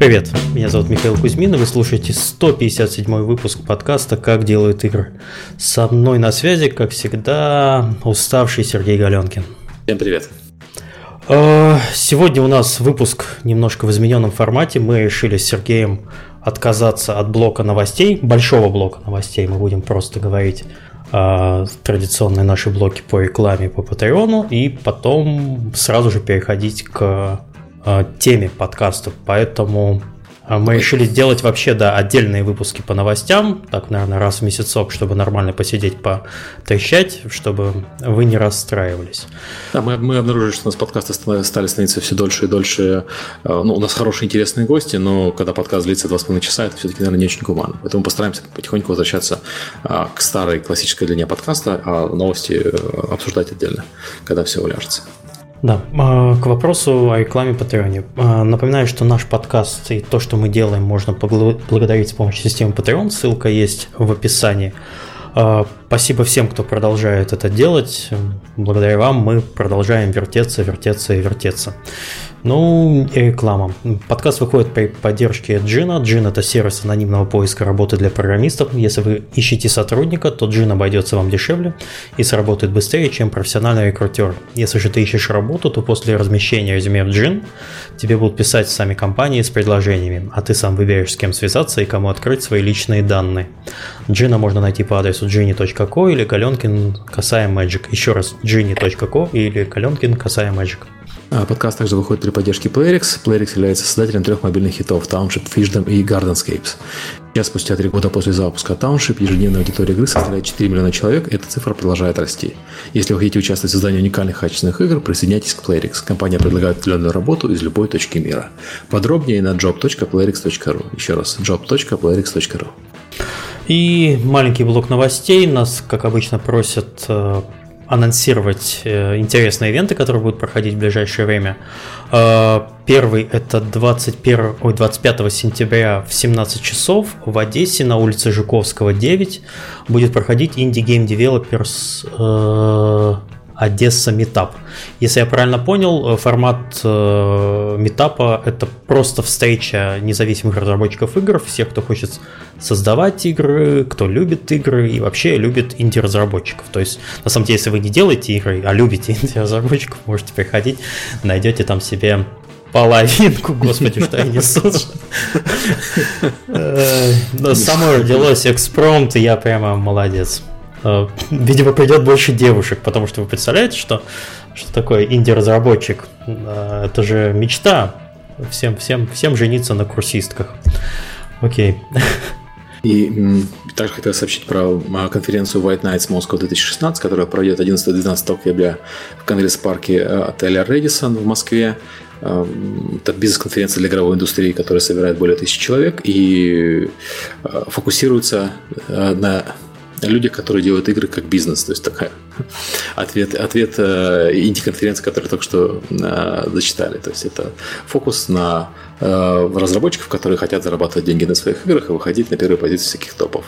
Привет, меня зовут Михаил Кузьмин, и вы слушаете 157 выпуск подкаста «Как делают игры». Со мной на связи, как всегда, уставший Сергей Галенкин. Всем привет. Э, сегодня у нас выпуск немножко в измененном формате. Мы решили с Сергеем отказаться от блока новостей, большого блока новостей. Мы будем просто говорить традиционные наши блоки по рекламе по Патреону и потом сразу же переходить к теме подкаста, поэтому э, мы решили сделать вообще, да, отдельные выпуски по новостям, так, наверное, раз в месяцок, чтобы нормально посидеть, потрещать, чтобы вы не расстраивались. Да, мы, мы обнаружили, что у нас подкасты стали становиться все дольше и дольше. Э, ну, у нас хорошие, интересные гости, но когда подкаст длится 2,5 часа, это все-таки, наверное, не очень гуманно. Поэтому постараемся потихоньку возвращаться к старой классической длине подкаста, а новости обсуждать отдельно, когда все уляжется. Да, а, к вопросу о рекламе Patreon. А, напоминаю, что наш подкаст и то, что мы делаем, можно благодарить с помощью системы Patreon. Ссылка есть в описании. Спасибо всем, кто продолжает это делать. Благодаря вам мы продолжаем вертеться, вертеться и вертеться. Ну и реклама. Подкаст выходит при поддержке Джина. Джин это сервис анонимного поиска работы для программистов. Если вы ищете сотрудника, то Джин обойдется вам дешевле и сработает быстрее, чем профессиональный рекрутер. Если же ты ищешь работу, то после размещения резюме в Джин тебе будут писать сами компании с предложениями, а ты сам выберешь, с кем связаться и кому открыть свои личные данные. Джина можно найти по адресу gini.co или Галенкин касая Magic. Еще раз, gini.co или Галенкин касая Magic. А подкаст также выходит при поддержке PlayerX. PlayerX является создателем трех мобильных хитов Township, Fishdom и Gardenscapes. Сейчас, спустя три года после запуска Township, ежедневная аудитория игры составляет 4 миллиона человек, и эта цифра продолжает расти. Если вы хотите участвовать в создании уникальных качественных игр, присоединяйтесь к PlayerX. Компания предлагает определенную работу из любой точки мира. Подробнее на job.playrix.ru. Еще раз, job.playrix.ru. И маленький блок новостей. Нас, как обычно, просят э, анонсировать э, интересные ивенты, которые будут проходить в ближайшее время. Э, первый это 21, ой, 25 сентября в 17 часов в Одессе на улице Жуковского 9 будет проходить Indie Game Developers Одесса Метап. Если я правильно понял, э, формат э, метапа это просто встреча независимых разработчиков игр, всех, кто хочет создавать игры, кто любит игры и вообще любит инди-разработчиков. То есть, на самом деле, если вы не делаете игры, а любите инди-разработчиков, можете приходить, найдете там себе половинку, господи, что я несу. Э, само родилось экспромт, и я прямо молодец. Э, видимо, придет больше девушек, потому что вы представляете, что, что такое инди-разработчик? Э, это же мечта. Всем, всем, всем жениться на курсистках. Окей. И также хотел сообщить про а, конференцию White Nights Moscow 2016, которая пройдет 11-12 октября в конгресс-парке э, отеля Редисон в Москве. Это бизнес-конференция для игровой индустрии, которая собирает более тысячи человек и фокусируется на людях, которые делают игры как бизнес. То есть такая ответ, ответ э, инди-конференции, который только что э, зачитали. То есть это фокус на э, разработчиков, которые хотят зарабатывать деньги на своих играх и выходить на первые позиции всяких топов.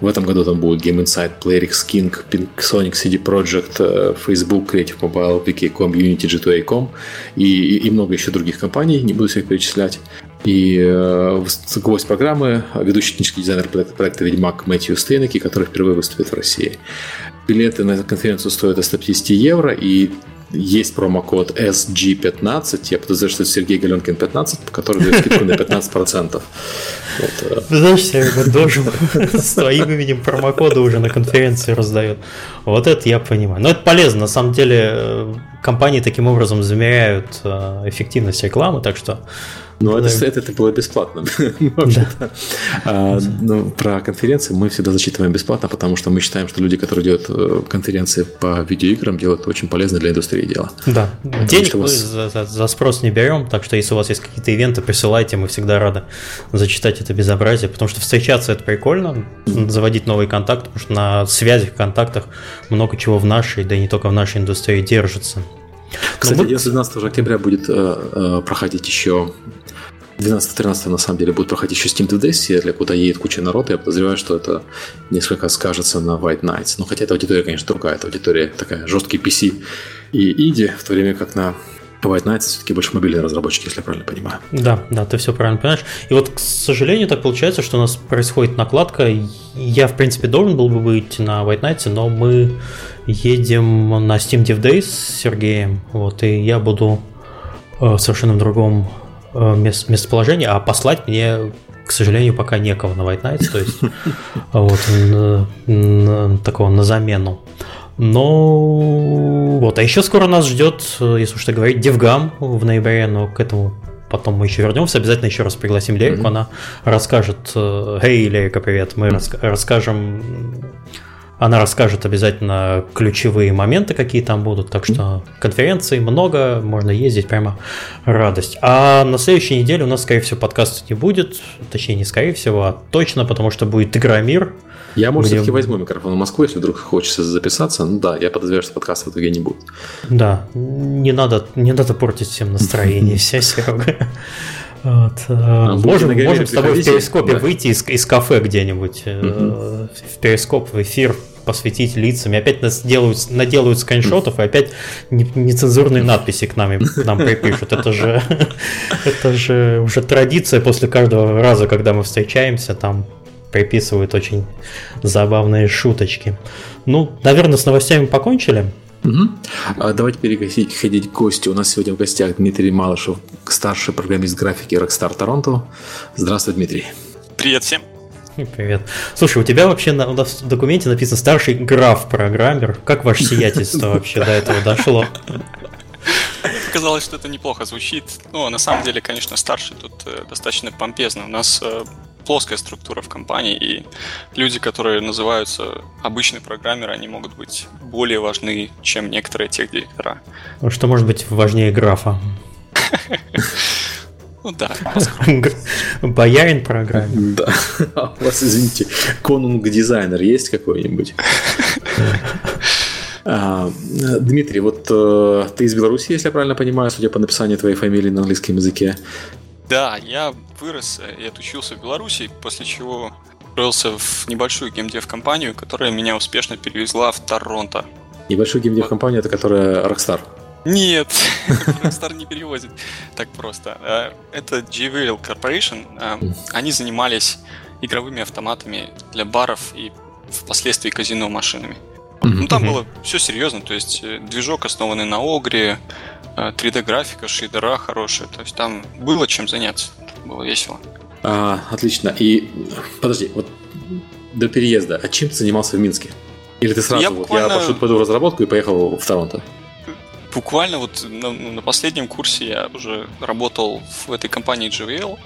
В этом году там будет Game Insight, PlayerX, King, Pink Sonic, CD Projekt, э, Facebook, Creative Mobile, VK.com, Unity, G2A.com и, и, и много еще других компаний, не буду всех перечислять. И э, гость программы ведущий технический дизайнер проекта, проекта «Ведьмак» Мэтью Стейнеки, который впервые выступит в России. Билеты на конференцию стоят от 150 евро, и есть промокод SG15. Я подозреваю, что это Сергей Галенкин 15, по которому дает скидку на 15%. Вот. Э. Знаешь, Серега должен с твоим именем промокоды уже на конференции раздает. Вот это я понимаю. Но это полезно. На самом деле э, компании таким образом замеряют эффективность рекламы, так что ну, это, это, это было бесплатно. Да. А, ну, про конференции мы всегда зачитываем бесплатно, потому что мы считаем, что люди, которые делают э, конференции по видеоиграм, делают очень полезное для индустрии дело. Да. Потому Денег мы вас... за, за, за спрос не берем, так что если у вас есть какие-то ивенты, присылайте, мы всегда рады зачитать это безобразие, потому что встречаться это прикольно, заводить новые контакты, потому что на связях, контактах много чего в нашей, да и не только в нашей индустрии держится. Кстати, мы... 11-12 октября будет э, э, проходить еще 12-13 на самом деле будет проходить еще Steam Today Seattle, куда едет куча народа. Я подозреваю, что это несколько скажется на White Nights. Но хотя эта аудитория, конечно, другая. Это аудитория такая жесткий PC и инди, в то время как на White Nights все-таки больше мобильные разработчики, если я правильно понимаю. Да, да, ты все правильно понимаешь. И вот, к сожалению, так получается, что у нас происходит накладка. Я, в принципе, должен был бы быть на White Nights, но мы едем на Steam Dev Days с Сергеем, вот, и я буду э, в совершенно другом э, мест, местоположении, а послать мне к сожалению, пока некого на White Nights, то есть вот на, на, такого на замену. Но вот, а еще скоро нас ждет, если уж так говорить, Девгам в ноябре, но к этому потом мы еще вернемся, обязательно еще раз пригласим Лерику, mm-hmm. она расскажет, эй, Лерика, привет, мы mm-hmm. расскажем она расскажет обязательно ключевые моменты, какие там будут. Так что конференций много, можно ездить, прямо радость. А на следующей неделе у нас, скорее всего, подкаста не будет. Точнее, не скорее всего, а точно, потому что будет Игромир. Я, может, где... все-таки возьму микрофон в Москву, если вдруг хочется записаться. Ну да, я подозреваю, что подкаста в итоге не будет. Да, не надо, не надо портить всем настроение, вся Серега. Вот. Э, а, можем можем с тобой в перископе да. выйти из, из кафе где-нибудь, угу. в перископ, в эфир посвятить лицами. Опять нас делают, наделают скриншотов, и опять нецензурные надписи к нам, к нам припишут. Это же, это же уже традиция после каждого раза, когда мы встречаемся, там приписывают очень забавные шуточки. Ну, наверное, с новостями покончили. Угу. А давайте переходить ходить к гостю. У нас сегодня в гостях Дмитрий Малышев, старший программист графики Rockstar Toronto. Здравствуй, Дмитрий. Привет всем. Привет. Слушай, у тебя вообще на, у нас в документе написано старший граф-программер. Как ваше сиятельство вообще до этого дошло? Показалось, что это неплохо звучит. Ну, на самом деле, конечно, старший тут э, достаточно помпезно. У нас э, плоская структура в компании, и люди, которые называются обычные программеры, они могут быть более важны, чем некоторые тех директора. Ну, что может быть важнее графа? Ну да. Боярин программер. Да. А у вас, извините, конунг-дизайнер есть какой-нибудь? А, Дмитрий, вот э, ты из Беларуси, если я правильно понимаю, судя по написанию твоей фамилии на английском языке. Да, я вырос и отучился в Беларуси, после чего устроился в небольшую геймдев-компанию, которая меня успешно перевезла в Торонто. Небольшую геймдев-компанию, это которая Rockstar? Нет, Rockstar не перевозит так просто. А, это JVL Corporation. А, они занимались игровыми автоматами для баров и впоследствии казино машинами. Ну, там было все серьезно, то есть э, движок, основанный на Огре, 3D-графика, шейдера хорошие. То есть там было чем заняться. Было весело. А, отлично. И подожди, вот до переезда, а чем ты занимался в Минске? Или ты сразу, я, вот, буквально... я пошел пойду в разработку и поехал в Торонто? Буквально вот на, на последнем курсе я уже работал в этой компании GVL,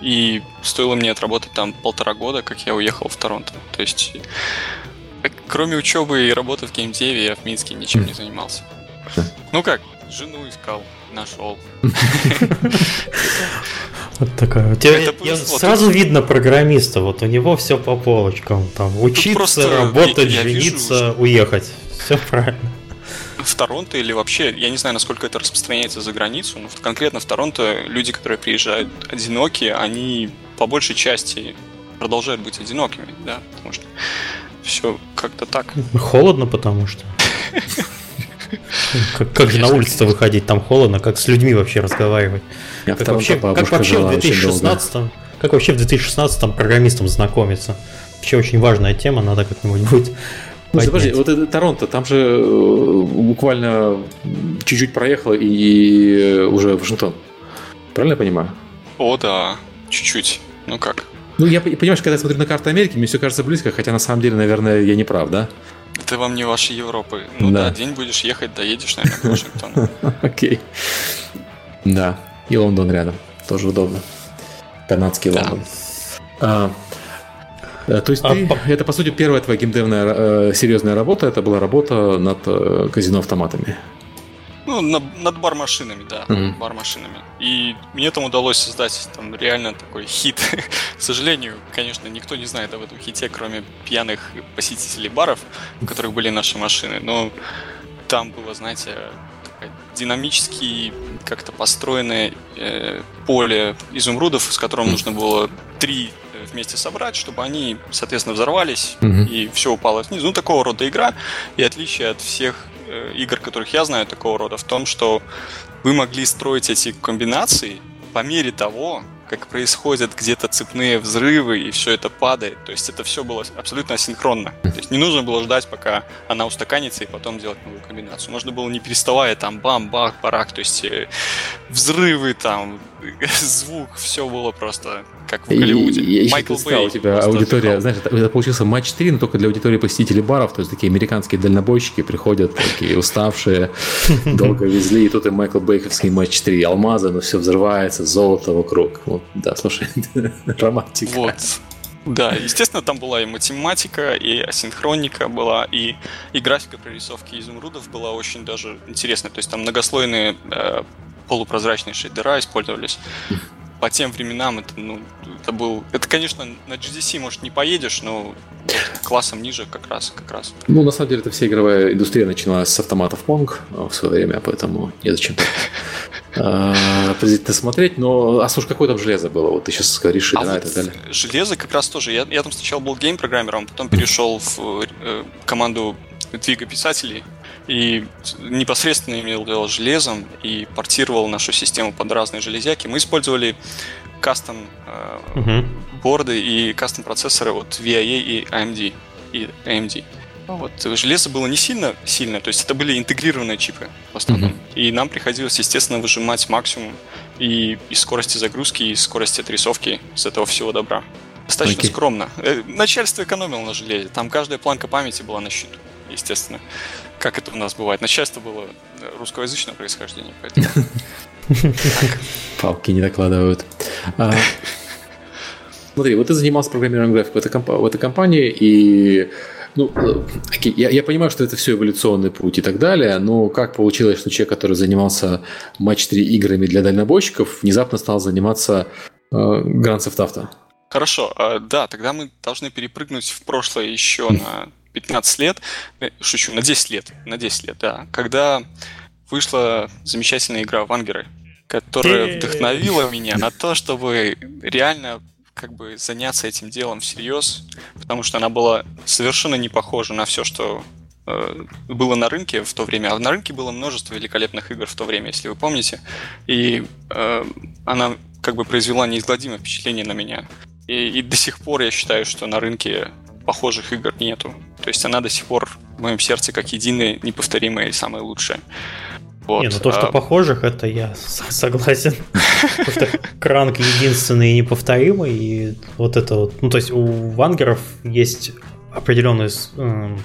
и стоило мне отработать там полтора года, как я уехал в Торонто. То есть, э, кроме учебы и работы в геймдеве, я в Минске ничем не занимался. Ну как, Жену искал, нашел. Вот такая. Тебя, сразу видно программиста, вот у него все по полочкам. Там учиться, работать, жениться, уехать. Все правильно. В Торонто или вообще, я не знаю, насколько это распространяется за границу, но конкретно в Торонто люди, которые приезжают одинокие, они по большей части продолжают быть одинокими, да, потому что все как-то так. Холодно, потому что. Как, как же на улицу выходить, там холодно, как с людьми вообще разговаривать? Как вообще, как вообще в 2016 как вообще в 2016 программистам знакомиться? Вообще очень важная тема, надо как-нибудь будет ну, подожди, вот это Торонто, там же э, буквально чуть-чуть проехало и уже Вашингтон. Правильно я понимаю? О, да, чуть-чуть. Ну как? Ну, я понимаешь, когда я смотрю на карту Америки, мне все кажется близко, хотя на самом деле, наверное, я не прав, да? Это вам не вашей Европы. Ну да, да день будешь ехать, доедешь, наверное, до Вашингтона. Окей. Да, и Лондон рядом. Тоже удобно. Канадский Лондон. А, э, то есть а, ты, по... это, по сути, первая твоя геймдевная э, серьезная работа, это была работа над э, казино-автоматами. Ну, на, над бар-машинами, да, mm-hmm. бар-машинами. И мне там удалось создать там реально такой хит. К сожалению, конечно, никто не знает об этом хите, кроме пьяных посетителей баров, в которых были наши машины. Но там было, знаете, динамически как-то построенное э, поле изумрудов, с которым нужно было три э, вместе собрать, чтобы они, соответственно, взорвались mm-hmm. и все упало вниз. Ну, такого рода игра. И отличие от всех игр, которых я знаю такого рода, в том, что вы могли строить эти комбинации по мере того, как происходят где-то цепные взрывы, и все это падает. То есть это все было абсолютно асинхронно. То есть не нужно было ждать, пока она устаканится, и потом делать новую комбинацию. Можно было не переставая там бам, бах, барак, то есть э, взрывы там, звук, все было просто как в Голливуде. Я, я Майкл Бэй. у тебя аудитория, отдыхал. знаешь, это, это получился матч 3, но только для аудитории посетителей баров, то есть такие американские дальнобойщики приходят, такие уставшие, долго везли, и тут и Майкл Бейковский матч 3, алмазы, но все взрывается, золото вокруг. Вот, да, слушай, романтика. Вот. Да, естественно, там была и математика, и асинхроника была, и, и графика прорисовки изумрудов была очень даже интересная. То есть там многослойные э, полупрозрачные шейдера использовались по тем временам это, ну, это был... Это, конечно, на GDC, может, не поедешь, но классом ниже как раз, как раз. Ну, на самом деле, это вся игровая индустрия начиналась с автоматов Pong в свое время, поэтому незачем а, приблизительно смотреть. Но, а слушай, какое там железо было? Вот ты сейчас говоришь, а вот и так далее. Железо как раз тоже. Я, я там сначала был гейм-программером, потом перешел в э, команду двигописателей, и непосредственно имел дело с железом и портировал нашу систему под разные железяки. Мы использовали кастом э, борды и кастом процессоры от VIA и AMD. И AMD. Вот, железо было не сильно сильное, то есть это были интегрированные чипы в основном. uh И нам приходилось, естественно, выжимать максимум и, и скорости загрузки, и скорости отрисовки с этого всего добра. Достаточно okay. скромно. Э, начальство экономило на железе. Там каждая планка памяти была на счету, естественно как это у нас бывает. Начальство было русскоязычного происхождения, поэтому... Палки не докладывают. А, смотри, вот ты занимался программированием график в этой, компании, и ну, окей, я, я понимаю, что это все эволюционный путь и так далее, но как получилось, что человек, который занимался матч 3 играми для дальнобойщиков, внезапно стал заниматься э, Grand Theft Auto? Хорошо, э, да, тогда мы должны перепрыгнуть в прошлое еще на 15 лет, э, шучу, на 10 лет, на 10 лет, да, когда вышла замечательная игра «Вангеры», которая вдохновила меня на то, чтобы реально как бы заняться этим делом всерьез, потому что она была совершенно не похожа на все, что э, было на рынке в то время. А на рынке было множество великолепных игр в то время, если вы помните. И э, она как бы произвела неизгладимое впечатление на меня. И, и до сих пор я считаю, что на рынке похожих игр нету. То есть она до сих пор в моем сердце как единая, неповторимая и самая лучшая. Вот. Не, ну то, что а... похожих, это я согласен. Потому что Кранк единственный и неповторимый, и вот это вот, ну то есть у вангеров есть определенный э,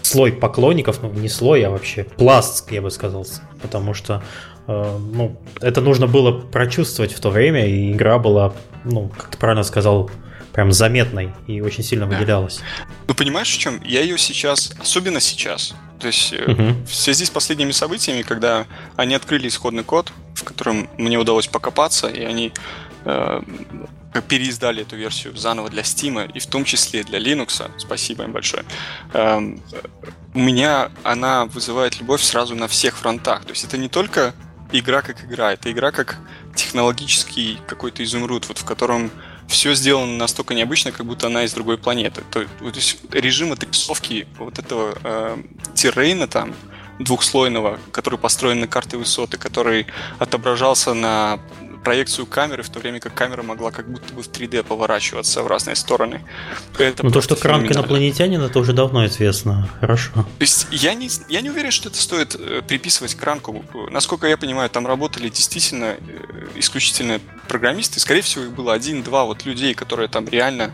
слой поклонников, ну не слой, а вообще пласт, я бы сказал, потому что э, ну, это нужно было прочувствовать в то время, и игра была, ну, как ты правильно сказал, прям заметной и очень сильно выделялась. Ну, понимаешь, в чем? Я ее сейчас, особенно сейчас, то есть uh-huh. в связи с последними событиями, когда они открыли исходный код, в котором мне удалось покопаться, и они э, переиздали эту версию заново для Steam, и в том числе для Linux, спасибо им большое, э, у меня она вызывает любовь сразу на всех фронтах. То есть это не только игра как игра, это игра как технологический какой-то изумруд, вот в котором все сделано настолько необычно, как будто она из другой планеты. То, то есть режим отрисовки вот этого э, террейна там, двухслойного, который построен на карте высоты, который отображался на проекцию камеры, в то время как камера могла как будто бы в 3D поворачиваться в разные стороны. Это ну то, что Кранк инопланетянин, это уже давно известно. Хорошо. То есть я не, я не уверен, что это стоит э, приписывать Кранку. Насколько я понимаю, там работали действительно э, исключительно программисты. Скорее всего, их было один-два вот людей, которые там реально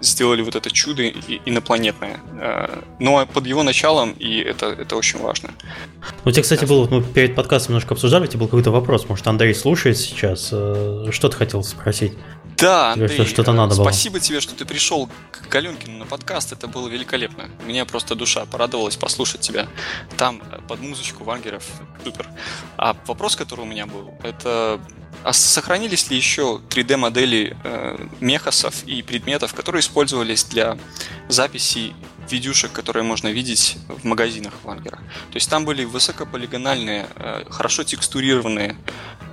сделали вот это чудо инопланетное. Э, но под его началом, и это, это очень важно. Ну, у тебя, кстати, был, мы перед подкастом немножко обсуждали, у тебя был какой-то вопрос, может, Андрей слушает сейчас, э, что ты хотел спросить? Да, Андрей, что, что-то надо было. спасибо тебе, что ты пришел к Аленкину на подкаст, это было великолепно. Мне просто душа порадовалась послушать тебя там э, под музычку вангеров, супер. А вопрос, который у меня был, это а сохранились ли еще 3D-модели э, мехасов и предметов, которые использовались для записи видюшек, которые можно видеть в магазинах Вангера? То есть там были высокополигональные, э, хорошо текстурированные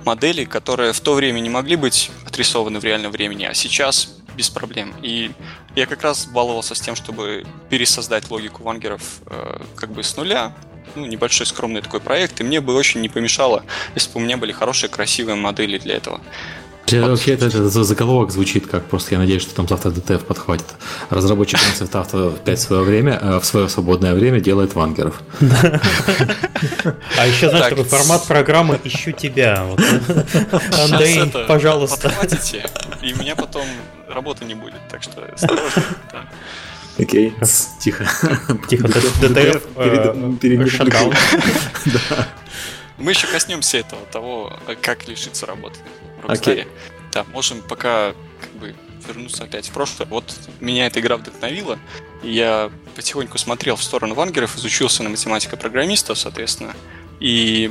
модели, которые в то время не могли быть отрисованы в реальном времени, а сейчас без проблем. И я как раз баловался с тем, чтобы пересоздать логику вангеров э, как бы с нуля, ну, небольшой скромный такой проект, и мне бы очень не помешало, если бы у меня были хорошие, красивые модели для этого. Вообще, это, это, это заголовок звучит как просто, я надеюсь, что там завтра DTF подхватит. Разработчик Grand Theft опять в свое время, э, в свое свободное время делает вангеров. А еще, знаешь, такой формат программы «Ищу тебя». Андрей, пожалуйста. И меня потом работы не будет, так что осторожно. Окей, тихо. Тихо, ДТФ шатдаун. Мы еще коснемся этого, того, как лишиться работы в Rockstar. Да, можем пока как бы вернуться опять в прошлое. Вот меня эта игра вдохновила, и я потихоньку смотрел в сторону вангеров, изучился на математика-программиста, соответственно. И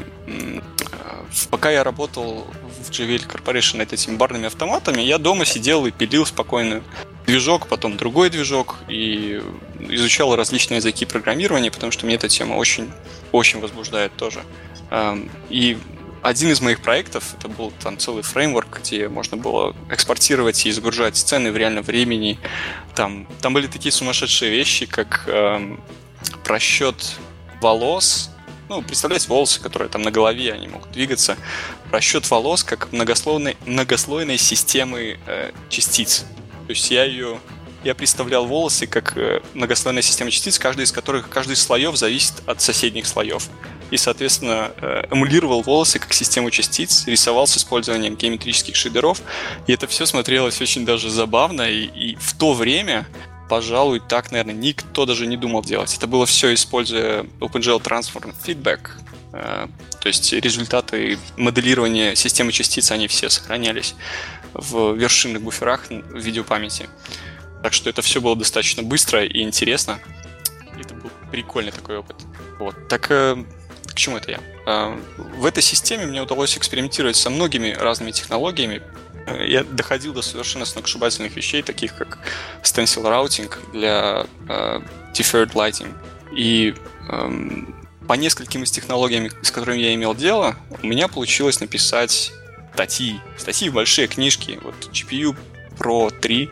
пока я работал в JVL Corporation над этими барными автоматами, я дома сидел и пилил спокойно движок, потом другой движок, и изучал различные языки программирования, потому что мне эта тема очень, очень возбуждает тоже. Эм, и один из моих проектов, это был там целый фреймворк, где можно было экспортировать и загружать сцены в реальном времени. Там, там были такие сумасшедшие вещи, как эм, просчет волос, ну, представляете, волосы, которые там на голове, они могут двигаться. Расчет волос как многослойной, многослойной системы э, частиц. То есть я ее я представлял волосы как э, многослойная система частиц, каждый из которых, каждый из слоев зависит от соседних слоев и, соответственно, э, эмулировал волосы как систему частиц, рисовал с использованием геометрических шейдеров, и это все смотрелось очень даже забавно, и, и в то время пожалуй, так, наверное, никто даже не думал делать. Это было все, используя OpenGL Transform Feedback. Э, то есть результаты моделирования системы частиц, они все сохранялись в вершинных буферах в видеопамяти. Так что это все было достаточно быстро и интересно. Это был прикольный такой опыт. Вот. Так э, к чему это я? А, в этой системе мне удалось экспериментировать со многими разными технологиями. Э, я доходил до совершенно сногсшибательных вещей, таких как stencil routing для uh, deferred lighting. И um, по нескольким из технологий, с которыми я имел дело, у меня получилось написать статьи. Статьи большие книжки. Вот GPU Pro 3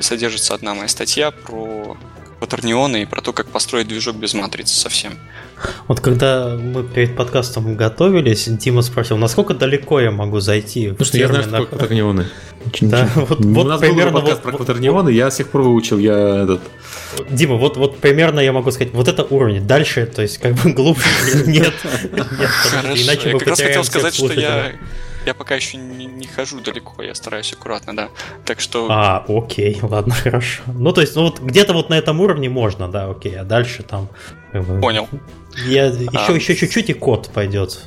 содержится одна моя статья про патернионы и про то, как построить движок без матрицы совсем. Вот когда мы перед подкастом готовились, Дима спросил, насколько далеко я могу зайти ну, что я знаю, что кватернионы. Да, вот, вот У нас примерно был подкаст вот, про кватернионы, я с тех пор выучил, я этот... Дима, вот, вот примерно я могу сказать, вот это уровень. Дальше, то есть как бы глубже нет. Иначе мы как раз хотел сказать, что я я пока еще не, не хожу далеко, я стараюсь аккуратно, да. Так что. А, окей, ладно, хорошо. Ну, то есть, ну вот где-то вот на этом уровне можно, да, окей, а дальше там. Понял. Я еще, а... еще чуть-чуть и код пойдет.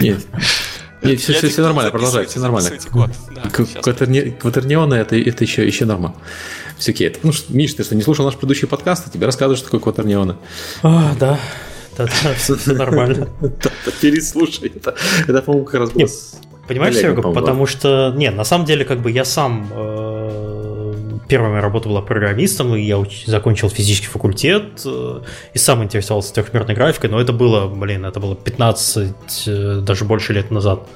Нет. Нет, все, все, все нормально, продолжай, все нормально. Да, Кватернионы это, это еще, еще нормально. Все окей. Ну, Миш, ты что, не слушал наш предыдущий подкаст, а тебе рассказывают, что такое кватернионы? А, да, да, да, все нормально. Переслушай. Это, это по-моему, как раз было Понимаешь, Серега, потому что, не, на самом деле, как бы я сам э, первая моя работа была программистом, и я закончил физический факультет, э, и сам интересовался трехмерной графикой, но это было, блин, это было 15, э, даже больше лет назад,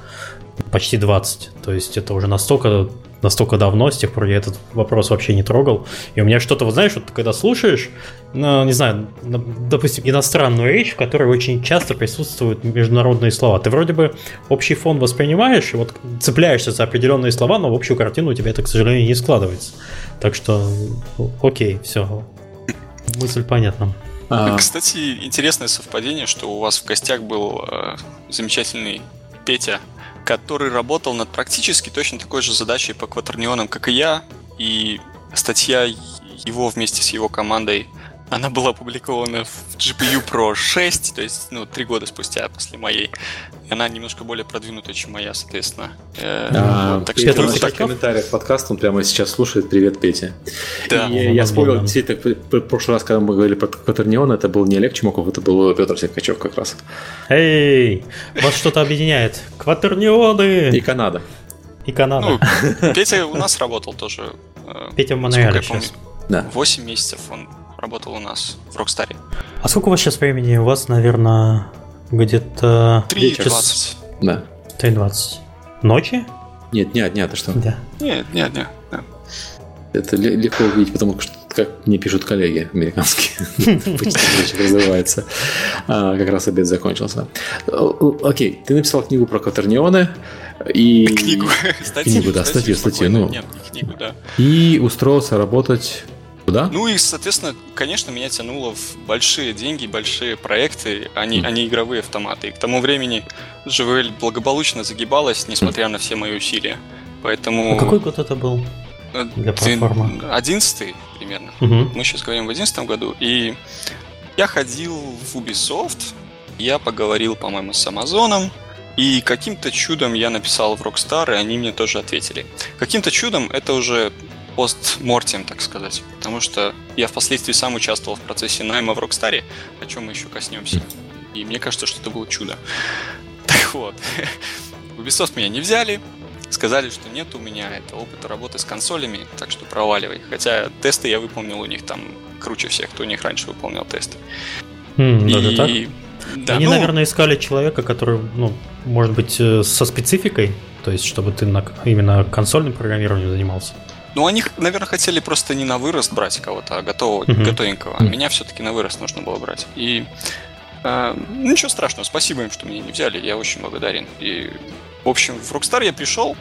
почти 20, то есть это уже настолько настолько давно, с тех пор я этот вопрос вообще не трогал. И у меня что-то, вот знаешь, вот когда слушаешь, ну, не знаю, допустим, иностранную речь, в которой очень часто присутствуют международные слова. Ты вроде бы общий фон воспринимаешь, и вот цепляешься за определенные слова, но в общую картину у тебя это, к сожалению, не складывается. Так что, окей, все. Мысль понятна. А... Кстати, интересное совпадение, что у вас в гостях был э, замечательный Петя который работал над практически точно такой же задачей по кватернионам, как и я, и статья его вместе с его командой она была опубликована в GPU Pro 6, то есть, ну, три года спустя после моей. И она немножко более продвинутая, чем моя, соответственно. Э, а, так что... Петя в комментариях подкаста, он прямо сейчас слушает. Привет, Петя. Да. И я вспомнил, действительно, в прошлый раз, когда мы говорили про Кватернион, это был не Олег Чумаков, это был Петр Серкачев как раз. Эй, вас что-то объединяет. Кватернионы! И Канада. И Канада. Ну, Петя у нас работал тоже. Э, Петя в Монреале сейчас. Да. 8 месяцев он работал у нас в Рокстаре. А сколько у вас сейчас времени? У вас, наверное, где-то... 3.20. Да. 3.20. Ночи? Нет, нет, нет, ты что? Да. Нет, нет, нет. Это легко увидеть, потому что, как мне пишут коллеги американские, развивается. А, как раз обед закончился. Окей, ты написал книгу про Катернионы. И... Книгу, статью. Книгу, да, статью, статью. Ну, Нет, не книгу, да. И устроился работать Куда? Ну и, соответственно, конечно, меня тянуло в большие деньги, большие проекты, а не, mm. а не игровые автоматы. И к тому времени ЖВЛ благополучно загибалась, несмотря mm. на все мои усилия. Поэтому... А какой год это был? Э, для платформы? Одиннадцатый примерно. Mm-hmm. Мы сейчас говорим в одиннадцатом году. И я ходил в Ubisoft, я поговорил, по-моему, с Амазоном, и каким-то чудом я написал в Rockstar, и они мне тоже ответили. Каким-то чудом это уже постмортем, так сказать. Потому что я впоследствии сам участвовал в процессе найма в Рокстаре, о чем мы еще коснемся. И мне кажется, что это было чудо. Так вот, Ubisoft меня не взяли, сказали, что нет у меня это опыта работы с консолями, так что проваливай. Хотя тесты я выполнил у них там круче всех, кто у них раньше выполнял тесты. Mm, и... так? Да, Они, ну... наверное, искали человека, который, ну, может быть, э, со спецификой, то есть, чтобы ты на, именно консольным программированием занимался. Ну, они, наверное, хотели просто не на вырост брать кого-то, а готового, mm-hmm. готовенького. Mm-hmm. Меня все-таки на вырост нужно было брать. И э, ну, ничего страшного, спасибо им, что меня не взяли, я очень благодарен. И, в общем, в Rockstar я пришел.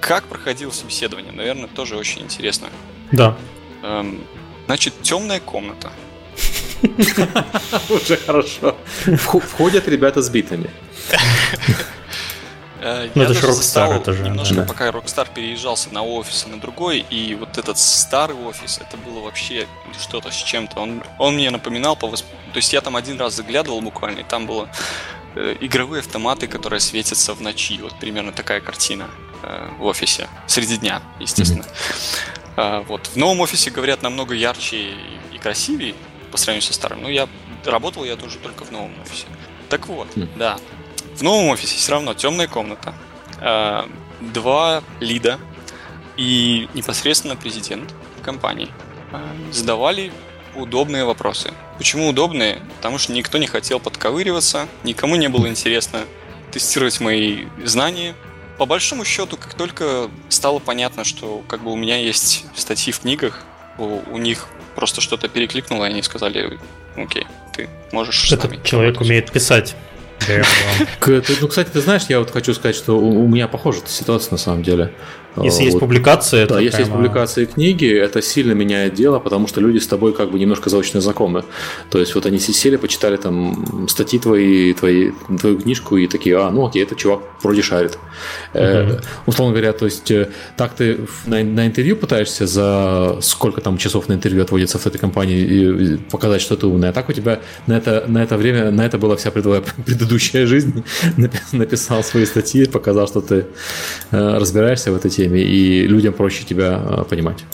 Как проходило собеседование? Наверное, тоже очень интересно. Да. Эм, значит, темная комната. Уже хорошо. Входят ребята с битами. Э, ну, это же Rockstar, это же. Немножко да. пока Rockstar переезжался на офис на другой, и вот этот старый офис, это было вообще что-то с чем-то. Он, он мне напоминал по восп... То есть я там один раз заглядывал буквально, и там было э, игровые автоматы, которые светятся в ночи. Вот примерно такая картина э, в офисе. Среди дня, естественно. Mm-hmm. Э, вот. В новом офисе, говорят, намного ярче и, и красивее по сравнению со старым. Но я работал я тоже только в новом офисе. Так вот, mm. да. В новом офисе все равно темная комната, э, два лида и непосредственно президент компании э, задавали удобные вопросы. Почему удобные? Потому что никто не хотел подковыриваться, никому не было интересно тестировать мои знания. По большому счету, как только стало понятно, что как бы у меня есть статьи в книгах, у, у них просто что-то перекликнуло, и они сказали, окей, ты можешь Этот человек работать. умеет писать. Ну, кстати, ты знаешь, я вот хочу сказать, что у меня похожая ситуация на самом деле. Если вот. есть публикации, да, если прямо... есть публикации книги, это сильно меняет дело, потому что люди с тобой как бы немножко заочно знакомы. То есть вот они сели, почитали там статьи твои, твои, твою книжку и такие, а, ну окей, этот чувак вроде шарит. Угу. Э, условно говоря, то есть э, так ты на, на интервью пытаешься за сколько там часов на интервью отводится в этой компании и показать, что ты умный, а так у тебя на это, на это время, на это была вся предыдущая жизнь, написал свои статьи, показал, что ты э, разбираешься в этой теме теме, и людям проще тебя а, понимать.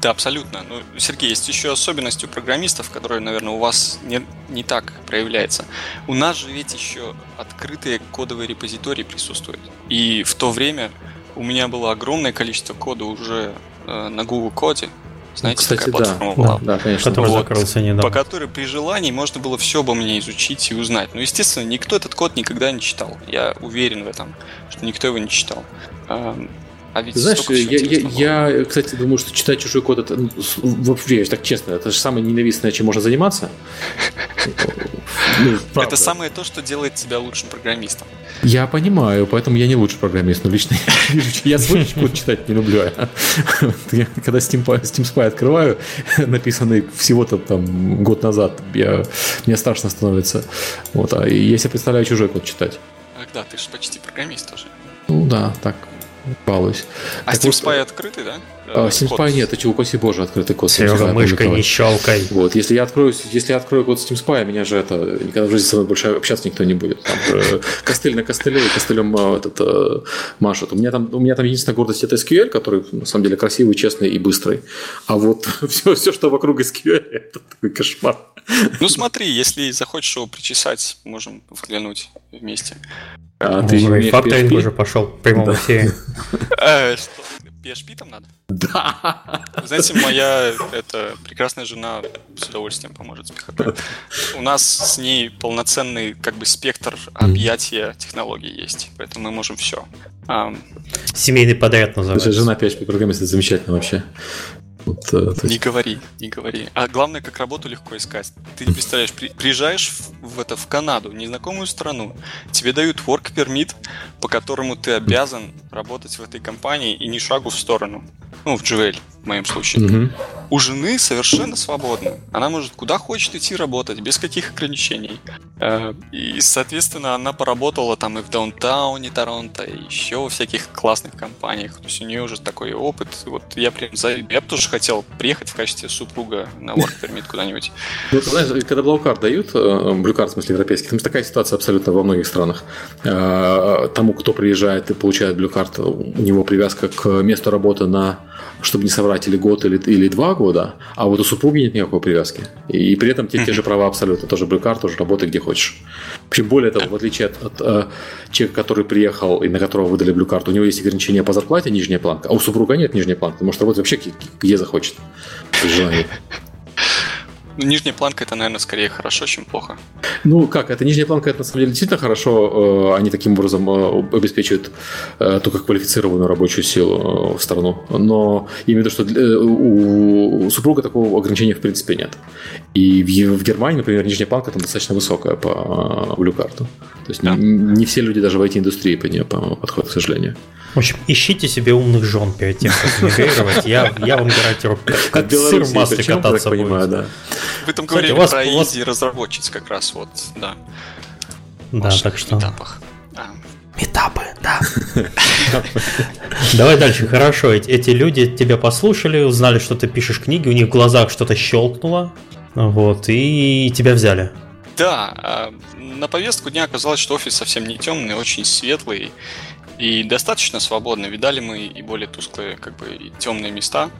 Да, абсолютно. Ну, Сергей, есть еще особенность у программистов, которая, наверное, у вас не, не так проявляется. У нас же ведь еще открытые кодовые репозитории присутствуют. И в то время у меня было огромное количество кода уже э, на Google Коде, знаете, Кстати, какая платформа да, была? Да, конечно. Который вот, закрылся недавно. По которой при желании можно было все обо мне изучить и узнать. Но, естественно, никто этот код никогда не читал. Я уверен в этом, что никто его не читал. А ведь Знаешь, я, я, я, кстати, думаю, что читать чужой код это ну, вообще, так честно, это же самое ненавистное, чем можно заниматься. Ну, это самое то, что делает тебя лучшим программистом. Я понимаю, поэтому я не лучший программист, но лично я свой код читать не люблю. Когда Steam, Steam Spy открываю, написанный всего-то там год назад, я, мне страшно становится. Вот, а если представляю чужой код читать. Ах да, ты же почти программист тоже. Ну да, так, балуюсь. А так Steam Spy вот, открытый, да? А, Steam Spy нет, это упаси боже, открытый код. Серега, мышкой не щелкай. Вот, если я открою, если я открою код Steam Spy, меня же это никогда в жизни со мной больше общаться никто не будет. Там же костыль на костыле костылем а, этот, э, машут. У меня там, у меня там единственная гордость это SQL, который на самом деле красивый, честный и быстрый. А вот все, все что вокруг SQL, это такой кошмар. Ну смотри, если захочешь его причесать, можем взглянуть вместе. А, ты факторинг уже пошел в прямом эфире. Э, что, PHP там надо? Да. Знаете, моя это прекрасная жена с удовольствием поможет с PHP. У нас с ней полноценный как бы спектр объятия технологий есть, поэтому мы можем все. Семейный подряд называется. Жена PHP программист, это замечательно вообще. Вот, э, есть... Не говори, не говори. А главное, как работу легко искать. Ты не представляешь, при, приезжаешь в, в, это, в Канаду, незнакомую страну, тебе дают work permit, по которому ты обязан работать в этой компании и ни шагу в сторону. Ну, в Джевель, в моем случае. Угу. У жены совершенно свободно. Она может куда хочет идти работать, без каких ограничений. Э, и, соответственно, она поработала там и в даунтауне Торонто, и еще во всяких классных компаниях. То есть у нее уже такой опыт. Вот я прям за... Я бы тоже хотел приехать в качестве супруга на work permit куда-нибудь. Ну, знаешь, когда Card дают, э, Card, в смысле европейский, там такая ситуация абсолютно во многих странах. Э, тому, кто приезжает и получает Card, у него привязка к месту работы на чтобы не соврать, или год, или, или два года, а вот у супруги нет никакой привязки. И, и при этом те, те же права абсолютно. Тоже блюкар, тоже работай где хочешь. Причем более того, в отличие от, от э, человека, который приехал и на которого выдали блюкарту, у него есть ограничения по зарплате, нижняя планка, а у супруга нет нижней планки. Ты можешь работать вообще где захочет. При желании. Ну, нижняя планка это, наверное, скорее хорошо, чем плохо. Ну, как, это нижняя планка, это на самом деле действительно хорошо. Э, они таким образом э, обеспечивают э, только квалифицированную рабочую силу в страну. Но именно то, что у супруга такого ограничения в принципе нет. И в Германии, например, нижняя планка там достаточно высокая по блюкарту. То есть да. не все люди даже в IT-индустрии по нее подходят, к сожалению. В общем, ищите себе умных жен перед тем, как мигрировать. Я, я вам гарантирую, как сыр в масле кататься будет. Понимаю, да. Вы там говорили вас, про вас... разработчиц как раз, вот, да. Да, так что... Этапах. Этапы, да. Давай дальше. Хорошо, эти люди тебя послушали, узнали, что ты пишешь книги, у них в глазах что-то щелкнуло, вот, и тебя взяли. Да, а, на повестку дня оказалось, что офис совсем не темный, очень светлый, и достаточно свободно. Видали мы и более тусклые, как бы, и темные места.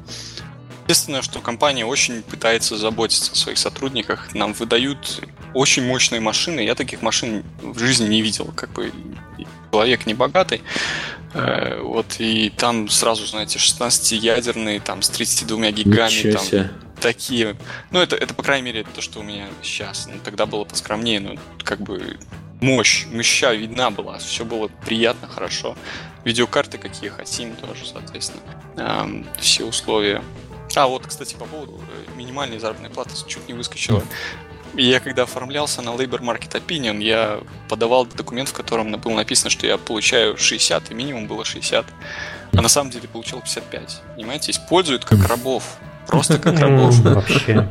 Естественно, что компания очень пытается заботиться о своих сотрудниках. Нам выдают очень мощные машины. Я таких машин в жизни не видел. Как бы человек не богатый. Э, вот, и там сразу, знаете, 16-ядерные, там, с 32 гигами, там, такие. Ну, это, это, по крайней мере, то, что у меня сейчас. Ну, тогда было поскромнее, но как бы мощь, моща видна была, все было приятно, хорошо. Видеокарты какие хотим тоже, соответственно. Эм, все условия. А, вот, кстати, по поводу э, минимальной заработной платы чуть не выскочила. Я когда оформлялся на Labor Market Opinion, я подавал документ, в котором было написано, что я получаю 60, и минимум было 60. А на самом деле получил 55. Понимаете, используют как рабов. Просто как рабов. Вообще.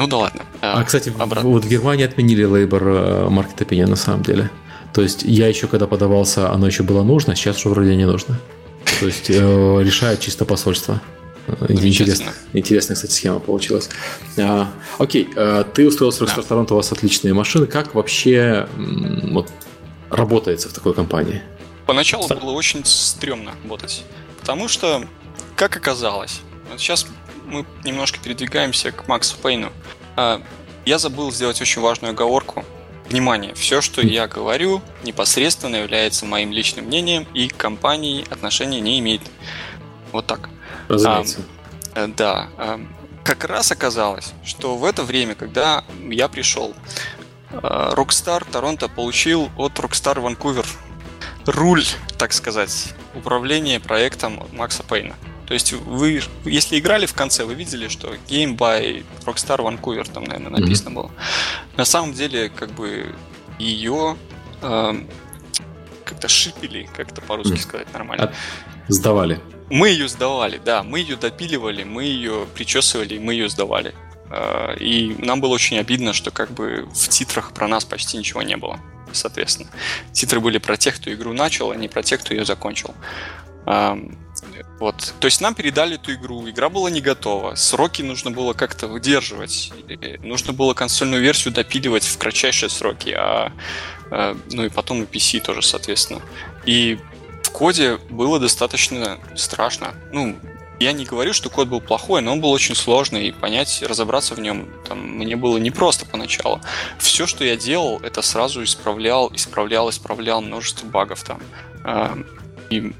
Ну да ладно. А, а кстати, обратно. вот в Германии отменили э, Market Opinion на самом деле. То есть я еще когда подавался, оно еще было нужно, сейчас уже вроде не нужно. То есть э, решает чисто посольство. Интересно, интересная, кстати, схема получилась. А, окей, а, ты устроился в да. Торонто, у вас отличные машины. Как вообще вот, работается в такой компании? Поначалу было очень стрёмно работать. Потому что, как оказалось, вот сейчас мы немножко передвигаемся к Максу Пейну. А, я забыл сделать очень важную оговорку. Внимание, все, что я говорю, непосредственно является моим личным мнением и к компании отношения не имеет. Вот так. Разумеется. А, да. А, как раз оказалось, что в это время, когда я пришел, Rockstar Торонто получил от Rockstar Vancouver руль, так сказать, управления проектом Макса Пейна. То есть вы, если играли в конце, вы видели, что Game by Rockstar Vancouver там, наверное, написано mm-hmm. было. На самом деле, как бы ее э, как-то шипили, как это по-русски mm-hmm. сказать нормально. От... Сдавали. Мы ее сдавали, да, мы ее допиливали, мы ее причесывали, мы ее сдавали. Э, и нам было очень обидно, что как бы в титрах про нас почти ничего не было соответственно. Титры были про тех, кто игру начал, а не про тех, кто ее закончил. Вот. То есть нам передали эту игру, игра была не готова, сроки нужно было как-то выдерживать, нужно было консольную версию допиливать в кратчайшие сроки, а, а ну и потом и PC тоже, соответственно. И в коде было достаточно страшно. Ну, я не говорю, что код был плохой, но он был очень сложный, и понять, разобраться в нем там, мне было непросто поначалу. Все, что я делал, это сразу исправлял, исправлял, исправлял множество багов там. И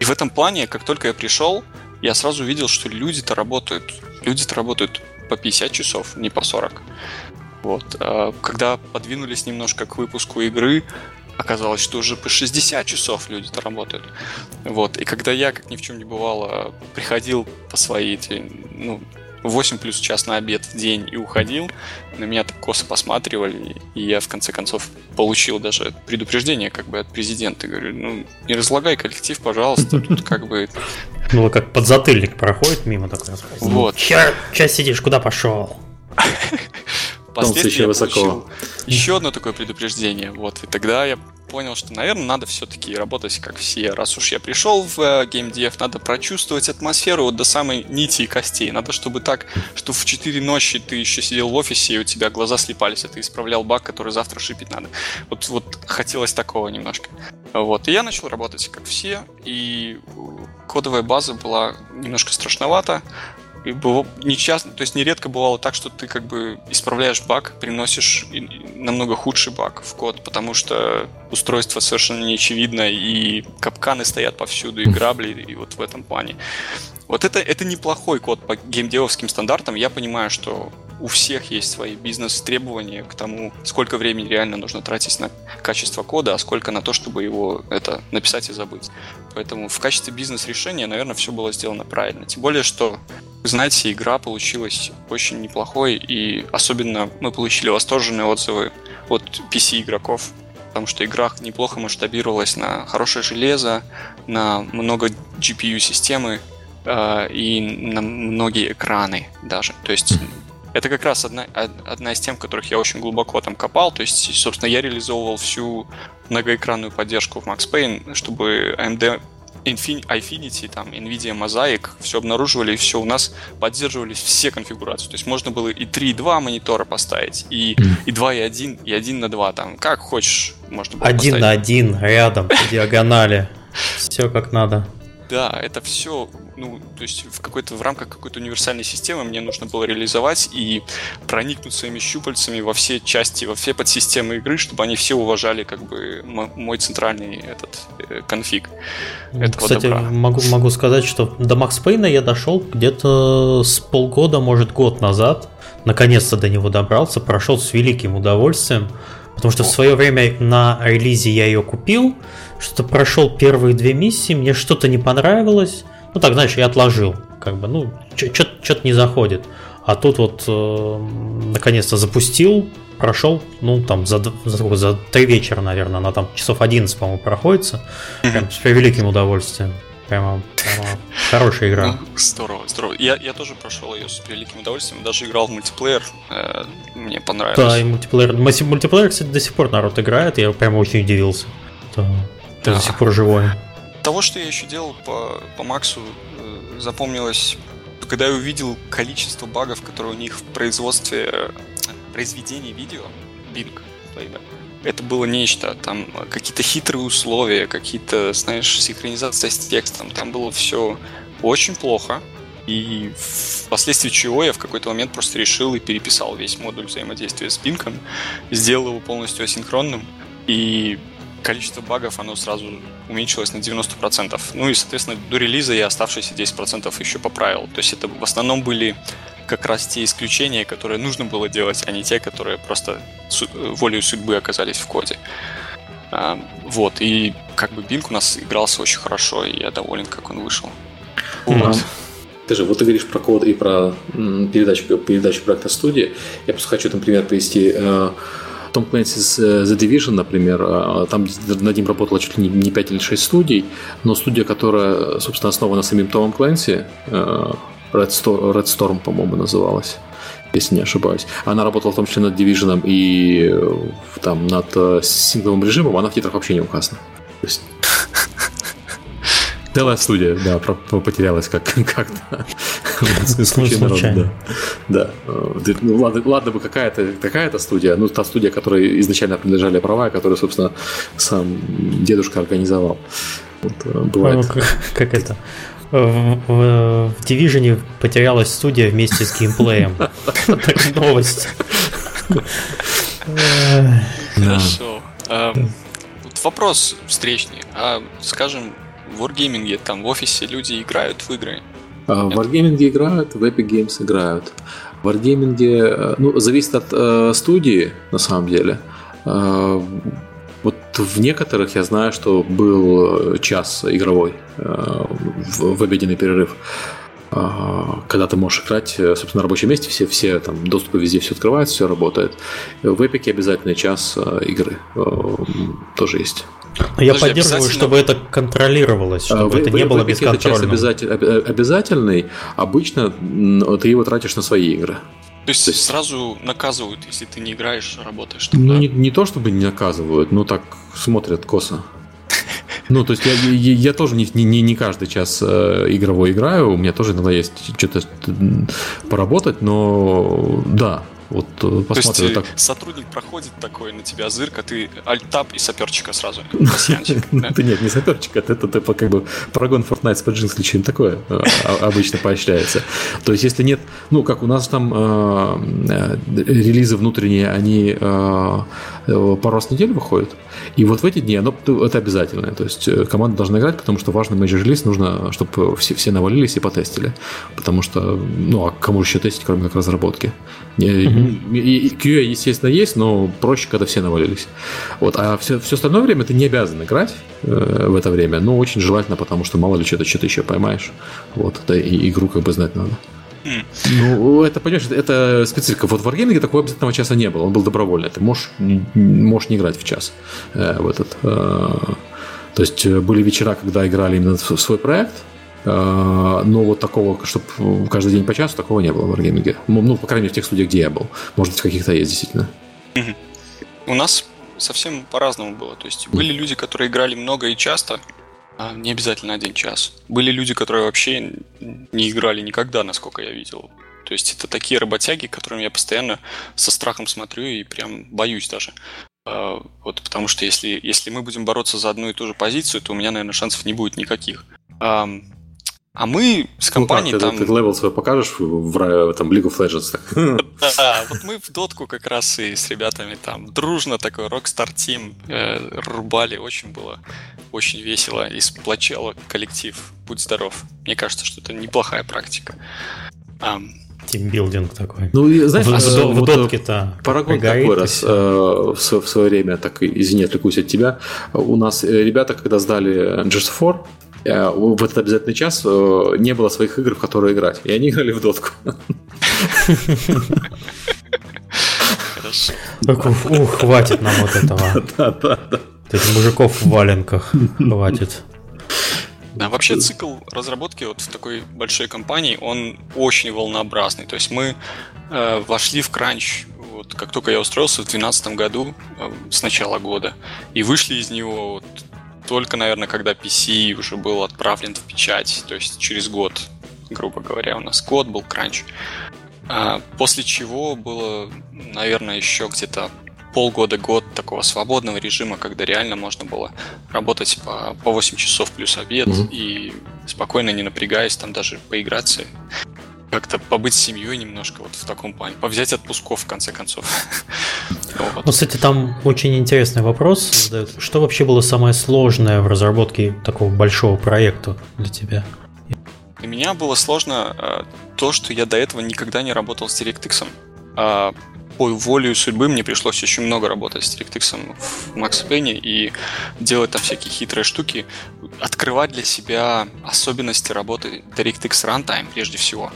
и в этом плане, как только я пришел, я сразу видел, что люди-то работают. Люди-то работают по 50 часов, не по 40. Вот. А когда подвинулись немножко к выпуску игры, оказалось, что уже по 60 часов люди-то работают. Вот. И когда я, как ни в чем не бывало, приходил по своей эти, ну, 8 плюс час на обед в день и уходил, на меня так косо посматривали, и я в конце концов получил даже предупреждение как бы от президента. Говорю, ну, не разлагай коллектив, пожалуйста, тут как бы... Ну, как подзатыльник проходит мимо такой. Вот. Сейчас сидишь, куда пошел? Впоследствии я получил еще одно такое предупреждение. Вот, и тогда я понял, что, наверное, надо все-таки работать как все. Раз уж я пришел в э, геймдев, надо прочувствовать атмосферу вот до самой нити и костей. Надо, чтобы так, что в 4 ночи ты еще сидел в офисе, и у тебя глаза слепались, а ты исправлял баг, который завтра шипить надо. Вот, вот хотелось такого немножко. Вот. И я начал работать как все, и кодовая база была немножко страшновата, и было нечасто, то есть нередко бывало так, что ты как бы исправляешь баг, приносишь намного худший баг в код, потому что устройство совершенно не очевидно, и капканы стоят повсюду, и грабли, и вот в этом плане. Вот это, это неплохой код по геймдевовским стандартам. Я понимаю, что у всех есть свои бизнес-требования к тому, сколько времени реально нужно тратить на качество кода, а сколько на то, чтобы его это написать и забыть. Поэтому в качестве бизнес-решения, наверное, все было сделано правильно. Тем более, что, знаете, игра получилась очень неплохой, и особенно мы получили восторженные отзывы от PC-игроков, потому что игра неплохо масштабировалась на хорошее железо, на много GPU-системы, э, и на многие экраны даже. То есть это как раз одна, одна из тем, в которых я очень глубоко там копал. То есть, собственно, я реализовывал всю многоэкранную поддержку в Max Payne, чтобы AMD Infinity, там, NVIDIA Mosaic, все обнаруживали, и все у нас поддерживались все конфигурации. То есть можно было и 3, и 2 монитора поставить, и, и 2, и 1, и 1 на 2, там, как хочешь можно было 1 поставить. на 1, рядом, по диагонали. Все как надо. Да, это все, ну, то есть в какой-то в рамках какой-то универсальной системы мне нужно было реализовать и проникнуть своими щупальцами во все части, во все подсистемы игры, чтобы они все уважали как бы мой центральный этот э, конфиг. Этого Кстати, добра. могу могу сказать, что до Макс Пейна я дошел где-то с полгода, может год назад. Наконец-то до него добрался, прошел с великим удовольствием. Потому что в свое время на релизе я ее купил, что-то прошел первые две миссии, мне что-то не понравилось. Ну так, знаешь, я отложил. Как бы, ну, что-то не заходит. А тут вот э, наконец-то запустил, прошел, ну, там, за, за, за три вечера, наверное, она там часов 11, по-моему, проходится. Прям с превеликим удовольствием. Прямо, прямо хорошая игра. Ну, здорово, здорово. Я, я тоже прошел ее с превеликим удовольствием. Даже играл в мультиплеер. Э, мне понравилось. Да, и мультиплеер. Мультиплеер, кстати, до сих пор народ играет. Я прямо очень удивился. Да. Да. До сих пор живой. Того, что я еще делал по, по Максу, э, запомнилось, когда я увидел количество багов, которые у них в производстве э, произведений видео, Bing, Playback это было нечто. Там какие-то хитрые условия, какие-то, знаешь, синхронизация с текстом. Там было все очень плохо. И впоследствии чего я в какой-то момент просто решил и переписал весь модуль взаимодействия с пинком, сделал его полностью асинхронным, и количество багов, оно сразу уменьшилось на 90%. Ну и, соответственно, до релиза я оставшиеся 10% еще поправил. То есть это в основном были как раз те исключения, которые нужно было делать, а не те, которые просто волею судьбы оказались в коде. А, вот, и как бы Бинг у нас игрался очень хорошо, и я доволен, как он вышел. Вот. Ты же, вот ты говоришь про код и про передачу, передачу проекта студии. Я просто хочу, например, привести э, том Clancy's э, The Division, например, э, там над ним работало чуть ли не 5 или 6 студий, но студия, которая, собственно, основана самим Томом Клэнси, Red, Storm, Red Storm, по-моему, называлась если не ошибаюсь. Она работала в том числе над Division и э, там над э, сингловым режимом, она в титрах вообще не указана. То есть... Целая студия, да, потерялась как, как-то. Случайно. Да. да. Ну, ладно, ладно бы какая-то какая-то студия, ну, та студия, которой изначально принадлежали права, которую, собственно, сам дедушка организовал. Вот, э, бывает. Как, как это? в, в, в Division потерялась студия вместе с геймплеем. Новость. Хорошо. Вопрос встречный. А, скажем, в Wargaming, там в офисе люди играют в игры? А, в Wargaming играют, в Epic Games играют. В Wargaming, э, ну, зависит от э, студии, на самом деле. Э, вот в некоторых я знаю, что был час игровой в, в обеденный перерыв когда ты можешь играть, собственно, на рабочем месте, все, все там доступы везде все открывается, все работает. В Эпике обязательно час игры тоже есть. Но я Подожди, поддерживаю, чтобы это контролировалось, чтобы вы, это не было бесконтрольным. Обязатель, обязательный, обычно ты его тратишь на свои игры. То есть, то есть сразу наказывают, если ты не играешь, работаешь там, Ну, не, не то чтобы не наказывают, но так смотрят косо. Ну, то есть я, я, я тоже не, не, не каждый час э, игровой играю, у меня тоже иногда есть что-то поработать, но да, вот э, посмотрим. То есть так. сотрудник проходит такой на тебя зырк, а ты Alt-Tab и саперчика сразу. Да нет, не саперчика, это типа как бы прогон Fortnite с поджин случаем такое э, обычно поощряется. То есть если нет, ну как у нас там э, релизы внутренние, они пару раз в неделю выходят, и вот в эти дни оно, это обязательно. То есть команда должна играть, потому что важный major релиз нужно, чтобы все, все навалились и потестили. Потому что, ну, а кому еще тестить, кроме как разработки? И QA, естественно, есть, но проще, когда все навалились. Вот. А все, все остальное время ты не обязан играть э, в это время, но очень желательно, потому что мало ли что-то что-то еще поймаешь. Вот. Да и игру как бы знать надо. Ну, это, понимаешь, это специфика. Вот в Wargaming такого обязательного часа не было. Он был добровольный. Ты можешь, можешь не играть в час э, в этот. Э, то есть э, были вечера, когда играли именно в свой проект, но вот такого, чтобы каждый день по часу, такого не было в Wargaming. Ну, по крайней мере, в тех студиях, где я был. Может быть, каких-то есть, действительно. У нас совсем по-разному было. То есть были люди, которые играли много и часто, а не обязательно один час. Были люди, которые вообще не играли никогда, насколько я видел. То есть это такие работяги, которым я постоянно со страхом смотрю и прям боюсь даже. А, вот потому что если, если мы будем бороться за одну и ту же позицию, то у меня, наверное, шансов не будет никаких. А мы с компанией ну, как, там... Ты, ты level свой покажешь в, в, там, League of Legends? Да, вот мы в дотку как раз и с ребятами там дружно такой Rockstar Team э, рубали, очень было очень весело и сплочало коллектив. Будь здоров. Мне кажется, что это неплохая практика. Тимбилдинг такой. Ну, знаешь, в, в, в э, дотке-то Paragon такой раз э, в, в свое время, так, извини, отвлекусь от тебя, у нас э, ребята, когда сдали GS4, Э, в этот обязательный час э, не было своих игр, в которые играть. И они играли в дотку. Ух, хватит нам вот этого. Да, да, да. Этих мужиков в валенках хватит. Да, вообще цикл разработки вот в такой большой компании, он очень волнообразный. То есть мы э, вошли в кранч вот как только я устроился в 2012 году, э, с начала года, и вышли из него вот только, наверное, когда PC уже был отправлен в печать, то есть через год, грубо говоря, у нас год был кранч. А, после чего было, наверное, еще где-то полгода-год такого свободного режима, когда реально можно было работать по, по 8 часов плюс обед угу. и спокойно, не напрягаясь, там даже поиграться как-то побыть семьей немножко вот в таком плане, повзять отпусков в конце концов. Ну, кстати, там очень интересный вопрос Что вообще было самое сложное в разработке такого большого проекта для тебя? Для меня было сложно э, то, что я до этого никогда не работал с DirectX. По воле судьбы мне пришлось очень много работать с DirectX в Max Payne и делать там всякие хитрые штуки, открывать для себя особенности работы DirectX Runtime прежде всего.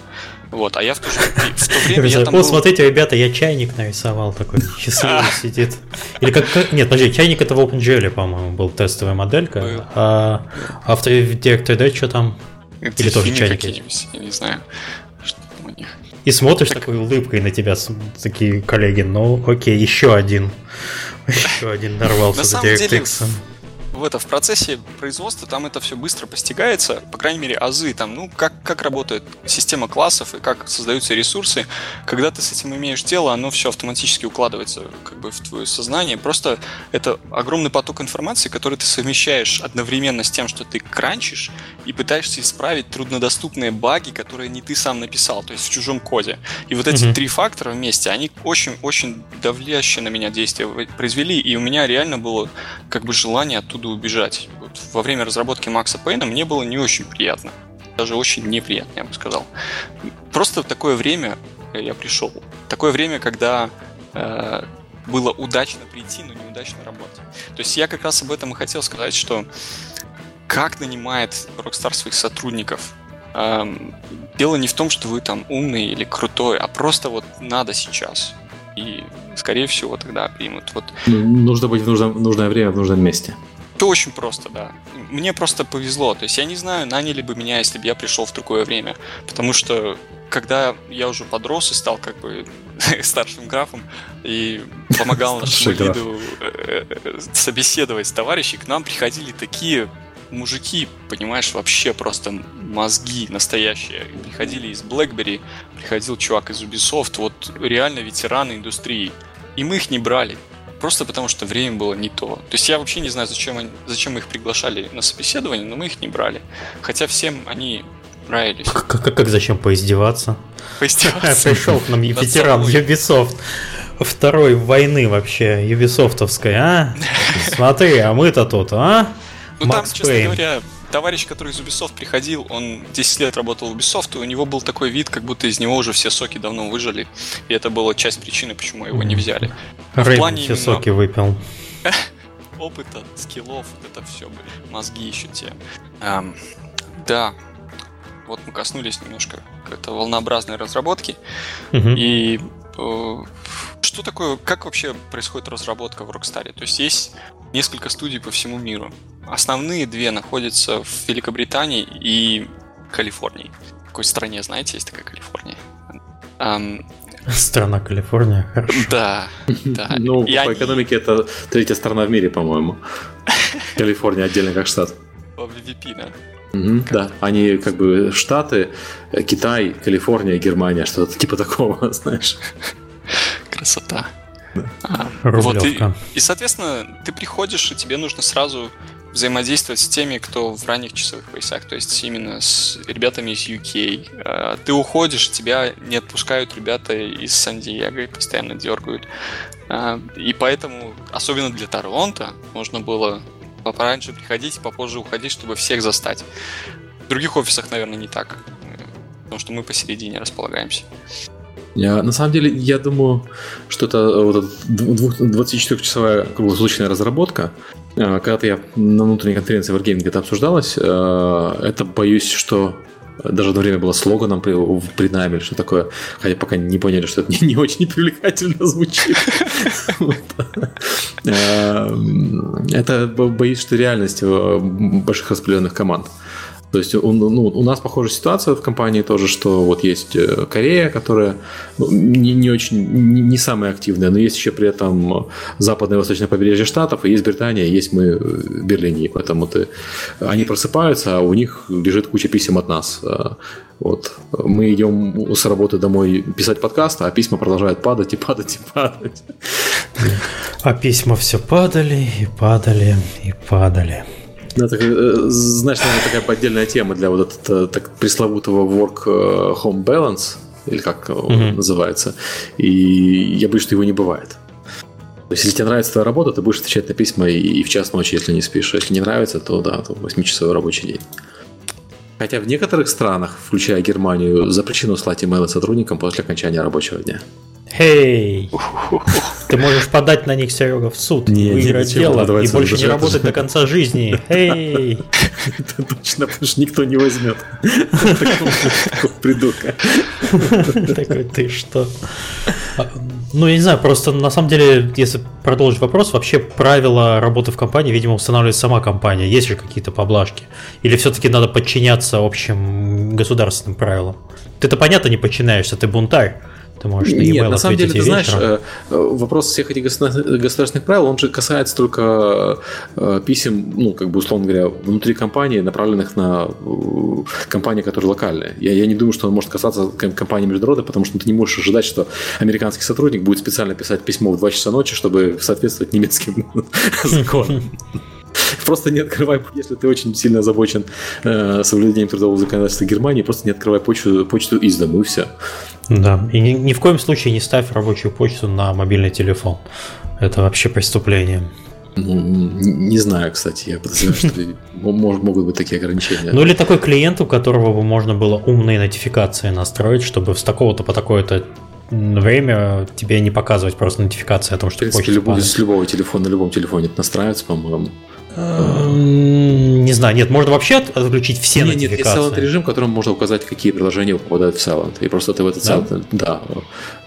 Вот, а я в то, же, в то время я там О, был... смотрите, ребята, я чайник нарисовал такой, счастливый сидит. Или как, нет, подожди, чайник это в OpenGL, по-моему, был тестовая моделька, а автор Direct3D что там? Или тоже чайник? Я не знаю. И смотришь так... такой улыбкой на тебя, такие коллеги, ну окей, еще один. Еще один нарвался за DirectX в это в процессе производства там это все быстро постигается, по крайней мере, азы там, ну, как, как работает система классов и как создаются ресурсы. Когда ты с этим имеешь дело, оно все автоматически укладывается как бы в твое сознание. Просто это огромный поток информации, который ты совмещаешь одновременно с тем, что ты кранчишь и пытаешься исправить труднодоступные баги, которые не ты сам написал, то есть в чужом коде. И вот эти mm-hmm. три фактора вместе, они очень-очень давлящие на меня действия произвели, и у меня реально было как бы желание оттуда оттуда убежать. Вот во время разработки Макса Пейна мне было не очень приятно. Даже очень неприятно, я бы сказал. Просто в такое время я пришел. Такое время, когда э, было удачно прийти, но неудачно работать. То есть я как раз об этом и хотел сказать, что как нанимает Rockstar своих сотрудников. Эм, дело не в том, что вы там умный или крутой, а просто вот надо сейчас. И, скорее всего, тогда примут. Вот. Нужно быть в нужном, нужное время в нужном месте. Это очень просто, да. Мне просто повезло. То есть я не знаю, наняли бы меня, если бы я пришел в другое время. Потому что когда я уже подрос и стал как бы старшим графом и помогал нашему виду э, собеседовать товарищей, к нам приходили такие мужики, понимаешь, вообще просто мозги настоящие. Приходили из BlackBerry, приходил чувак из Ubisoft, вот реально ветераны индустрии. И мы их не брали. Просто потому, что время было не то. То есть я вообще не знаю, зачем, они, зачем мы их приглашали на собеседование, но мы их не брали. Хотя всем они нравились. Как, как, как зачем поиздеваться? Поиздеваться. Пришел к нам ветеран Ubisoft второй войны вообще, юбисофтовской, а? Смотри, а мы-то тут, а? Ну Макс там, честно Пейн. говоря, товарищ, который из Ubisoft приходил, он 10 лет работал в Ubisoft, и у него был такой вид, как будто из него уже все соки давно выжили. И это была часть причины, почему его не взяли. В плане все именно... соки выпил. Опыта, скиллов, вот это все, были. Мозги еще те. Эм, да, вот мы коснулись немножко какой-то волнообразной разработки. Угу. И э, что такое, как вообще происходит разработка в Rockstar? То есть есть несколько студий по всему миру. Основные две находятся в Великобритании и Калифорнии. В какой стране, знаете, есть такая Калифорния? Um, Страна Калифорния, хорошо. Да, да. Ну, по они... экономике это третья страна в мире, по-моему. Калифорния отдельно как штат. По VVP, да. Угу, да, они как бы штаты, Китай, Калифорния, Германия, что-то типа такого, знаешь. Красота. А, вот и, и, соответственно, ты приходишь, и тебе нужно сразу взаимодействовать с теми, кто в ранних часовых поясах, то есть именно с ребятами из UK. А, ты уходишь, тебя не отпускают ребята из Сан-Диего и постоянно дергают. А, и поэтому, особенно для Торонто, можно было пораньше приходить, попозже уходить, чтобы всех застать. В других офисах, наверное, не так, потому что мы посередине располагаемся. Я, на самом деле, я думаю, что это вот 24-часовая круглосуточная разработка, э, когда-то я на внутренней конференции Wargaming это обсуждалось, э, это боюсь, что даже одно время было слоганом при, при найме или что такое, хотя пока не поняли, что это не, не очень привлекательно звучит. Э, это боюсь, что реальность больших распределенных команд. То есть у, ну, у нас похожая ситуация в компании тоже, что вот есть э, Корея, которая ну, не, не очень, не, не самая активная, но есть еще при этом западное и восточное побережье Штатов, и есть Британия, есть мы в Берлине, поэтому ты, они просыпаются, а у них лежит куча писем от нас. А, вот. Мы идем с работы домой писать подкаст, а письма продолжают падать и падать и падать. А письма все падали и падали и падали. Ну, это, э, знаешь, наверное, такая отдельная тема для вот этого так, пресловутого work-home э, balance, или как он называется. И я боюсь, что его не бывает. То есть, если тебе нравится твоя работа, ты будешь отвечать на письма и в час ночи, если не спишь. Если не нравится, то да, то 8-часовой рабочий день. Хотя в некоторых странах, включая Германию, запрещено слать имейлы сотрудникам после окончания рабочего дня. Эй! Ты можешь подать на них, Серега, в суд, не, выиграть не, дело и больше не работать до конца жизни. Эй! Это точно, потому что никто не возьмет. Придурка. Такой ты что? Ну, я не знаю, просто на самом деле, если продолжить вопрос, вообще правила работы в компании, видимо, устанавливает сама компания. Есть же какие-то поблажки? Или все-таки надо подчиняться общим государственным правилам? Ты-то понятно не подчиняешься, ты бунтарь. Ты можешь на Нет, на самом деле, ты знаешь, э, вопрос всех этих государственных правил, он же касается только э, писем, ну, как бы, условно говоря, внутри компании, направленных на э, компании, которые локальные. Я, я не думаю, что он может касаться компании международной, потому что ты не можешь ожидать, что американский сотрудник будет специально писать письмо в 2 часа ночи, чтобы соответствовать немецким законам. Просто не открывай, если ты очень сильно озабочен э, соблюдением трудового законодательства Германии, просто не открывай почту, почту из дома, и все. Да, и ни, ни в коем случае не ставь рабочую почту на мобильный телефон. Это вообще преступление. Ну, не знаю, кстати, я подозреваю, что могут быть такие ограничения. Ну или такой клиент, у которого бы можно было умные нотификации настроить, чтобы с такого-то по такое-то время тебе не показывать просто нотификации о том, что В принципе, любой, с любого телефона, на любом телефоне это настраивается, по-моему. Не знаю, нет, можно вообще отключить все нет, нотификации. Нет, есть режим, в котором можно указать, какие приложения попадают в Silent. И просто ты в этот да? Silent, да.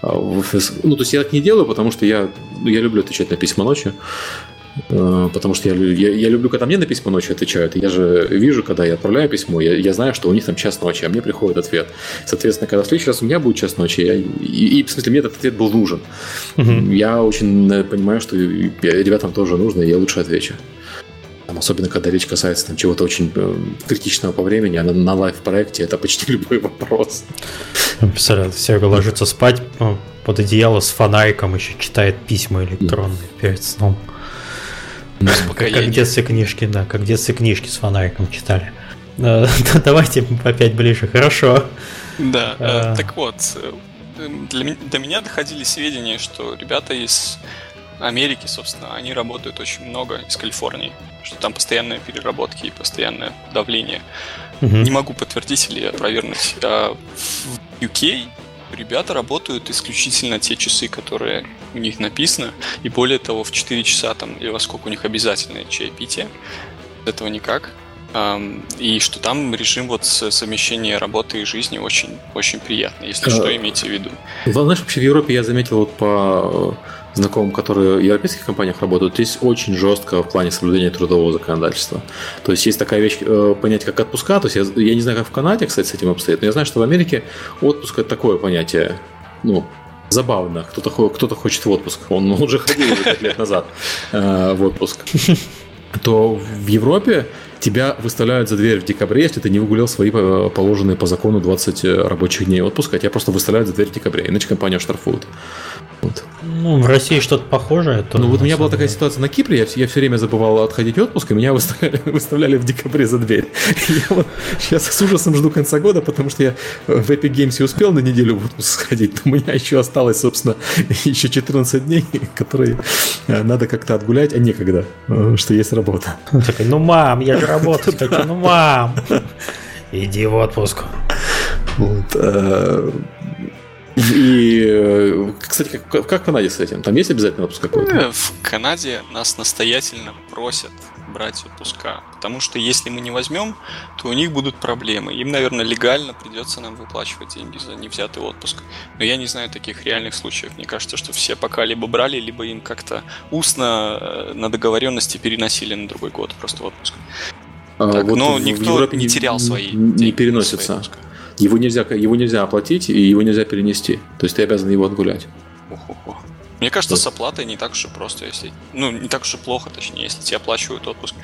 Ну, то есть я так не делаю, потому что я, я люблю отвечать на письма ночью. Э, потому что я, я, я люблю, когда мне на письма ночью отвечают. Я же вижу, когда я отправляю письмо, я, я знаю, что у них там час ночи, а мне приходит ответ. Соответственно, когда в следующий раз у меня будет час ночи, я, и, и в смысле мне этот ответ был нужен. Угу. Я очень э, понимаю, что ребятам тоже нужно, и я лучше отвечу. Там, особенно когда речь касается там, чего-то очень э, критичного по времени, а на, на лайв-проекте это почти любой вопрос. Представляю, Серега ложится спать под одеяло с фонариком, еще читает письма электронные перед сном. Как, как в детстве книжки, да, как в детстве книжки с фонариком читали. Э, давайте опять ближе, хорошо. Да, а... так вот, для, до меня доходили сведения, что ребята из Америки, собственно, они работают очень много из Калифорнии, что там постоянные переработки и постоянное давление. Угу. Не могу подтвердить или опровергнуть. А в UK ребята работают исключительно те часы, которые у них написано, и более того, в 4 часа там, или во сколько у них обязательное чаепитие. Этого никак. И что там режим вот совмещения работы и жизни очень, очень приятный, если а, что, имейте в виду. Знаешь, вообще в Европе я заметил вот по знакомым, которые в европейских компаниях работают, здесь очень жестко в плане соблюдения трудового законодательства. То есть есть такая вещь, э, понятие как отпуска. То есть я, я не знаю, как в Канаде, кстати, с этим обстоит, но я знаю, что в Америке отпуск это такое понятие, ну, забавно. Кто-то, кто-то хочет в отпуск. Он уже ходил уже 5 лет назад э, в отпуск. То в Европе тебя выставляют за дверь в декабре, если ты не выгулял свои э, положенные по закону 20 рабочих дней отпуска, тебя просто выставляют за дверь в декабре, иначе компания штрафует. Вот. Ну, в России что-то похожее. То ну, вот у меня была такая ситуация на Кипре, я, я все время забывал отходить в отпуск, и меня выставляли, выставляли в декабре за дверь. Я вот сейчас с ужасом жду конца года, потому что я в Epic Games успел на неделю в отпуск сходить, но у меня еще осталось, собственно, еще 14 дней, которые э, надо как-то отгулять, а некогда, э, что есть работа. Такой, ну, мам, я же работаю хочу, ну, мам, иди в отпуск. Вот, э, и, э, кстати, как, как в Канаде с этим? Там есть обязательно отпуск какой-то? Э, в Канаде нас настоятельно просят брать отпуска. Потому что если мы не возьмем, то у них будут проблемы. Им, наверное, легально придется нам выплачивать деньги за невзятый отпуск. Но я не знаю таких реальных случаев. Мне кажется, что все пока либо брали, либо им как-то устно э, на договоренности переносили на другой год просто отпуск. А, так, вот но никто не терял свои не деньги. Не переносится. Свои его нельзя, его нельзя оплатить, и его нельзя перенести. То есть ты обязан его отгулять. Мне кажется, с оплатой не так уж и просто, если. Ну, не так уж и плохо, точнее, если тебе оплачивают отпуск,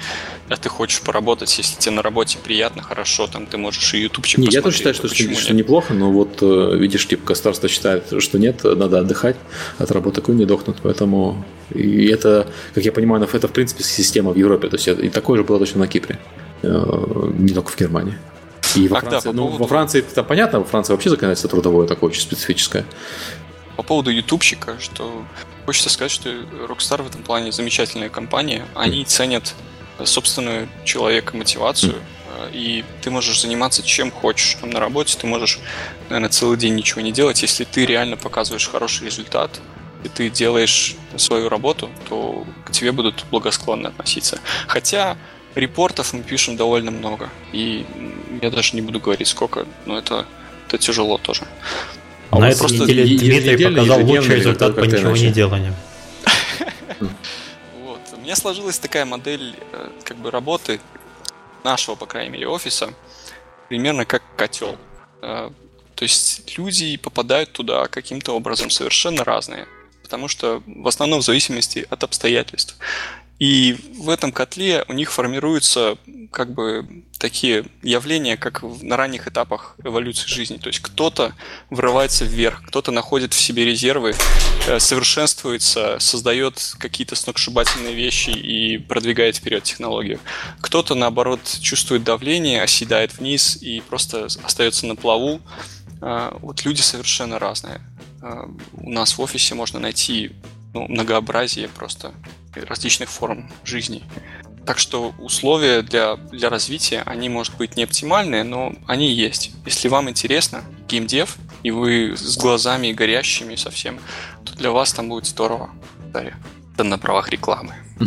а ты хочешь поработать, если тебе на работе приятно, хорошо, там ты можешь и ютубчик не, Я тоже считаю, что, что, что неплохо, но вот э, видишь, типа государство считает, что нет, надо отдыхать от работы, такой не дохнут, поэтому и это, как я понимаю, это в принципе система в Европе, то есть и такое же было точно на Кипре, э, не только в Германии. И во, Ах, Франции, да, ну, поводу... во Франции там понятно, во Франции вообще законодательство трудовое такое очень специфическое. По поводу ютубщика, что хочется сказать, что Rockstar в этом плане замечательная компания. Они mm. ценят собственную человека мотивацию, mm. и ты можешь заниматься чем хочешь там на работе, ты можешь, наверное, целый день ничего не делать, если ты реально показываешь хороший результат, и ты делаешь свою работу, то к тебе будут благосклонно относиться. Хотя Репортов мы пишем довольно много. И я даже не буду говорить сколько, но это, это тяжело тоже. А На этой неделе Дмитрий показал лучший результат по ничего не деланию. Вот. У меня сложилась такая модель э, как бы работы нашего, по крайней мере, офиса, примерно как котел. Э, то есть люди попадают туда каким-то образом совершенно разные, потому что в основном в зависимости от обстоятельств. И в этом котле у них формируются как бы такие явления, как на ранних этапах эволюции жизни. То есть кто-то врывается вверх, кто-то находит в себе резервы, э, совершенствуется, создает какие-то сногсшибательные вещи и продвигает вперед технологию. Кто-то, наоборот, чувствует давление, оседает вниз и просто остается на плаву. А, вот люди совершенно разные. А, у нас в офисе можно найти ну, многообразие просто различных форм жизни. Так что условия для, для развития, они, может быть, не оптимальные, но они есть. Если вам интересно, геймдев, и вы с глазами горящими совсем, то для вас там будет здорово. Дарья. Это на правах рекламы.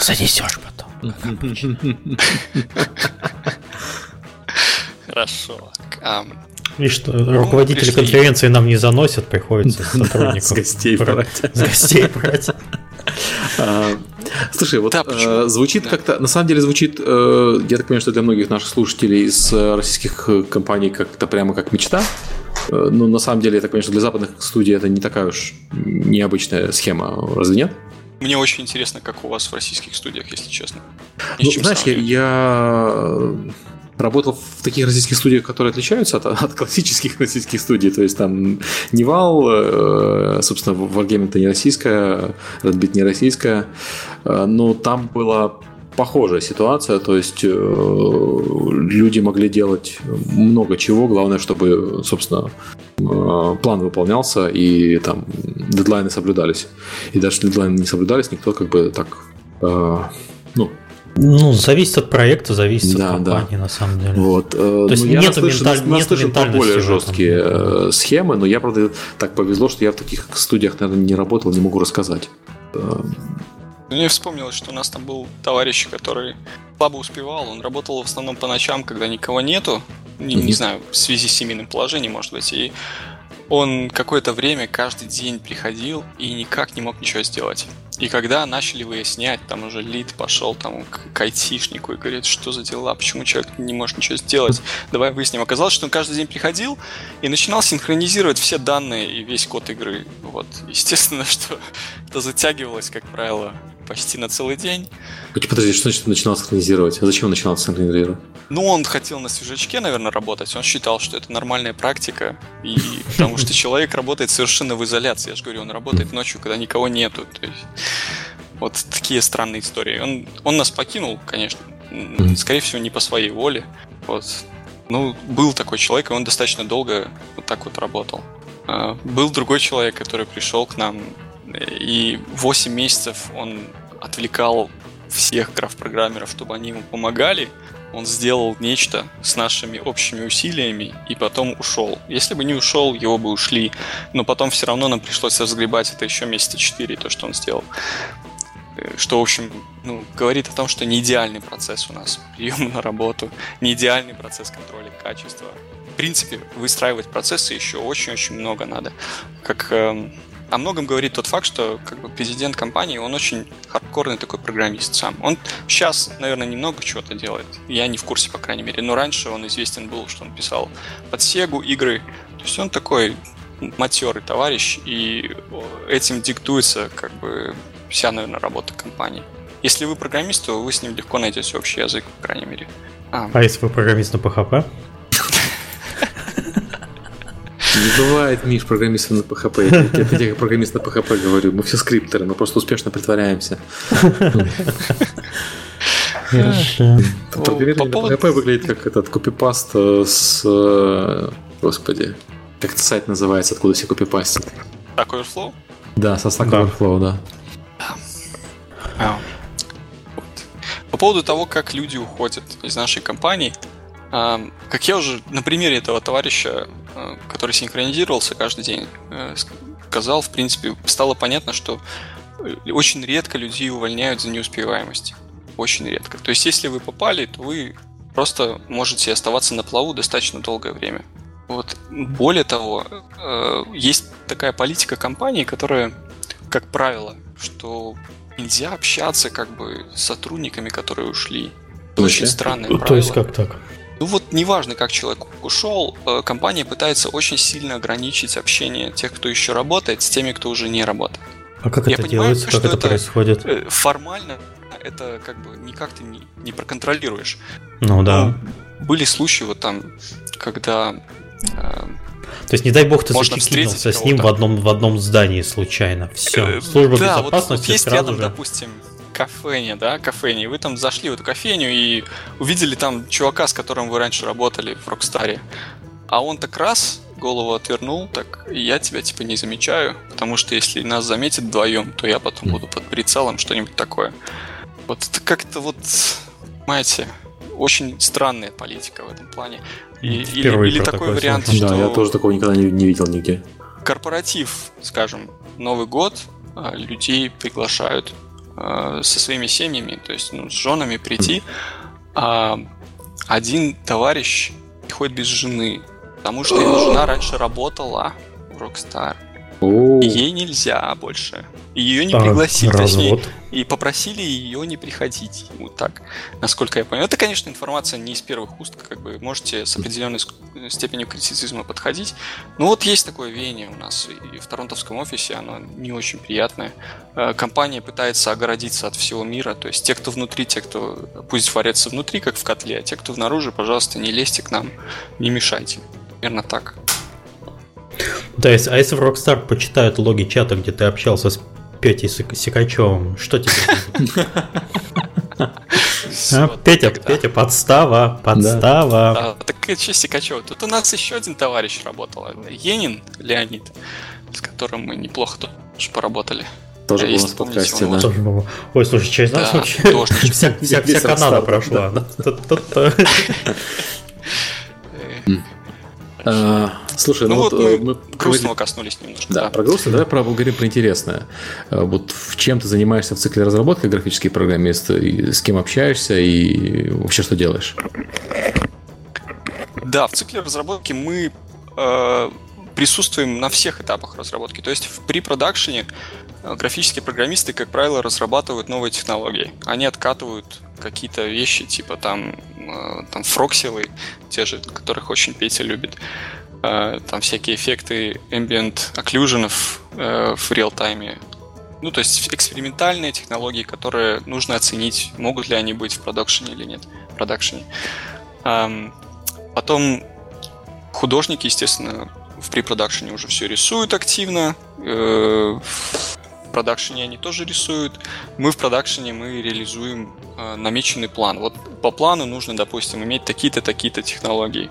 Занесешь потом. Хорошо. И что, руководители ну, конференции нам не заносят, приходится сотрудникам. С гостей брать. С гостей брать. А, слушай, вот э, звучит как-то, на самом деле звучит, э, я так понимаю, что для многих наших слушателей из э, российских компаний как-то прямо как мечта. Но на самом деле, я так понимаю, что для западных студий это не такая уж необычная схема, разве нет? Мне очень интересно, как у вас в российских студиях, если честно. Ну, знаешь, я, я работал в таких российских студиях, которые отличаются от, от классических российских студий. То есть там Невал, э, собственно, Wargaming это не российская, Redbit не российская, э, но там была похожая ситуация, то есть э, люди могли делать много чего, главное, чтобы, собственно, план выполнялся и там дедлайны соблюдались. И даже дедлайны не соблюдались, никто как бы так ну, ну, зависит от проекта, зависит да, от компании, да. на самом деле. Вот. То есть ну, нет наслышан, менталь... наслышан более жесткие. Э, схемы, но я, правда, так повезло, что я в таких студиях, наверное, не работал, не могу рассказать. Мне вспомнилось, что у нас там был товарищ, который слабо успевал. Он работал в основном по ночам, когда никого нету. Не, mm-hmm. не знаю, в связи с семейным положением, может быть. И он какое-то время каждый день приходил и никак не мог ничего сделать. И когда начали выяснять, там уже лид пошел там к, айтишнику и говорит, что за дела, почему человек не может ничего сделать, давай выясним. Оказалось, что он каждый день приходил и начинал синхронизировать все данные и весь код игры. Вот. Естественно, что это затягивалось, как правило, почти на целый день. Подожди, что значит начинал синхронизировать? А зачем он начинал синхронизировать? Ну, он хотел на свежачке, наверное, работать. Он считал, что это нормальная практика. И потому что человек работает совершенно в изоляции. Я же говорю, он работает ночью, когда никого нету. То есть, вот такие странные истории. Он, он нас покинул, конечно. Скорее всего, не по своей воле. Вот. Ну, был такой человек, и он достаточно долго вот так вот работал. А, был другой человек, который пришел к нам и 8 месяцев он отвлекал всех граф-программеров, чтобы они ему помогали. Он сделал нечто с нашими общими усилиями и потом ушел. Если бы не ушел, его бы ушли. Но потом все равно нам пришлось разгребать это еще месяца 4, то, что он сделал. Э, что, в общем, ну, говорит о том, что не идеальный процесс у нас приема на работу, не идеальный процесс контроля качества. В принципе, выстраивать процессы еще очень-очень много надо. Как эм, о многом говорит тот факт, что как бы президент компании, он очень хардкорный такой программист сам. Он сейчас, наверное, немного чего-то делает. Я не в курсе, по крайней мере. Но раньше он известен был, что он писал под Сегу игры. То есть он такой матерый товарищ, и этим диктуется как бы вся, наверное, работа компании. Если вы программист, то вы с ним легко найдете общий язык, по крайней мере. А, а если вы программист на PHP? Не бывает, Миш, программистов на PHP. Я тебе как программист на PHP говорю. Мы все скриптеры, мы просто успешно притворяемся. Хорошо. Программирование на PHP выглядит как этот копипаст с... Э, господи, как этот сайт называется, откуда все копипастят? Stack Overflow? Да, со Stack Overflow, да. По поводу того, как люди уходят из нашей компании, как я уже на примере этого товарища, который синхронизировался каждый день, э, сказал, в принципе, стало понятно, что э, очень редко людей увольняют за неуспеваемость. Очень редко. То есть, если вы попали, то вы просто можете оставаться на плаву достаточно долгое время. Вот. Более того, есть такая политика компании, которая, как правило, что нельзя общаться как бы с сотрудниками, которые ушли. Очень странное правило. То есть как так? Ну вот неважно, как человек ушел, э, компания пытается очень сильно ограничить общение тех, кто еще работает, с теми, кто уже не работает. А как Я это понимаю, делается, как это, это происходит? Э, формально это как бы никак ты не, не проконтролируешь. Ну да. Но были случаи вот там, когда э, то есть, не дай бог, ты зачекинулся с ним в одном, в одном здании случайно. Все. Служба да, безопасности вот, вот есть рядом, же... допустим, кафене, да, кафене. Вы там зашли в эту кофейню и увидели там чувака, с которым вы раньше работали в Рокстаре. А он так раз голову отвернул, так я тебя типа не замечаю, потому что если нас заметят вдвоем, то я потом буду под прицелом что-нибудь такое. Вот это как-то вот, понимаете, очень странная политика в этом плане. И, или, или такой вариант, что... Да, я тоже такого никогда не, не видел нигде. Корпоратив, скажем, Новый год, а, людей приглашают а, со своими семьями, то есть ну, с женами прийти, а один товарищ приходит без жены, потому что его жена раньше работала в Rockstar. И ей нельзя больше. Ее не пригласили, точнее, и попросили ее не приходить. Вот так, насколько я понял. Это, конечно, информация не из первых уст, как бы можете с определенной степенью критицизма подходить. Но вот есть такое веяние у нас и в торонтовском офисе, оно не очень приятное. Э, компания пытается огородиться от всего мира, то есть те, кто внутри, те, кто пусть варятся внутри, как в котле, а те, кто внаружи, пожалуйста, не лезьте к нам, не мешайте. Примерно так. Да, если, а если в Rockstar почитают логи чата, где ты общался с Петей Сикачевым, что тебе а, Петя, Петя, подстава, подстава. Так что Сикачев? Тут у нас еще один товарищ работал, Енин Леонид, с которым мы неплохо тут поработали. Тоже был в подкасте, да. Ой, слушай, через нас вообще вся Канада прошла. А, слушай, ну, ну вот, вот мы, мы грустного коснулись немножко. Да, да. про грустно, давай про поговорим про интересное. А, вот в чем ты занимаешься в цикле разработки графический программист, и с кем общаешься и вообще что делаешь? Да, в цикле разработки мы э, присутствуем на всех этапах разработки. То есть в при-продакшене э, графические программисты, как правило, разрабатывают новые технологии. Они откатывают какие-то вещи, типа там, э, там фроксилы, те же, которых очень Петя любит. Э, там всякие эффекты ambient окклюженов в реал-тайме. Ну, то есть экспериментальные технологии, которые нужно оценить, могут ли они быть в продакшене или нет. В продакшене. Потом художники, естественно, в препродакшене уже все рисуют активно. Э, продакшене они тоже рисуют. Мы в продакшене мы реализуем э, намеченный план. Вот по плану нужно, допустим, иметь такие-то, такие-то технологии.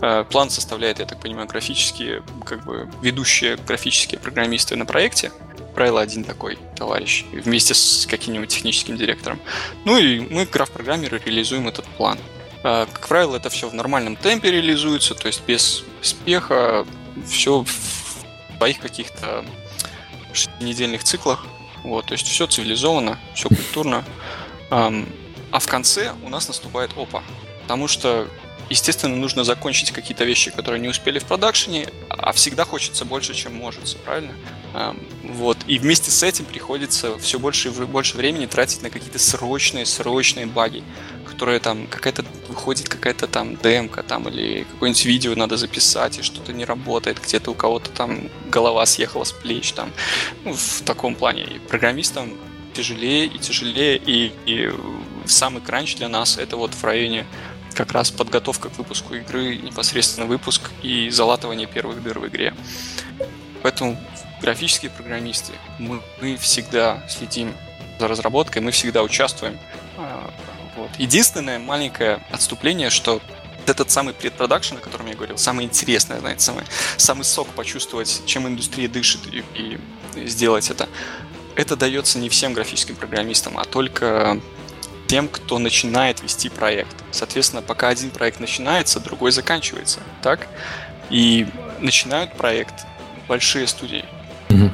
Э, план составляет, я так понимаю, графические, как бы ведущие графические программисты на проекте. Правило один такой товарищ, вместе с каким-нибудь техническим директором. Ну и мы, граф-программеры, реализуем этот план. Как правило, это все в нормальном темпе реализуется, то есть без успеха, все в своих каких-то недельных циклах. Вот, то есть все цивилизованно, все культурно. А в конце у нас наступает опа. Потому что, естественно, нужно закончить какие-то вещи, которые не успели в продакшене, а всегда хочется больше, чем может, правильно? Вот. И вместе с этим приходится все больше и больше времени тратить на какие-то срочные, срочные баги которая там какая-то выходит какая-то там демка там или какое-нибудь видео надо записать и что-то не работает, где-то у кого-то там голова съехала с плеч там. Ну, в таком плане. И программистам тяжелее и тяжелее, и, и самый кранч для нас это вот в районе как раз подготовка к выпуску игры, непосредственно выпуск и залатывание первых дыр в игре. Поэтому графические программисты, мы, мы всегда следим за разработкой, мы всегда участвуем а, вот. Единственное маленькое отступление, что этот самый предпродакшн, о котором я говорил, самое интересное, знаете, самый, самый сок почувствовать, чем индустрия дышит и, и сделать это, это дается не всем графическим программистам, а только тем, кто начинает вести проект. Соответственно, пока один проект начинается, другой заканчивается, так? И начинают проект большие студии. Mm-hmm.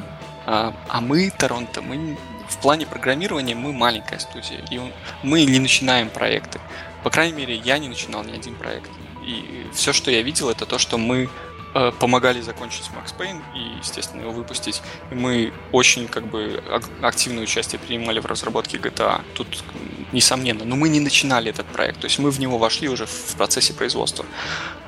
А, а мы, Торонто, мы в плане программирования мы маленькая студия, и мы не начинаем проекты. По крайней мере, я не начинал ни один проект. И все, что я видел, это то, что мы э, помогали закончить Max Payne и, естественно, его выпустить. И мы очень как бы активное участие принимали в разработке GTA. Тут несомненно. Но мы не начинали этот проект. То есть мы в него вошли уже в процессе производства.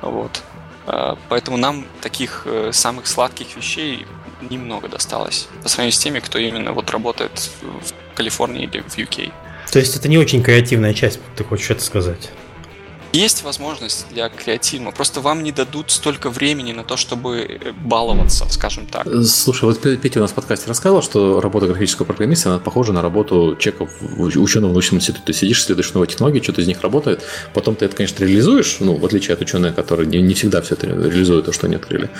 Вот. Э, поэтому нам таких э, самых сладких вещей немного досталось по сравнению с теми, кто именно вот работает в Калифорнии или в UK. То есть это не очень креативная часть, ты хочешь это сказать? Есть возможность для креатива, просто вам не дадут столько времени на то, чтобы э, баловаться, скажем так. Слушай, вот Петя у нас в подкасте рассказывал, что работа графического программиста, она похожа на работу чеков ученого в научном институте. Ты сидишь, следуешь новые технологии, что-то из них работает, потом ты это, конечно, реализуешь, ну, в отличие от ученых, которые не, не всегда все это реализуют, то, что они открыли.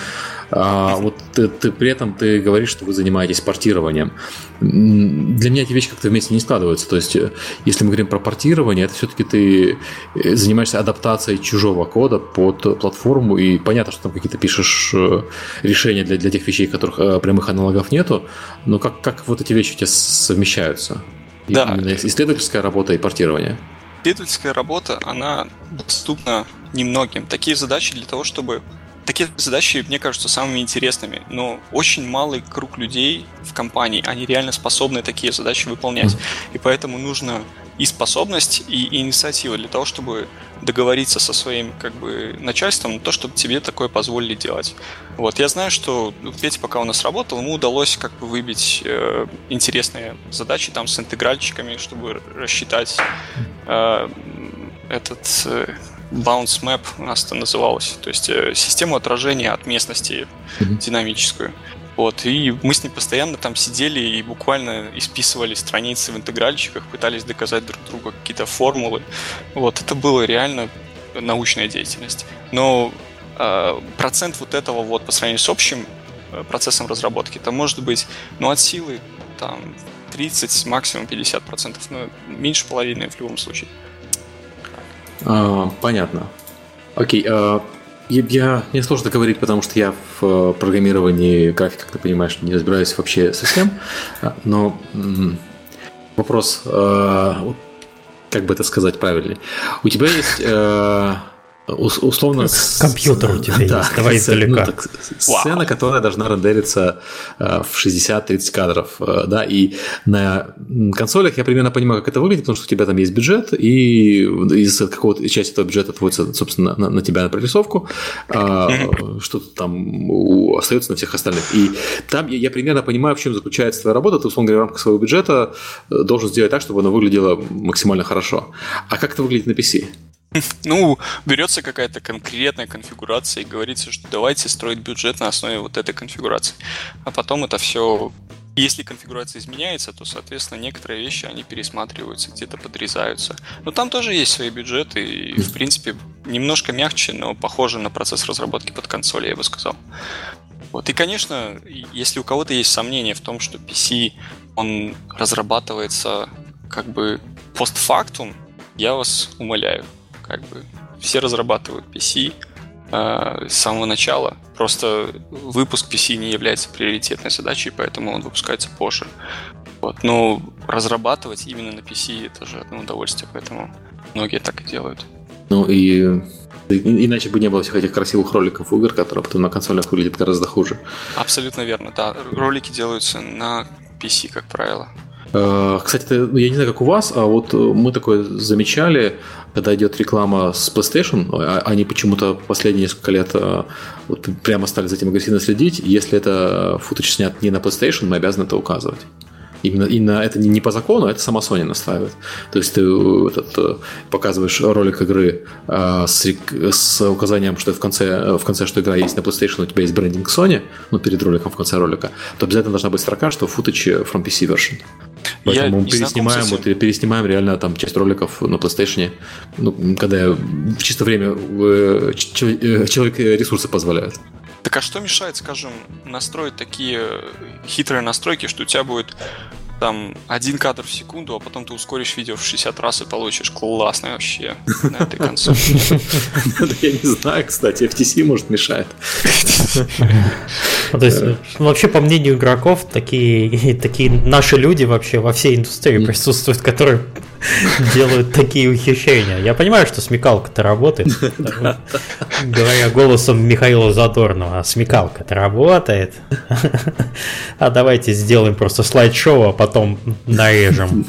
А вот ты, ты при этом ты говоришь, что вы занимаетесь портированием. Для меня эти вещи как-то вместе не складываются. То есть, э, если мы говорим про портирование, это все-таки ты э, занимаешься адаптацией чужого кода под платформу, и понятно, что там какие-то пишешь э, решения для, для тех вещей, которых прямых аналогов нету, но как, как вот эти вещи у тебя совмещаются? Да. Именно исследовательская работа и портирование. Исследовательская работа, она доступна немногим. Такие задачи для того, чтобы такие задачи, мне кажутся, самыми интересными, но очень малый круг людей в компании, они реально способны такие задачи выполнять. И поэтому нужно и способность, и инициатива для того, чтобы договориться со своим как бы начальством, то, чтобы тебе такое позволили делать. Вот, я знаю, что ну, Петя пока у нас работал, ему удалось как бы выбить э, интересные задачи там с интегральчиками, чтобы рассчитать э, этот э, bounce map у нас это называлось, то есть э, систему отражения от местности mm-hmm. динамическую. Вот, и мы с ним постоянно там сидели и буквально исписывали страницы в интегральчиках, пытались доказать друг другу какие-то формулы. Вот, это было реально научная деятельность. Но э, процент вот этого вот по сравнению с общим э, процессом разработки, это может быть, ну, от силы там 30, максимум 50 процентов, но меньше половины в любом случае. А, понятно. Окей. А, я, мне сложно говорить, потому что я в э, программировании график, как ты понимаешь, не разбираюсь вообще совсем. А, но вопрос, э, как бы это сказать правильно? У тебя есть э, условно... Компьютер у тебя да, есть, давай издалека. Ну, так, сцена, Вау. которая должна рендериться э, в 60-30 кадров, э, да, и на консолях я примерно понимаю, как это выглядит, потому что у тебя там есть бюджет, и из какого-то части этого бюджета отводится, собственно, на, на тебя на прорисовку, э, что-то там остается на всех остальных. И там я, я примерно понимаю, в чем заключается твоя работа, ты, условно говоря, в рамках своего бюджета э, должен сделать так, чтобы оно выглядело максимально хорошо. А как это выглядит на PC? Ну, берется какая-то конкретная конфигурация и говорится, что давайте строить бюджет на основе вот этой конфигурации. А потом это все если конфигурация изменяется, то, соответственно, некоторые вещи, они пересматриваются, где-то подрезаются. Но там тоже есть свои бюджеты, и, в принципе, немножко мягче, но похоже на процесс разработки под консоль, я бы сказал. Вот. И, конечно, если у кого-то есть сомнения в том, что PC, он разрабатывается как бы постфактум, я вас умоляю, как бы все разрабатывают PC э, с самого начала. Просто выпуск PC не является приоритетной задачей, поэтому он выпускается позже. Вот. Но разрабатывать именно на PC это же одно удовольствие, поэтому многие так и делают. Ну и Иначе бы не было всех этих красивых роликов игр, которые потом на консолях выглядят гораздо хуже. Абсолютно верно, да. Ролики делаются на PC, как правило. Э, кстати, ну, я не знаю, как у вас, а вот мы такое замечали, когда идет реклама с PlayStation, а, они почему-то последние несколько лет э, вот, прямо стали за этим агрессивно следить. Если это футаж снят не на PlayStation, мы обязаны это указывать. Именно, именно это не, по закону, а это сама Sony настраивает. То есть ты э, этот, показываешь ролик игры э, с, с указанием, что в конце, в конце, что игра есть на PlayStation, у тебя есть брендинг Sony, ну, перед роликом в конце ролика, то обязательно должна быть строка, что footage from PC version. Поэтому мы переснимаем, вот, переснимаем реально там часть роликов на PlayStation, ну, когда в чисто время э, человек ресурсы позволяют. Так а что мешает, скажем, настроить такие хитрые настройки, что у тебя будет там один кадр в секунду, а потом ты ускоришь видео в 60 раз и получишь классный вообще на этой консоли. Я не знаю, кстати, FTC может мешает. Ну, то есть, вообще, по мнению игроков, такие, такие наши люди вообще во всей индустрии присутствуют, которые делают такие ухищрения. Я понимаю, что смекалка-то работает. Говоря голосом Михаила Задорнова, смекалка-то работает. А давайте сделаем просто слайд-шоу, а потом нарежем.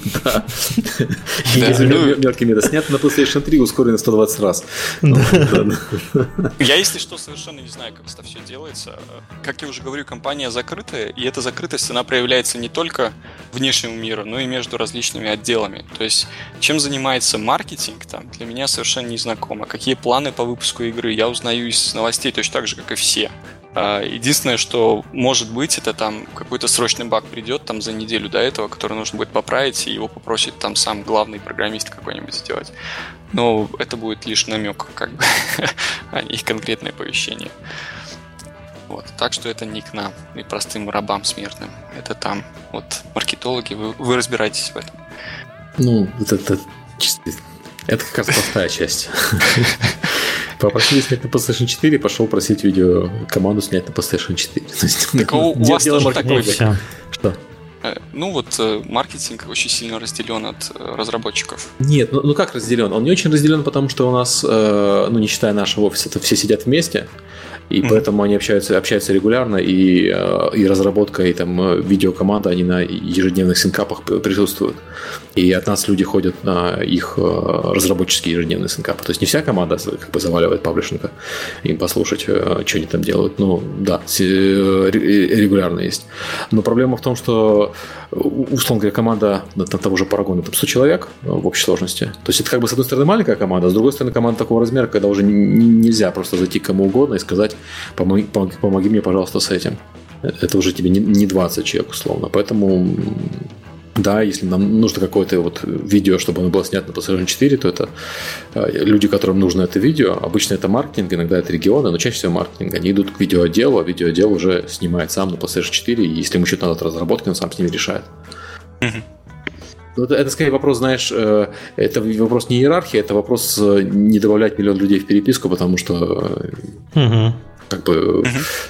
Мелкий метод. Снят на PlayStation 3, ускорено 120 раз. Я, если что, совершенно не знаю, как это все делается. Как я уже говорю, компания закрытая, и эта закрытость, она проявляется не только внешнему миру, но и между различными отделами. То есть есть, чем занимается маркетинг, там, для меня совершенно не знакомо. Какие планы по выпуску игры, я узнаю из новостей точно так же, как и все. А, единственное, что может быть, это там какой-то срочный баг придет там за неделю до этого, который нужно будет поправить, и его попросит там сам главный программист какой-нибудь сделать. Но это будет лишь намек, как бы, а не конкретное оповещение. Вот. Так что это не к нам и простым рабам смертным. Это там. Вот маркетологи, вы, вы разбираетесь в этом. Ну, это, это, это как раз простая часть. Попросили снять на PlayStation 4, пошел просить видео команду снять на PlayStation 4. То есть, так у, у вас тоже такой Что? Э, ну вот э, маркетинг очень сильно разделен от э, разработчиков. Нет, ну, ну как разделен? Он не очень разделен, потому что у нас, ну не считая нашего офиса, это все сидят вместе. И mm-hmm. поэтому они общаются, общаются регулярно, и, э, и разработка, и там э, видеокоманда, они на ежедневных синкапах присутствуют. И от нас люди ходят на их э, разработческие ежедневные синкапы. То есть не вся команда как бы заваливает паблишника им послушать, что они там делают. Ну, да, регулярно есть. Но проблема в том, что условно говоря, команда на, того же Парагона, там 100 человек в общей сложности. То есть это как бы с одной стороны маленькая команда, а с другой стороны команда такого размера, когда уже нельзя просто зайти к кому угодно и сказать, помоги, помоги, мне, пожалуйста, с этим. Это уже тебе не 20 человек, условно. Поэтому да, если нам нужно какое-то вот видео, чтобы оно было снято на PlayStation 4, то это э, люди, которым нужно это видео. Обычно это маркетинг, иногда это регионы, но чаще всего маркетинг. Они идут к видеоотделу, а видеоотдел уже снимает сам на PlayStation 4, и если ему что-то надо от разработки, он сам с ними решает. Ну, это, это скорее вопрос, знаешь, э, это вопрос не иерархии, это вопрос э, не добавлять миллион людей в переписку, потому что угу. как бы угу.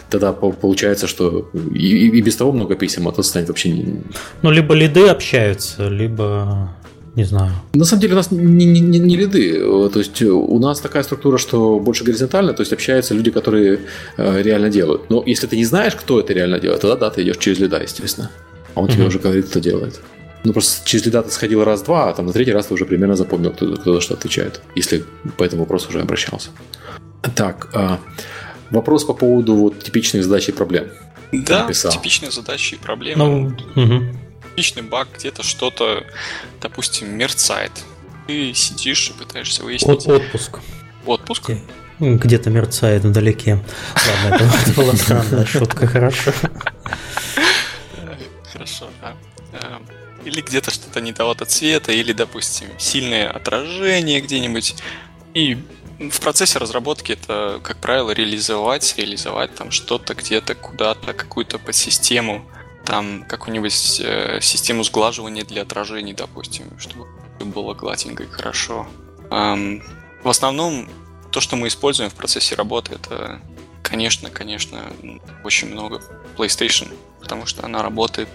тогда получается, что и, и без того много писем, а то станет вообще не... Ну, либо лиды общаются, либо не знаю. На самом деле у нас не, не, не, не лиды. То есть у нас такая структура, что больше горизонтально, то есть общаются люди, которые э, реально делают. Но если ты не знаешь, кто это реально делает, тогда да, ты идешь через лида, естественно. А он угу. тебе уже говорит, кто делает. Ну, просто через лида ты сходил раз-два, а там на третий раз ты уже примерно запомнил, кто, кто за что отвечает, если по этому вопросу уже обращался. Так, а, вопрос по поводу вот типичных задач и проблем. Да, написал. типичные задачи и проблемы. Ну, угу. Типичный баг, где-то что-то, допустим, мерцает. Ты сидишь и пытаешься выяснить... От, отпуск. Отпуск? Где-то мерцает вдалеке. Ладно, это была странная шутка, хорошо. Хорошо, да. Или где-то что-то не того-то цвета, или, допустим, сильное отражение где-нибудь. И в процессе разработки это, как правило, реализовать, реализовать там что-то где-то, куда-то, какую-то подсистему, там какую-нибудь э, систему сглаживания для отражений, допустим, чтобы было гладенько и хорошо. Эм, в основном то, что мы используем в процессе работы, это, конечно, конечно, очень много PlayStation, потому что она работает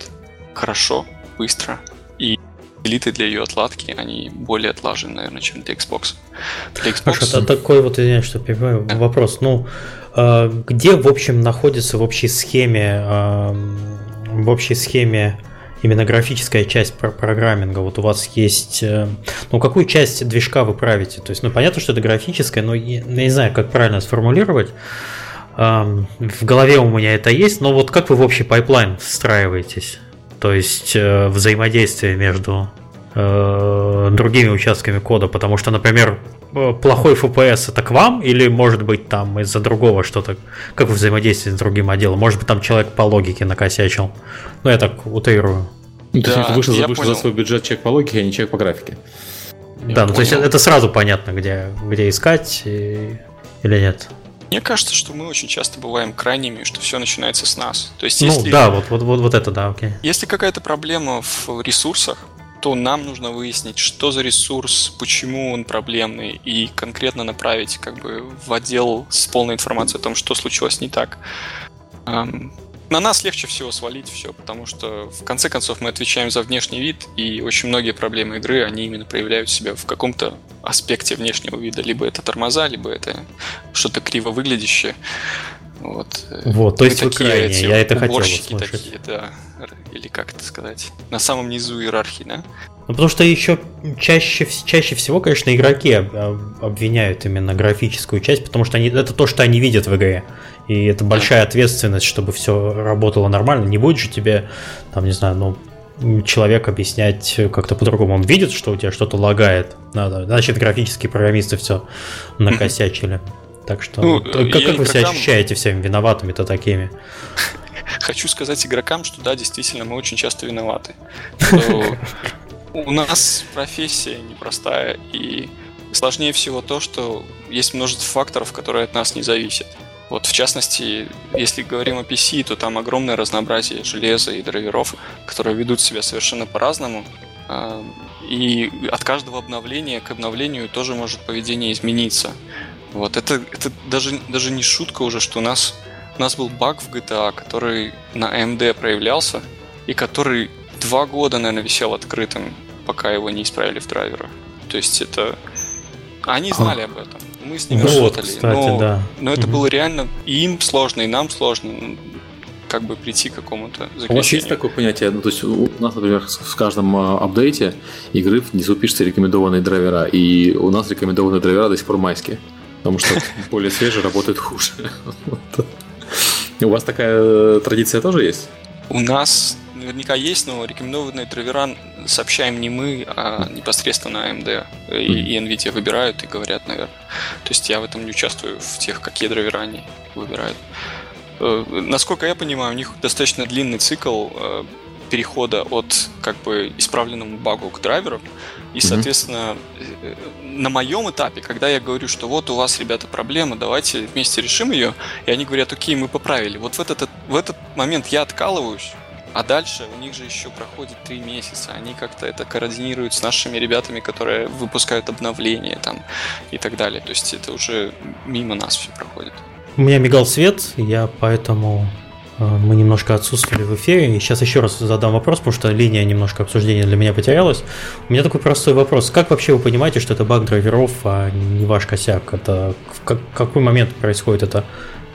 хорошо, быстро. И элиты для ее отладки, они более отлажены, наверное, чем для Xbox. Для Xbox... Хорошо, это такой вот, извиняюсь, что перебиваю, да. вопрос. Ну, а, где, в общем, находится в общей схеме, а, в общей схеме именно графическая часть программинга. Вот у вас есть... Э, ну, какую часть движка вы правите? То есть, ну, понятно, что это графическая, но я не знаю, как правильно сформулировать. В голове у меня это есть, но вот как вы в общий pipeline встраиваетесь? То есть э, взаимодействие между э, другими участками кода, потому что, например, э, плохой FPS это к вам, или может быть там из-за другого что-то, как вы взаимодействуете с другим отделом, может быть там человек по логике накосячил. Ну, я так утрирую. Ну, то есть ты вышел, вышел за свой бюджет человек по логике, а не человек по графике. Я да, ну то есть это сразу понятно, где, где искать и... или нет. Мне кажется, что мы очень часто бываем крайними, что все начинается с нас. То есть, ну, если, да, вот, вот, вот, вот это да, окей. Если какая-то проблема в ресурсах, то нам нужно выяснить, что за ресурс, почему он проблемный, и конкретно направить как бы в отдел с полной информацией о том, что случилось не так на нас легче всего свалить все, потому что в конце концов мы отвечаем за внешний вид, и очень многие проблемы игры, они именно проявляют себя в каком-то аспекте внешнего вида. Либо это тормоза, либо это что-то криво выглядящее. Вот, вот то есть вы крайне, я это хотел услышать. Такие, да, или как это сказать, на самом низу иерархии, да? Ну, потому что еще чаще, чаще всего, конечно, игроки обвиняют именно графическую часть, потому что они, это то, что они видят в игре. И это большая ответственность, чтобы все работало нормально. Не будет же тебе, там, не знаю, ну, человек объяснять как-то по-другому. Он видит, что у тебя что-то лагает. Надо. Значит, графические программисты все накосячили. Так что, ну, как, как вы игрокам... себя ощущаете всеми виноватыми-то такими? Хочу сказать игрокам, что да, действительно, мы очень часто виноваты. У нас профессия непростая, и сложнее всего то, что есть множество факторов, которые от нас не зависят. Вот в частности, если говорим о PC, то там огромное разнообразие железа и драйверов, которые ведут себя совершенно по-разному. А, и от каждого обновления к обновлению тоже может поведение измениться. Вот это, это даже, даже не шутка уже, что у нас, у нас был баг в GTA, который на AMD проявлялся, и который два года, наверное, висел открытым, пока его не исправили в драйверах. То есть это... Они знали об этом мы с ними ну, работали. Вот, кстати, но, да. но это угу. было реально и им сложно, и нам сложно как бы прийти к какому-то заключению. У вас есть такое понятие, ну, то есть у нас, например, в каждом а, апдейте игры внизу пишется рекомендованные драйвера, и у нас рекомендованные драйвера до сих пор майские, потому что более свежие работают хуже. У вас такая э, традиция тоже есть? У нас наверняка есть, но рекомендованные драйвера сообщаем не мы, а непосредственно AMD и, и NVIDIA выбирают и говорят, наверное. То есть я в этом не участвую, в тех, какие драйвера они выбирают. Э, насколько я понимаю, у них достаточно длинный цикл э, перехода от как бы исправленному багу к драйверу. И, соответственно, mm-hmm. на моем этапе, когда я говорю, что вот у вас, ребята, проблема, давайте вместе решим ее, и они говорят, окей, мы поправили. Вот в этот, в этот момент я откалываюсь, а дальше у них же еще проходит три месяца. Они как-то это координируют с нашими ребятами, которые выпускают обновления там и так далее. То есть это уже мимо нас все проходит. У меня мигал свет, я поэтому э, мы немножко отсутствовали в эфире. И сейчас еще раз задам вопрос, потому что линия немножко обсуждения для меня потерялась. У меня такой простой вопрос. Как вообще вы понимаете, что это баг драйверов, а не ваш косяк? Это в какой момент происходит это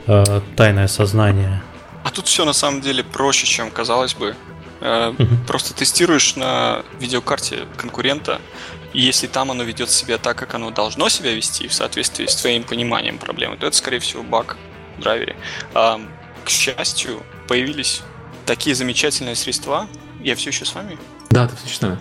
э, тайное сознание? А тут все на самом деле проще, чем казалось бы. Uh-huh. Просто тестируешь на видеокарте конкурента, и если там оно ведет себя так, как оно должно себя вести, в соответствии с твоим пониманием проблемы, то это, скорее всего, баг в драйвере. А, к счастью, появились такие замечательные средства. Я все еще с вами? Да, ты все еще с нами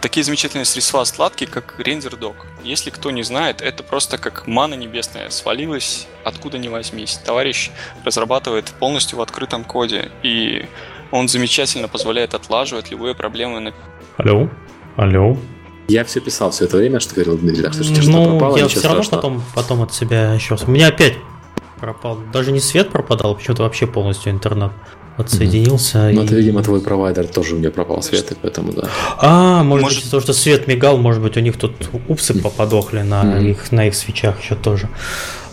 такие замечательные средства складки, как RenderDoc. Если кто не знает, это просто как мана небесная свалилась откуда ни возьмись. Товарищ разрабатывает полностью в открытом коде, и он замечательно позволяет отлаживать любые проблемы. На... Алло? Алло? Я все писал все это время, что говорил Дмитрий, так что ну, что пропало, я все равно потом, потом от себя еще... У меня опять пропал. Даже не свет пропадал, почему-то вообще полностью интернет отсоединился. Mm-hmm. И... Ну, это, видимо, твой провайдер тоже у меня пропал свет, и поэтому да. А, может, может... быть, то, что свет мигал, может быть, у них тут упсы поподохли на mm-hmm. их на их свечах еще тоже.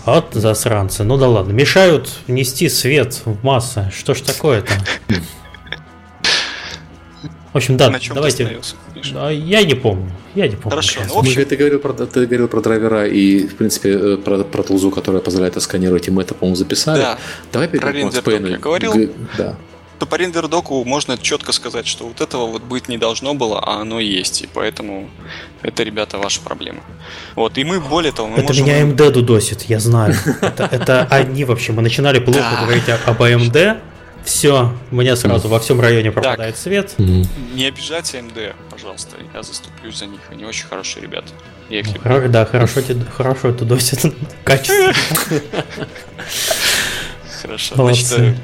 Вот засранцы. Ну да ладно. Мешают нести свет в массы. Что ж такое-то? В общем, да, На чем давайте. Ты я не помню. Я не помню. Хорошо. Ну, общем... Мы, ты, говорил про, ты говорил про драйвера и, в принципе, э, про, про тулзу, которая позволяет сканировать, и мы это, по-моему, записали. Да. Давай перейдем к Макс Я говорил, Г... да. то по рендердоку можно четко сказать, что вот этого вот быть не должно было, а оно есть. И поэтому это, ребята, ваша проблема. Вот, и мы, более того, мы Это можем... меня AMD дудосит, я знаю. Это, это они вообще. Мы начинали плохо говорить об AMD, все, мне сразу во всем районе пропадает так, свет. Не обижайте МД, пожалуйста. Я заступлюсь за них. Они очень хорошие ребята. Я их люблю. Да, хорошо, хорошо это досит качественно. Хорошо. Значит, э,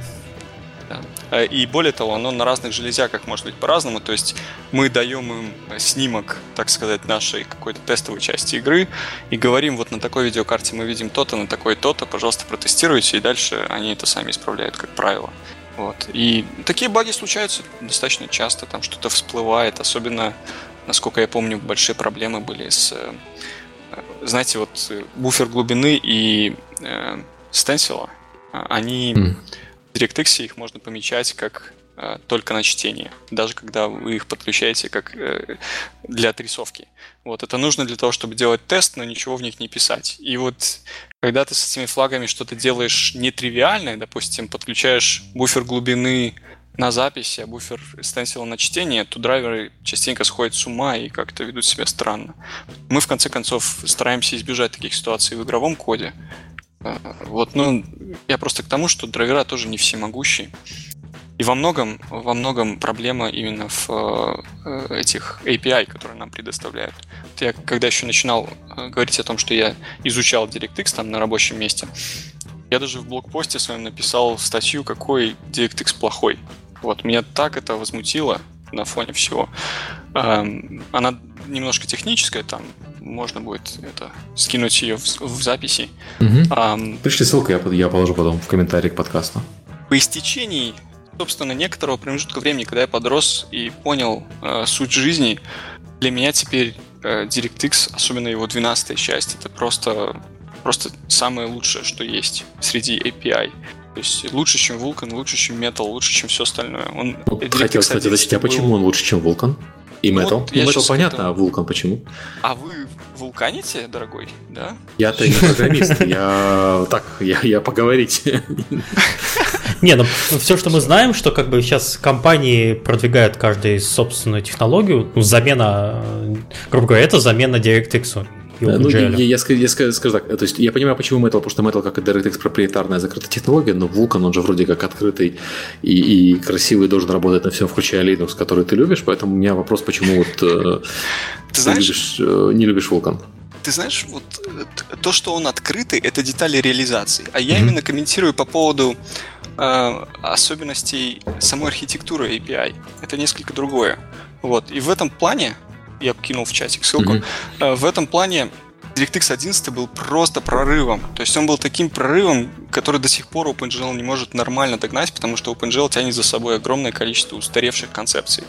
э, и более того, оно на разных железяках может быть по-разному. То есть мы даем им снимок, так сказать, нашей какой-то тестовой части игры и говорим, вот на такой видеокарте мы видим то-то, на такой то-то, пожалуйста, протестируйте, и дальше они это сами исправляют, как правило. Вот. И такие баги случаются достаточно часто, там что-то всплывает, особенно, насколько я помню, большие проблемы были с, э, знаете, вот буфер глубины и э, стенсила, они mm. в DirectX их можно помечать как э, только на чтение, даже когда вы их подключаете как э, для отрисовки. Вот, это нужно для того, чтобы делать тест, но ничего в них не писать. И вот когда ты с этими флагами что-то делаешь нетривиальное, допустим, подключаешь буфер глубины на записи, а буфер стенсила на чтение, то драйверы частенько сходят с ума и как-то ведут себя странно. Мы, в конце концов, стараемся избежать таких ситуаций в игровом коде. А, вот, ну, я просто к тому, что драйвера тоже не всемогущие. И во многом, во многом проблема именно в э, этих API, которые нам предоставляют. Вот я когда еще начинал э, говорить о том, что я изучал DirectX там на рабочем месте, я даже в блогпосте своем написал статью, какой DirectX плохой. Вот, меня так это возмутило на фоне всего. Эм, она немножко техническая, там можно будет это скинуть ее в, в записи. Угу. Эм, Пришли ссылку, я, я положу потом в комментарии к подкасту. По истечении собственно, некоторого промежутка времени, когда я подрос и понял э, суть жизни, для меня теперь э, DirectX, особенно его 12 часть, это просто, просто самое лучшее, что есть среди API. То есть лучше, чем Vulkan, лучше, чем Metal, лучше, чем все остальное. Он, ну, Хотел, кстати, уточнить, а почему он лучше, чем Vulkan? И Metal? Вот, ну, Metal понятно, это... а Vulkan почему? А вы вулканите, дорогой, да? Я-то не программист, я так, я, я поговорить. Не, ну все, что мы знаем, что как бы сейчас компании продвигают каждую собственную технологию, ну, замена, грубо говоря, это замена DirectX. Ну, я, я, я, я скажу так, то есть я понимаю, почему Metal, потому что Metal как и DirectX проприетарная закрытая технология, но Vulkan, он же вроде как открытый и, и красивый, должен работать на всем, включая Linux, который ты любишь, поэтому у меня вопрос, почему вот э, ты, знаешь, любишь, э, не любишь Vulkan? Ты знаешь, вот э, то, что он открытый, это детали реализации, а я mm-hmm. именно комментирую по поводу э, особенностей самой архитектуры API. Это несколько другое. Вот. И в этом плане, я кинул в чатик ссылку, mm-hmm. в этом плане DirectX 11 был просто прорывом. То есть он был таким прорывом, который до сих пор OpenGL не может нормально догнать, потому что OpenGL тянет за собой огромное количество устаревших концепций.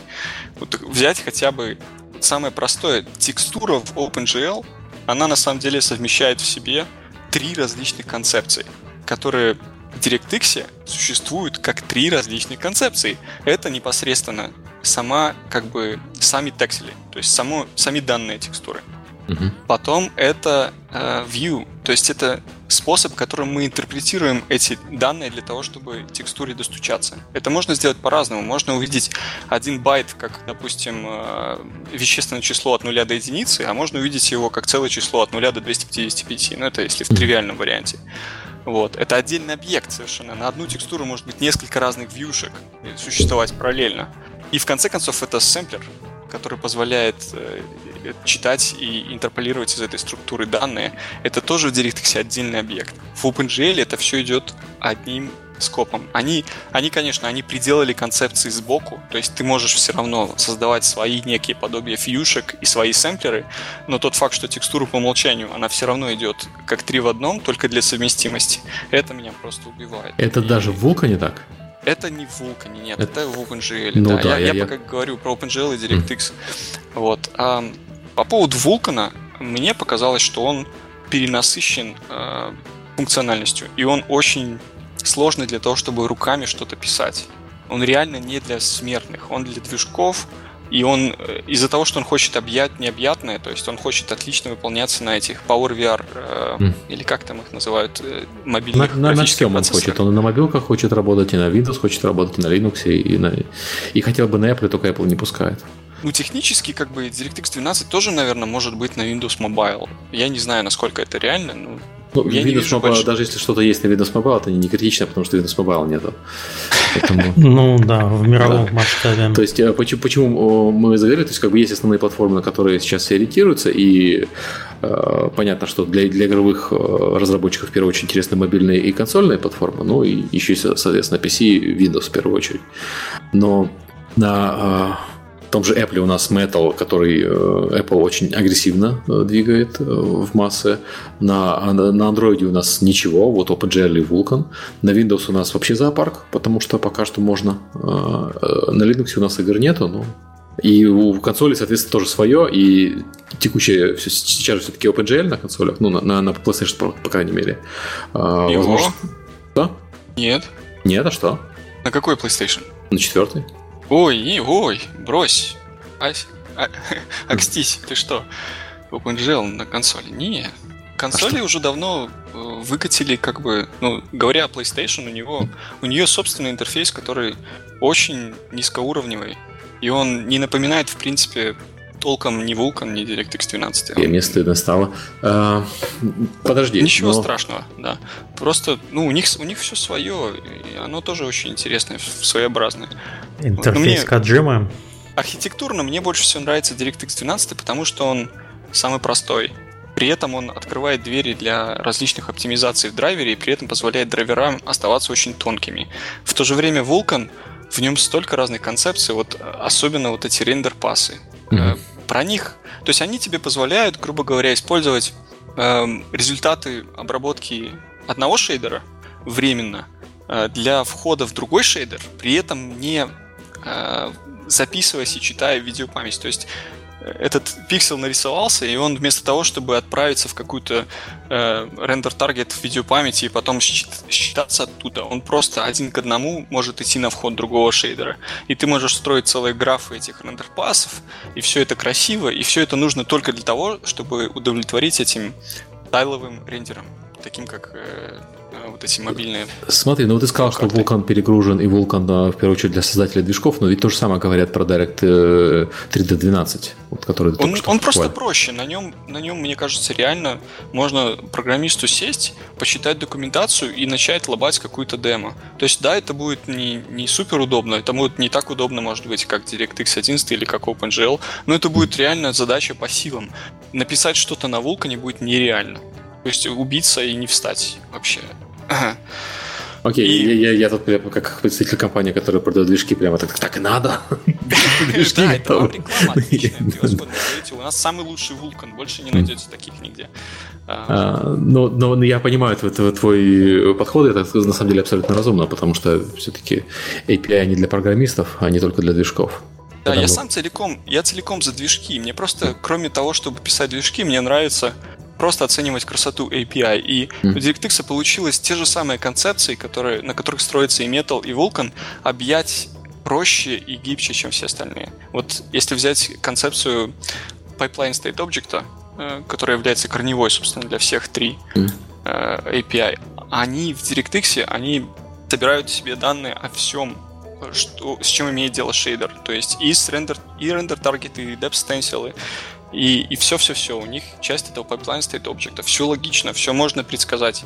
Вот взять хотя бы самое простое. Текстура в OpenGL, она на самом деле совмещает в себе три различных концепции, которые в DirectX существуют как три различных концепции. Это непосредственно сама, как бы, сами текстили, то есть само, сами данные текстуры. Uh-huh. Потом это э, view, то есть это способ, которым мы интерпретируем эти данные для того, чтобы текстуре достучаться. Это можно сделать по-разному. Можно увидеть один байт, как, допустим, э, вещественное число от 0 до единицы, а можно увидеть его как целое число от 0 до 255. Ну, это если в тривиальном варианте. Вот. Это отдельный объект совершенно. На одну текстуру может быть несколько разных вьюшек существовать параллельно. И в конце концов это сэмплер, который позволяет э, читать и интерполировать из этой структуры данные. Это тоже в DirectX отдельный объект. В OpenGL это все идет одним скопом. Они, они, конечно, они приделали концепции сбоку, то есть ты можешь все равно создавать свои некие подобия фьюшек и свои сэмплеры, но тот факт, что текстура по умолчанию, она все равно идет как три в одном, только для совместимости, это меня просто убивает. Это и... даже в Vulkan не так? Это не в Vulkan, нет, это, это в OpenGL. Ну, да. Да, я, я, я, пока говорю про OpenGL и DirectX. Mm. Вот. А, по поводу Vulkan, мне показалось, что он перенасыщен э, функциональностью, и он очень сложный для того, чтобы руками что-то писать. Он реально не для смертных, он для движков, и он э, из-за того, что он хочет объять необъятное, то есть он хочет отлично выполняться на этих Power VR, э, mm. или как там их называют, э, мобильных На, на, на всем он хочет. Он и на мобилках хочет работать, и на Windows хочет работать, и на Linux, и, на, и хотел бы на Apple, только Apple не пускает. Ну, технически, как бы, DirectX 12 тоже, наверное, может быть на Windows Mobile. Я не знаю, насколько это реально, но ну, я Windows Mobile, больше... даже если что-то есть на Windows Mobile, это не критично, потому что Windows Mobile нету. Ну да, в мировом масштабе. То есть, э, почему мы заговорили, то есть, как бы есть основные платформы, на которые сейчас все ориентируются, и э, понятно, что для, для игровых э, разработчиков в первую очередь интересны мобильные и консольные платформы, ну и еще, соответственно, PC и Windows в первую очередь. Но на в том же Apple у нас Metal, который э, Apple очень агрессивно э, двигает э, в массы. На, на Android у нас ничего, вот OpenGL и Vulkan. На Windows у нас вообще зоопарк, потому что пока что можно. На Linux у нас игр нету, но и у консоли, соответственно, тоже свое, и текущее сейчас же все-таки OpenGL на консолях, ну, на, на, на PlayStation, по, по крайней мере. Его? Возможно... Что? Нет. Нет, а что? На какой PlayStation? На четвертый. Ой, ой, брось. Ась, а, акстись, ты что? OpenGL на консоли? Не, консоли а уже давно э, выкатили, как бы, ну, говоря о PlayStation, у него, у нее собственный интерфейс, который очень низкоуровневый, и он не напоминает, в принципе, толком ни Vulkan, ни DirectX 12. И мне стыдно стало. А, подожди. Ничего но... страшного, да. Просто, ну, у них, у них все свое, и оно тоже очень интересное, своеобразное. Интерфейс Каджима. Архитектурно мне больше всего нравится DirectX 12, потому что он самый простой. При этом он открывает двери для различных оптимизаций в драйвере и при этом позволяет драйверам оставаться очень тонкими. В то же время Vulkan, в нем столько разных концепций, вот особенно вот эти рендер-пасы. Mm-hmm. Про них, то есть они тебе позволяют, грубо говоря, использовать э, результаты обработки одного шейдера временно э, для входа в другой шейдер, при этом не э, записываясь и читая видеопамять. То есть этот пиксель нарисовался, и он вместо того, чтобы отправиться в какую-то э, render target в видеопамяти и потом считаться оттуда, он просто один к одному может идти на вход другого шейдера. И ты можешь строить целые графы этих render pass ов, и все это красиво, и все это нужно только для того, чтобы удовлетворить этим тайловым рендером, таким как э, Э, вот эти мобильные. Смотри, ну ты сказал, что Vulkan перегружен, и Vulkan, да, в первую очередь, для создателей движков, но ведь то же самое говорят про Direct 3D12, э, вот, который Он, он просто проще, на нем, на нем, мне кажется, реально можно программисту сесть, посчитать документацию и начать лобать какую-то демо. То есть, да, это будет не, не супер удобно, это будет не так удобно, может быть, как DirectX 11 или как OpenGL, но это будет реально задача по силам. Написать что-то на Vulkan будет нереально. То есть убиться и не встать вообще. Окей, и... я, я, я тут прямо как представитель компании, которая продает движки, прямо так, так и надо. Да, это вам реклама У нас самый лучший вулкан, больше не найдете таких нигде. А, а, но, но я понимаю твой подход, это на самом деле абсолютно разумно, потому что все-таки API не для программистов, а не только для движков. Да, я сам целиком, я целиком за движки. Мне просто, кроме того, чтобы писать движки, мне нравится просто оценивать красоту API. И mm. у DirectX получилось те же самые концепции, которые, на которых строится и Metal, и Vulkan, объять проще и гибче, чем все остальные. Вот если взять концепцию Pipeline State Object, э, которая является корневой, собственно, для всех три mm. API, они в DirectX, они собирают себе данные о всем, что, с чем имеет дело шейдер. То есть и, рендер, и рендер таргеты, и depth stencil, и, и все-все-все, у них часть этого pipeline стоит объекта. Все логично, все можно предсказать.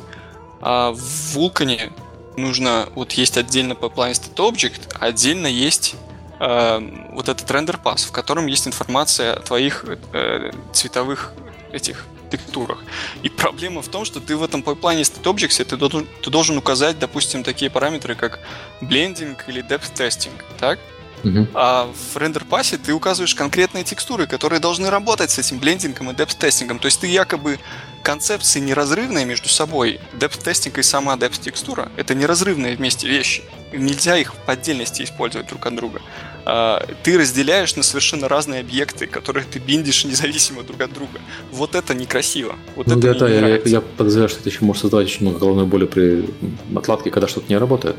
А в Vulkan нужно, вот есть отдельно pipeline state object, отдельно есть э, вот этот рендер пас, в котором есть информация о твоих э, цветовых этих текстурах. И проблема в том, что ты в этом pipeline state object ты должен, ты должен указать, допустим, такие параметры, как blending или depth testing, так? Угу. А в render pass е ты указываешь конкретные текстуры, которые должны работать с этим blending ом и depth testing ом. То есть ты якобы концепции неразрывные между собой. Depth testing и сама depth текстура — это неразрывные вместе вещи. Нельзя их по отдельности использовать друг от друга. А, ты разделяешь на совершенно разные объекты, которые ты биндишь независимо друг от друга. Вот это некрасиво. Вот ну, это да, я, я, я подозреваю, что это еще может создавать очень много головной боли при отладке, когда что-то не работает.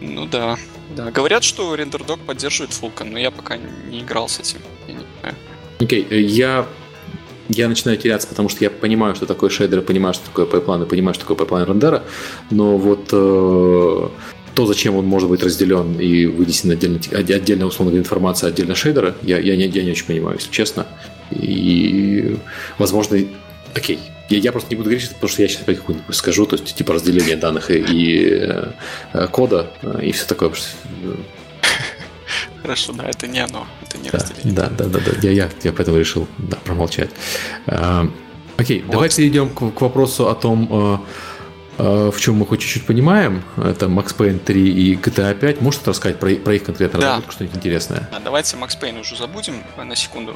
Ну да. Да, говорят, что RenderDoc поддерживает Vulkan, но я пока не играл с этим. Я не знаю. Окей, окей, я я начинаю теряться, потому что я понимаю, что такое шейдер, понимаю, что такое пайплайн, и понимаю, что такое пайплайн рендера, но вот э, то, зачем он может быть разделен и вынесен отдельно, отдельно условно говоря, информация, отдельно шейдера, я, я, не, я не очень понимаю, если честно. И, возможно, окей, я, я просто не буду говорить, потому что я сейчас опять какую-нибудь скажу, то есть типа разделение данных и, и э, кода э, и все такое. Хорошо, да, это не оно, это не да, разделение. Да, да, да, да, я, я, я поэтому решил да, промолчать. А, окей, вот. давайте перейдем к, к вопросу о том, а, а, в чем мы хоть чуть-чуть понимаем. Это Max Payne 3 и GTA 5. Можете рассказать про, про их конкретно да. что-нибудь интересное? Да, давайте Max Payne уже забудем на секунду.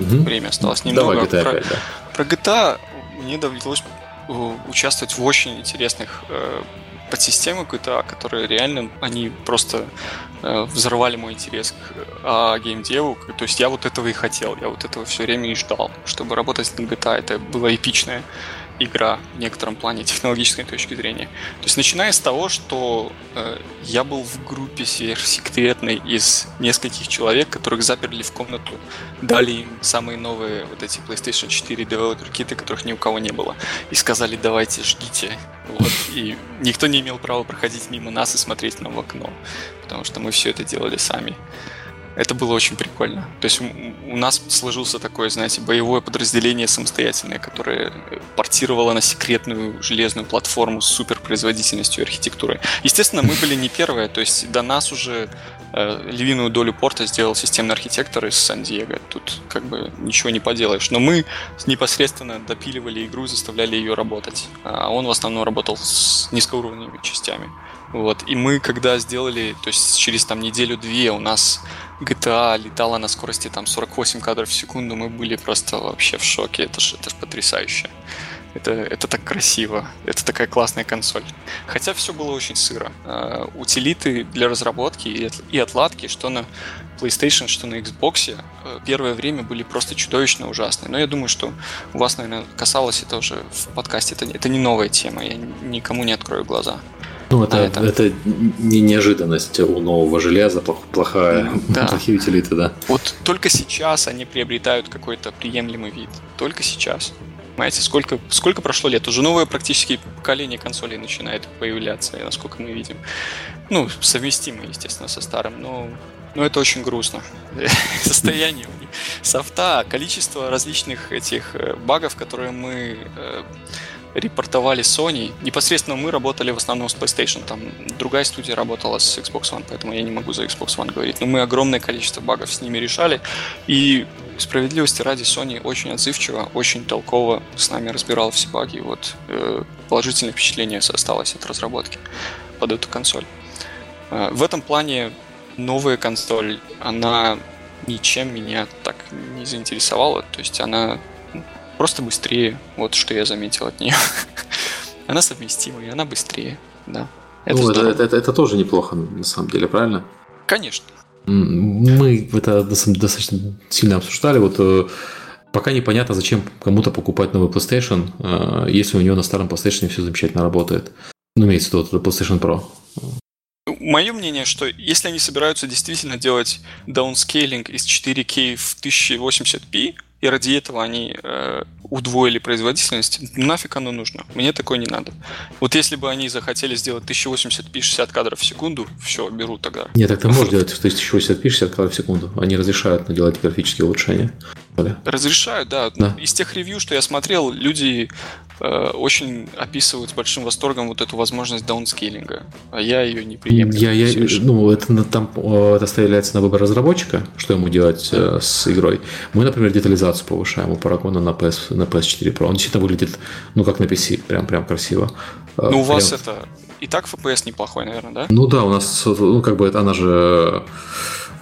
Угу. Время осталось немного. Давай GTA 5, про, да. Про GTA мне довелось э, участвовать в очень интересных э, подсистемах GTA, которые реально, они просто э, взорвали мой интерес к э, геймдеву. То есть я вот этого и хотел, я вот этого все время и ждал, чтобы работать над GTA. Это было эпичное игра в некотором плане технологической точки зрения. То есть начиная с того, что э, я был в группе сверхсекретной из нескольких человек, которых заперли в комнату, дали им самые новые вот эти PlayStation 4 девелопер киты, которых ни у кого не было, и сказали давайте ждите. Вот. И никто не имел права проходить мимо нас и смотреть нам в окно, потому что мы все это делали сами. Это было очень прикольно. То есть у нас сложился такое, знаете, боевое подразделение самостоятельное, которое портировало на секретную железную платформу с суперпроизводительностью и архитектурой. Естественно, мы были не первые, то есть до нас уже э, львиную долю порта сделал системный архитектор из Сан-Диего. Тут как бы ничего не поделаешь. Но мы непосредственно допиливали игру и заставляли ее работать. А он в основном работал с низкоуровневыми частями. Вот. И мы, когда сделали, то есть через там неделю-две у нас GTA летала на скорости там 48 кадров в секунду, мы были просто вообще в шоке. Это же это ж потрясающе. Это, это так красиво. Это такая классная консоль. Хотя все было очень сыро. Uh, утилиты для разработки и, и отладки, что на PlayStation, что на Xbox, uh, первое время были просто чудовищно ужасные. Но я думаю, что у вас, наверное, касалось это уже в подкасте. Это, это не новая тема. Я никому не открою глаза. Ну, это, это... это не неожиданность у нового железа, плохая, да. плохие утилиты, да. Вот только сейчас они приобретают какой-то приемлемый вид. Только сейчас. Понимаете, сколько, сколько прошло лет? Уже новое практически поколение консолей начинает появляться, насколько мы видим. Ну, совместимо, естественно, со старым, но, но это очень грустно. Состояние софта, количество различных этих э, багов, которые мы э, репортовали Sony. Непосредственно мы работали в основном с PlayStation. Там другая студия работала с Xbox One, поэтому я не могу за Xbox One говорить. Но мы огромное количество багов с ними решали. И справедливости ради Sony очень отзывчиво, очень толково с нами разбирал все баги. И вот э, положительное впечатление осталось от разработки под эту консоль. Э, в этом плане новая консоль, она ничем меня так не заинтересовала. То есть она просто быстрее. Вот что я заметил от нее. она совместимая, она быстрее, да. Это, ну, это, это, это тоже неплохо, на самом деле, правильно? Конечно. Мы это достаточно сильно обсуждали. Вот э, пока непонятно, зачем кому-то покупать новый PlayStation, э, если у него на старом PlayStation все замечательно работает. Ну, имеется в виду это PlayStation Pro. Мое мнение, что если они собираются действительно делать даунскейлинг из 4К в 1080p, и ради этого они э, удвоили производительность, нафиг оно нужно? Мне такое не надо. Вот если бы они захотели сделать 1080p 60 кадров в секунду, все, беру тогда. Нет, так ты можешь делать 1080p 60 кадров в секунду. Они разрешают делать графические улучшения. Разрешают, да. да. Из тех ревью, что я смотрел, люди Э, очень описывают с большим восторгом вот эту возможность даунскейлинга, а я ее не приемлю. Я, я, ну, это, там, это оставляется на выбор разработчика, что ему делать э, с игрой. Мы, например, детализацию повышаем у Paragona на, PS, на PS4 Pro. Он действительно выглядит, ну, как на PC, прям, прям красиво. Э, ну, у вас это и так FPS неплохой, наверное, да? Ну да, у нас, ну, как бы, она же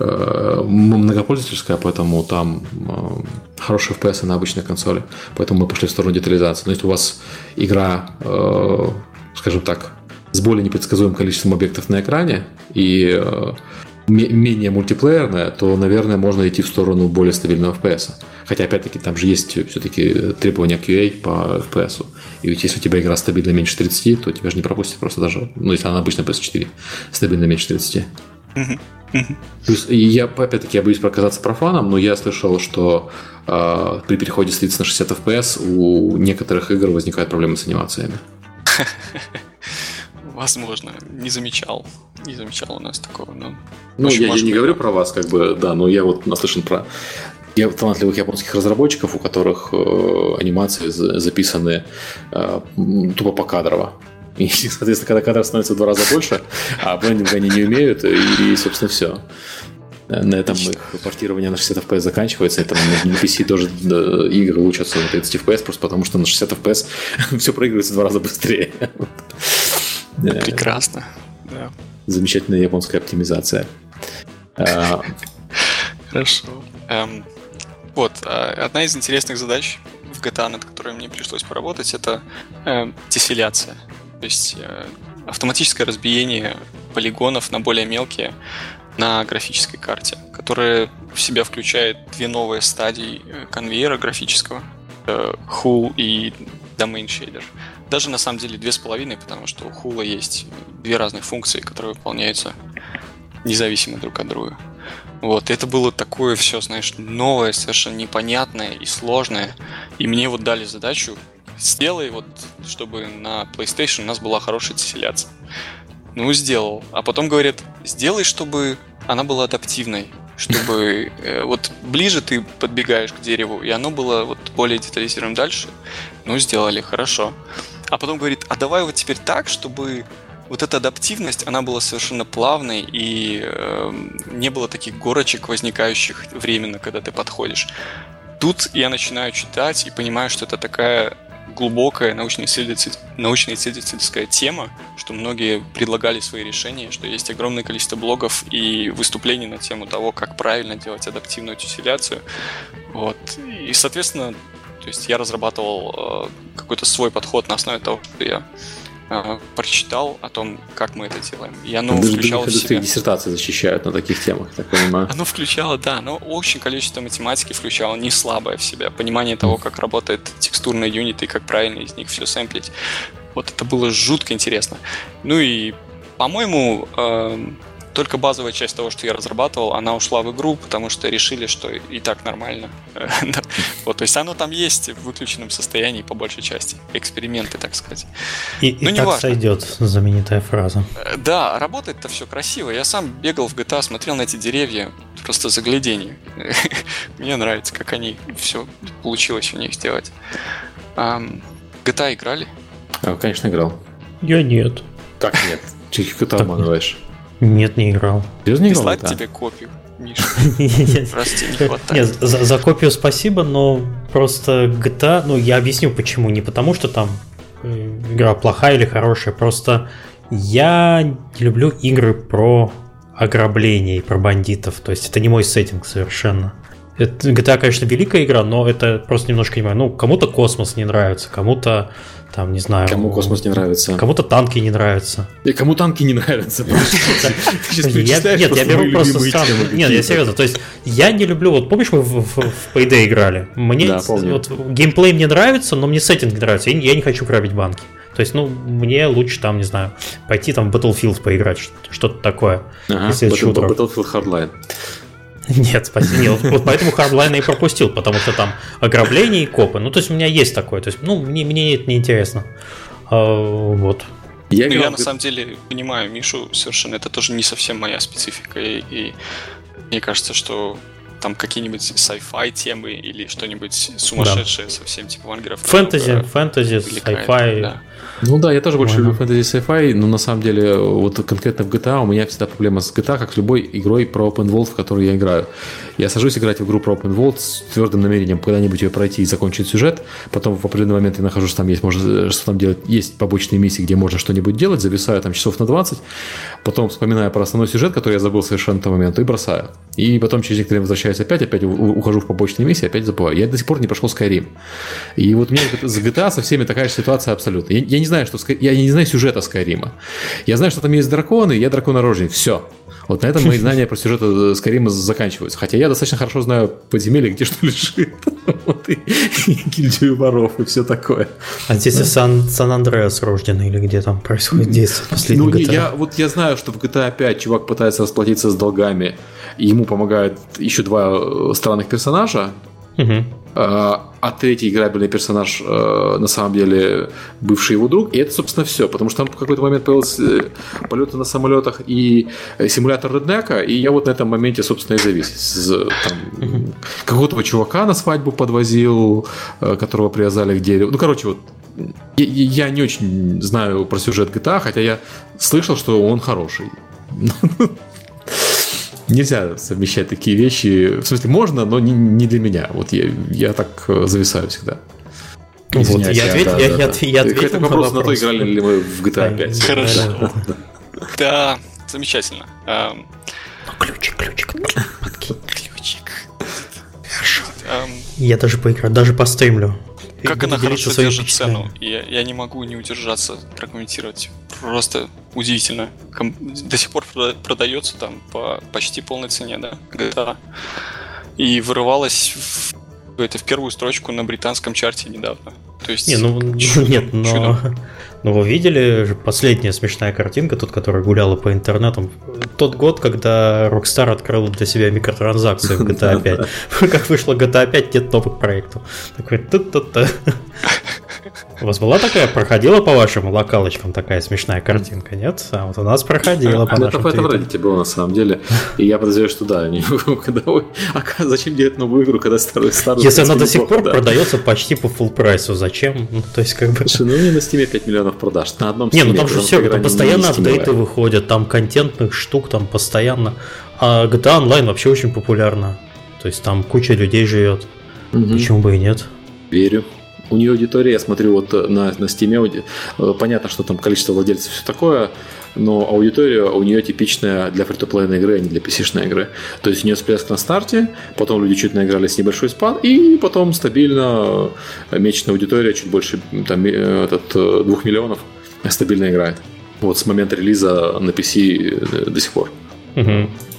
Э, многопользовательская, поэтому там э, хорошие FPS на обычной консоли. Поэтому мы пошли в сторону детализации. Но если у вас игра, э, скажем так, с более непредсказуемым количеством объектов на экране и менее мультиплеерная, то, наверное, можно идти в сторону более стабильного FPS. Хотя, опять-таки, там же есть все-таки требования QA по FPS. И ведь если у тебя игра стабильно меньше 30, то тебя же не пропустят просто даже, ну, если она обычно PS4, стабильно меньше 30. То есть, я, опять-таки, я боюсь показаться профаном, но я слышал, что э, при переходе с 30 на 60 FPS у некоторых игр возникают проблемы с анимациями. Возможно, не замечал. Не замечал у нас такого, но... Ну, я, я не говорю про вас, как бы, да, но я вот наслышан про я талантливых японских разработчиков, у которых э, анимации записаны э, тупо покадрово. И, соответственно, когда кадров становится в два раза больше, а блендинг они не умеют, и, собственно, все. На этом их портирование на 60 FPS заканчивается. Это на PC тоже игры учатся на 30 FPS, просто потому что на 60 FPS все проигрывается в два раза быстрее. Прекрасно. Да. Замечательная японская оптимизация. А, Хорошо. Эм, вот, а, одна из интересных задач в GTA, над которой мне пришлось поработать, это э, теселяция. То есть э, автоматическое разбиение полигонов на более мелкие на графической карте, которая в себя включает две новые стадии э, конвейера графического, Hull и Domain Shader. Даже на самом деле две с половиной, потому что у Hull есть две разных функции, которые выполняются независимо друг от друга. Вот, это было такое все, знаешь, новое, совершенно непонятное и сложное. И мне вот дали задачу сделай вот, чтобы на PlayStation у нас была хорошая теселяция. Ну, сделал. А потом говорят, сделай, чтобы она была адаптивной, чтобы э, вот ближе ты подбегаешь к дереву, и оно было вот более детализировано дальше. Ну, сделали, хорошо. А потом говорит, а давай вот теперь так, чтобы вот эта адаптивность, она была совершенно плавной, и э, не было таких горочек, возникающих временно, когда ты подходишь. Тут я начинаю читать и понимаю, что это такая глубокая научно-исследовательская тема, что многие предлагали свои решения, что есть огромное количество блогов и выступлений на тему того, как правильно делать адаптивную тесселяцию. Вот. И, соответственно, то есть я разрабатывал э, какой-то свой подход на основе того, что я а, прочитал о том, как мы это делаем. И оно Даже включало в себя... диссертации защищают на таких темах, так понимаю. Оно включало, да, оно очень количество математики включало, не слабое в себя. Понимание того, как работает текстурные юниты и как правильно из них все сэмплить. Вот это было жутко интересно. Ну и, по-моему, эм, только базовая часть того, что я разрабатывал, она ушла в игру, потому что решили, что и так нормально. вот, то есть оно там есть в выключенном состоянии по большей части. Эксперименты, так сказать. И, ну, и так важно. сойдет знаменитая фраза. Э, да, работает-то все красиво. Я сам бегал в GTA, смотрел на эти деревья, просто заглядение. Мне нравится, как они все получилось у них сделать. GTA играли? А, конечно, играл. Я нет. Как нет? Чего ты обманываешь? Нет, не играл. Серьезно не играл? Прислать тебе копию, Миша. Прости, не хватает. Нет, за, за копию спасибо, но просто GTA, ну я объясню почему. Не потому, что там э, игра плохая или хорошая, просто я не люблю игры про ограбление и про бандитов. То есть это не мой сеттинг совершенно. Это, GTA, конечно, великая игра, но это просто немножко не мое. Ну, кому-то космос не нравится, кому-то там, не знаю. Кому космос не нравится? Кому-то танки не нравятся. И кому танки не нравятся? Нет, я беру просто Нет, я серьезно. То есть я не люблю. Вот помнишь, мы в Payday играли? Мне вот геймплей мне нравится, но мне сеттинг нравится. Я не хочу грабить банки. То есть, ну, мне лучше там, не знаю, пойти там в Battlefield поиграть, что-то такое. Ага, Battlefield Hardline. Нет, спасибо. Нет, вот поэтому Hardline и пропустил, потому что там ограбление и копы. Ну, то есть у меня есть такое. То есть, ну, мне, мне это неинтересно. А, вот. Я, ну, я на самом деле понимаю Мишу совершенно. Это тоже не совсем моя специфика. И, и мне кажется, что там какие-нибудь sci-fi темы или что-нибудь сумасшедшее да. совсем, типа вангеров. Фэнтези, фэнтези, sci-fi. Да. Ну да, я тоже больше люблю фэнтези sci-fi, но на самом деле вот конкретно в GTA у меня всегда проблема с GTA, как с любой игрой про open world, в которую я играю. Я сажусь играть в игру про open world с твердым намерением когда-нибудь ее пройти и закончить сюжет, потом в определенный момент я нахожу, что там есть, можно, что там делать, есть побочные миссии, где можно что-нибудь делать, зависаю там часов на 20, потом вспоминаю про основной сюжет, который я забыл совершенно в тот момент, и бросаю. И потом через некоторое время возвращаюсь опять, опять ухожу в побочные миссии, опять забываю. Я до сих пор не прошел Skyrim. И вот у меня с GTA со всеми такая же ситуация абсолютно. Я, я не знаю, что я не знаю сюжета Скайрима. Я знаю, что там есть драконы, я драконорожник. Все. Вот на этом мои знания про сюжет Скайрима заканчиваются. Хотя я достаточно хорошо знаю подземелье, где что лежит. Вот и, и гильдию воров и все такое. А здесь да. Сан, Сан-Андреас рожденный или где там происходит действие последнего ну, GTA? Я, вот я знаю, что в GTA 5 чувак пытается расплатиться с долгами, и ему помогают еще два э, странных персонажа. Угу. А, а третий играбельный персонаж э, на самом деле бывший его друг. И это, собственно, все. Потому что там в какой-то момент появился э, полеты на самолетах и симулятор реднека, и я вот на этом моменте, собственно, и завис. Там, какого-то чувака на свадьбу подвозил, которого привязали к дереву. Ну, короче, вот я, я не очень знаю про сюжет GTA, хотя я слышал, что он хороший. нельзя совмещать такие вещи. В смысле, можно, но не, не для меня. Вот я, я так э, зависаю всегда. вот, я, ответ, да, я, да, я, да. я ответил Это вопрос на, то, играли ли мы в GTA 5. Хорошо. Да, замечательно. Ну, ключик, ключик. Ключик. Хорошо. Я даже поиграю, даже постримлю. Как она хорошо держит цену. Я, я не могу не удержаться прокомментировать. Просто удивительно. До сих пор продается там по почти полной цене, да, GTA. И вырывалась в, это в первую строчку на британском чарте недавно. То есть не, ну, чудо, нет, но, чудо. но вы видели же последняя смешная картинка, тут, которая гуляла по интернету, тот год, когда Rockstar открыл для себя микротранзакцию в GTA 5. Как вышло GTA 5, нет новых проектов. Такой тут тут У вас была такая, проходила по вашим локалочкам такая смешная картинка, нет? А вот у нас проходила по ну, нашим Это в Reddit было на самом деле. И я подозреваю, что да, когда а зачем делать новую игру, когда старую старую Если она до сих пор продается почти по full прайсу, зачем? Ну, то есть как бы... Слушай, ну не на Steam 5 миллионов продаж, на одном Не, ну там же все, там постоянно апдейты выходят, там контентных штук там постоянно. А GTA Online вообще очень популярна. То есть там куча людей живет. Почему бы и нет? Верю у нее аудитория, я смотрю вот на, на Steam, э, понятно, что там количество владельцев все такое, но аудитория у нее типичная для фри игры, а не для PC-шной игры. То есть у нее всплеск на старте, потом люди чуть наиграли с небольшой спад, и потом стабильно э, месячная аудитория чуть больше там, э, этот, 2 миллионов стабильно играет. Вот с момента релиза на PC до сих пор. Угу.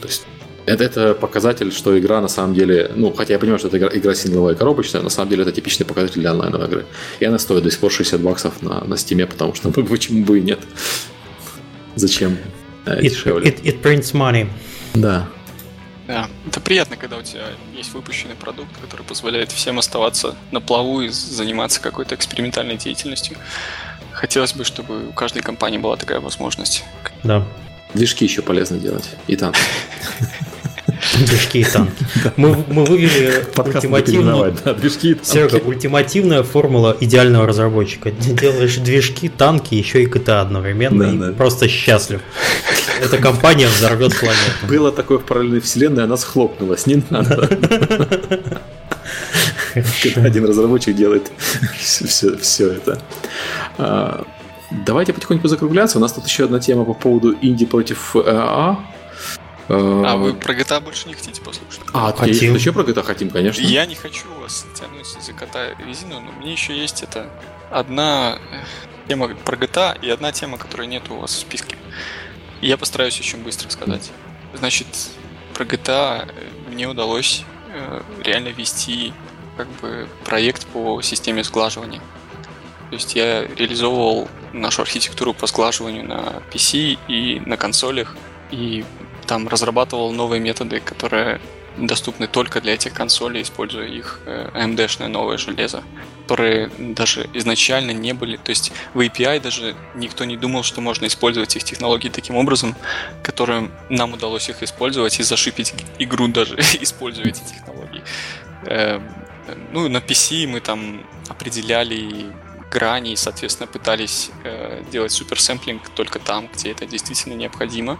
То есть это, это показатель, что игра на самом деле, ну, хотя я понимаю, что это игра, игра сингловая коробочная, на самом деле это типичный показатель для онлайновой игры. И она стоит до сих пор 60 баксов на, на Steam, потому что ну, почему бы и нет. Зачем э, дешевле? It, it prints money. Да. Да, это приятно, когда у тебя есть выпущенный продукт, который позволяет всем оставаться на плаву и заниматься какой-то экспериментальной деятельностью. Хотелось бы, чтобы у каждой компании была такая возможность. Да. Движки еще полезно делать. И танки. Движки и танки. Мы, мы вывели ультимативную... Да, движки и танки. Серега, ультимативная формула идеального разработчика. Делаешь движки, танки, еще и КТА одновременно, да, и да. просто счастлив. Эта компания взорвет планету. Было такое в параллельной вселенной, она схлопнулась, не надо. Когда один разработчик делает все, все это. А, Давайте потихоньку закругляться. У нас тут еще одна тема по поводу Инди против АА. А вы про GTA больше не хотите послушать? А, хотим. еще про GTA хотим, конечно. Я не хочу вас тянуть за кота резину, но мне еще есть это одна э, тема про GTA и одна тема, которой нет у вас в списке. Я постараюсь очень быстро сказать. Значит, про GTA э, мне удалось э, реально вести как бы проект по системе сглаживания. То есть я реализовывал нашу архитектуру по сглаживанию на PC и на консолях, и там разрабатывал новые методы, которые доступны только для этих консолей, используя их AMD-шное э, новое железо, которые даже изначально не были, то есть в API даже никто не думал, что можно использовать их технологии таким образом, которым нам удалось их использовать и зашипить игру даже, используя эти технологии. Эм, ну, на PC мы там определяли грани и, соответственно, пытались э, делать суперсэмплинг только там, где это действительно необходимо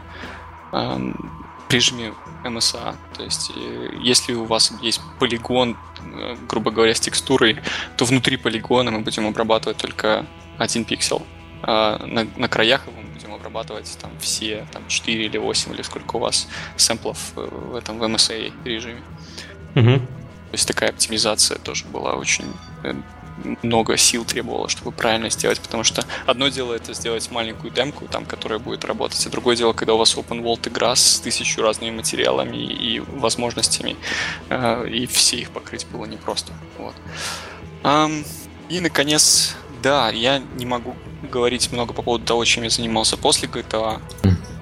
режиме MSA. То есть, э, если у вас есть полигон, э, грубо говоря, с текстурой, то внутри полигона мы будем обрабатывать только один пиксель. А на, на краях мы будем обрабатывать там все, там 4 или 8 или сколько у вас сэмплов э, в этом в MSA режиме. Угу. То есть такая оптимизация тоже была очень много сил требовало, чтобы правильно сделать, потому что одно дело это сделать маленькую демку, там, которая будет работать, а другое дело, когда у вас open world игра с тысячу разными материалами и возможностями, э, и все их покрыть было непросто. Вот. И, наконец, да, я не могу говорить много по поводу того, чем я занимался после GTA.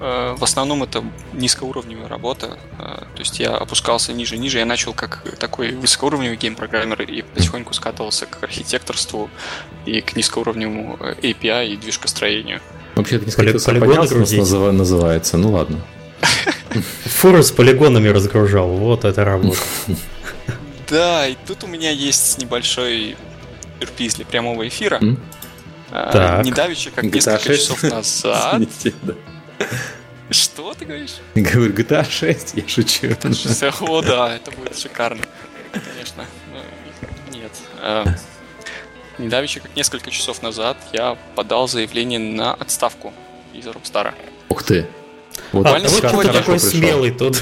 Э, в основном это низкоуровневая работа, э, то есть я опускался ниже ниже, я начал как такой высокоуровневый гейм-программер и потихоньку скатывался к архитекторству и к низкоуровневому э, API и движкостроению. Вообще это несколько называется, ну ладно. Фуры с полигонами разгружал, вот это работа. Да, и тут у меня есть небольшой сюрприз для прямого эфира. Так. Недавеча, как несколько часов назад. Что ты говоришь? Говорю, GTA 6, я шучу. О, да, это будет шикарно. Конечно. Ну, нет. А, Недавеча, как несколько часов назад, я подал заявление на отставку из Рокстара. Ух ты. Вот, а, вот такой смелый тут.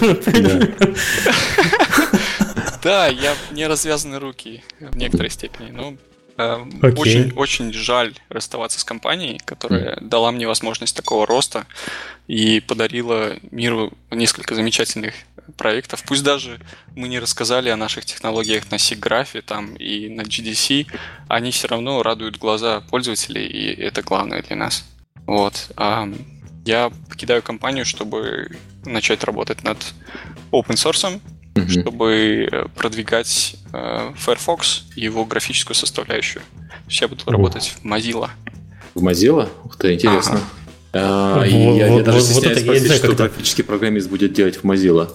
Да, я не развязаны руки в некоторой степени. Ну, Okay. Очень, очень жаль расставаться с компанией, которая mm. дала мне возможность такого роста и подарила миру несколько замечательных проектов. Пусть даже мы не рассказали о наших технологиях на SIGGRAPH там и на GDC, они все равно радуют глаза пользователей, и это главное для нас. Вот. Я покидаю компанию, чтобы начать работать над open source, mm-hmm. чтобы продвигать э, Firefox и его графическую составляющую. Сейчас буду работать в Mozilla. В Mozilla? Ух ты, интересно. Ага. А, я, вот, я даже вот, стесняюсь вот спросить, знаю, что графический программист будет делать в Mozilla.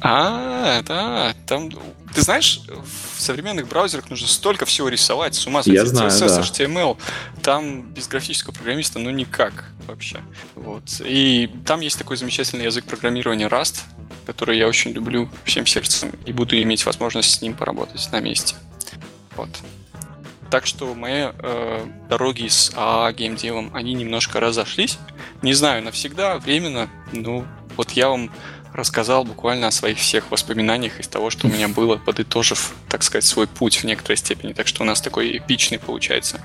А, да, там... Ты знаешь, в современных браузерах нужно столько всего рисовать, с ума сойти, я знаю, CSS, да. HTML. Там без графического программиста, ну никак вообще. Вот. И там есть такой замечательный язык программирования Rust, который я очень люблю всем сердцем, и буду иметь возможность с ним поработать на месте. Вот. Так что мои э, дороги с АА геймдевом, они немножко разошлись. Не знаю, навсегда, временно, ну, вот я вам рассказал буквально о своих всех воспоминаниях из того, что у меня было, подытожив, так сказать, свой путь в некоторой степени. Так что у нас такой эпичный получается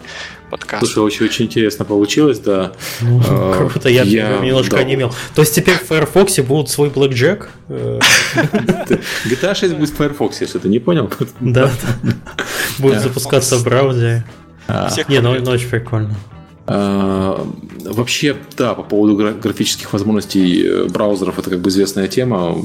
подкаст. Слушай, очень, очень интересно получилось, да. Ну, а, круто, я, я немножко да. онемел. То есть теперь в Firefox будет свой Blackjack? GTA 6 будет в Firefox, если ты не понял. Да, будет запускаться в браузере. Не, ну, ну очень прикольно. А, вообще, да, по поводу графических возможностей э, браузеров, это как бы известная тема.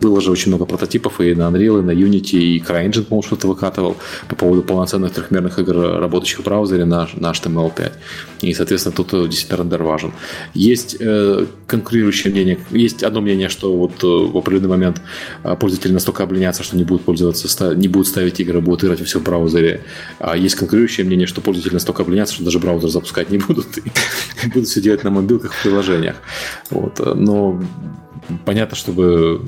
Было же очень много прототипов и на Unreal, и на Unity, и CryEngine, по-моему, что-то выкатывал по поводу полноценных трехмерных игр, работающих в браузере на, на HTML5. И, соответственно, тут действительно рендер важен. Есть э, конкурирующее мнение. Есть одно мнение, что вот э, в определенный момент э, пользователи настолько обленятся, что не будут пользоваться, не будут ставить игры, будут играть все в браузере. А есть конкурирующее мнение, что пользователи настолько обленятся, что даже браузер запускать не будут. И будут все делать на мобилках в приложениях. Вот. Но понятно, чтобы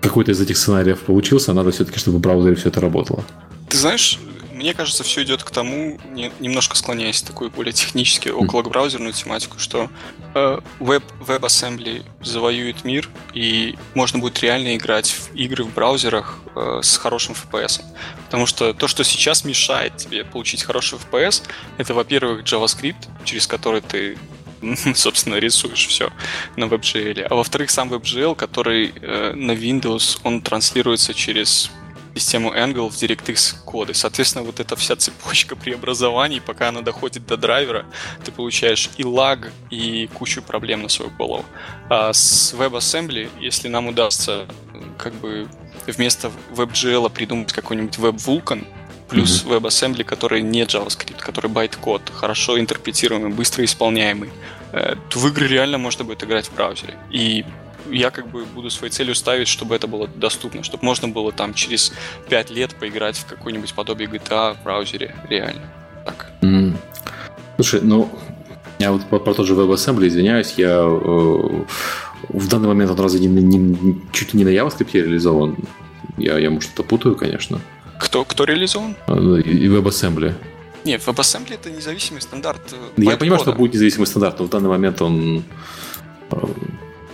какой-то из этих сценариев получился, надо все-таки, чтобы в браузере все это работало. Ты знаешь, мне кажется, все идет к тому, не, немножко склоняясь в такую более технически около браузерную тематику, что э, веб, WebAssembly завоюет мир, и можно будет реально играть в игры в браузерах э, с хорошим FPS. Потому что то, что сейчас мешает тебе получить хороший FPS, это, во-первых, JavaScript, через который ты собственно, рисуешь все на WebGL. А во-вторых, сам WebGL, который э, на Windows, он транслируется через систему Angle в DirectX коды. Соответственно, вот эта вся цепочка преобразований, пока она доходит до драйвера, ты получаешь и лаг, и кучу проблем на свою голову. А с WebAssembly, если нам удастся как бы вместо WebGL придумать какой-нибудь WebVulkan, плюс mm-hmm. WebAssembly, который не JavaScript, который байт-код, хорошо интерпретируемый, быстро исполняемый, э, то в игры реально можно будет играть в браузере. И я как бы буду своей целью ставить, чтобы это было доступно, чтобы можно было там через 5 лет поиграть в какое-нибудь подобие GTA в браузере реально. Так. М. Слушай, ну, я вот про, про тот же WebAssembly, извиняюсь, я э, в данный момент он разве не, не, чуть ли не на JavaScript реализован? Я, я может, что-то путаю, конечно. Кто, кто реализован? Э, и WebAssembly. Нет, WebAssembly это независимый стандарт. Э, я понимаю, что будет независимый стандарт, но в данный момент он э,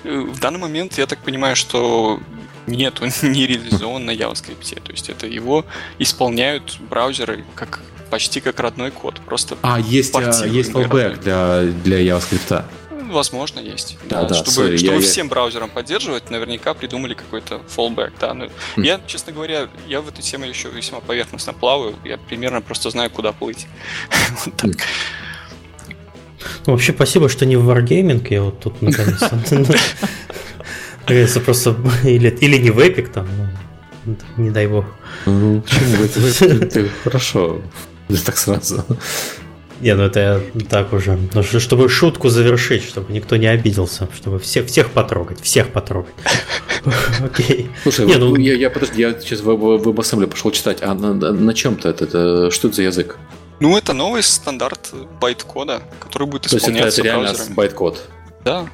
в данный момент я так понимаю, что нет, он не реализован на JavaScript. То есть это его исполняют браузеры как почти как родной код. Просто а, есть, а, есть fallback для, для JavaScript. Возможно, есть. Да, да, чтобы sorry, чтобы я, всем я... браузерам поддерживать, наверняка придумали какой-то fallback. Да. Ну, mm. Я, честно говоря, я в этой теме еще весьма поверхностно плаваю. Я примерно просто знаю, куда плыть. вот так. Ну, вообще, спасибо, что не в Wargaming, я вот тут наконец-то. Просто... Или, не в Epic там, ну, не дай бог. Ну, почему? Это хорошо. Так сразу. Не, ну это я так уже. Ну, чтобы шутку завершить, чтобы никто не обиделся, чтобы всех, всех потрогать, всех потрогать. Окей. Слушай, не, ну... я, я подожди, я сейчас в, в, в пошел читать. А на, на чем-то это, это? Что это за язык? Ну, это новый стандарт байт-кода, который будет исполняться то есть это, это реально байт-код? Да.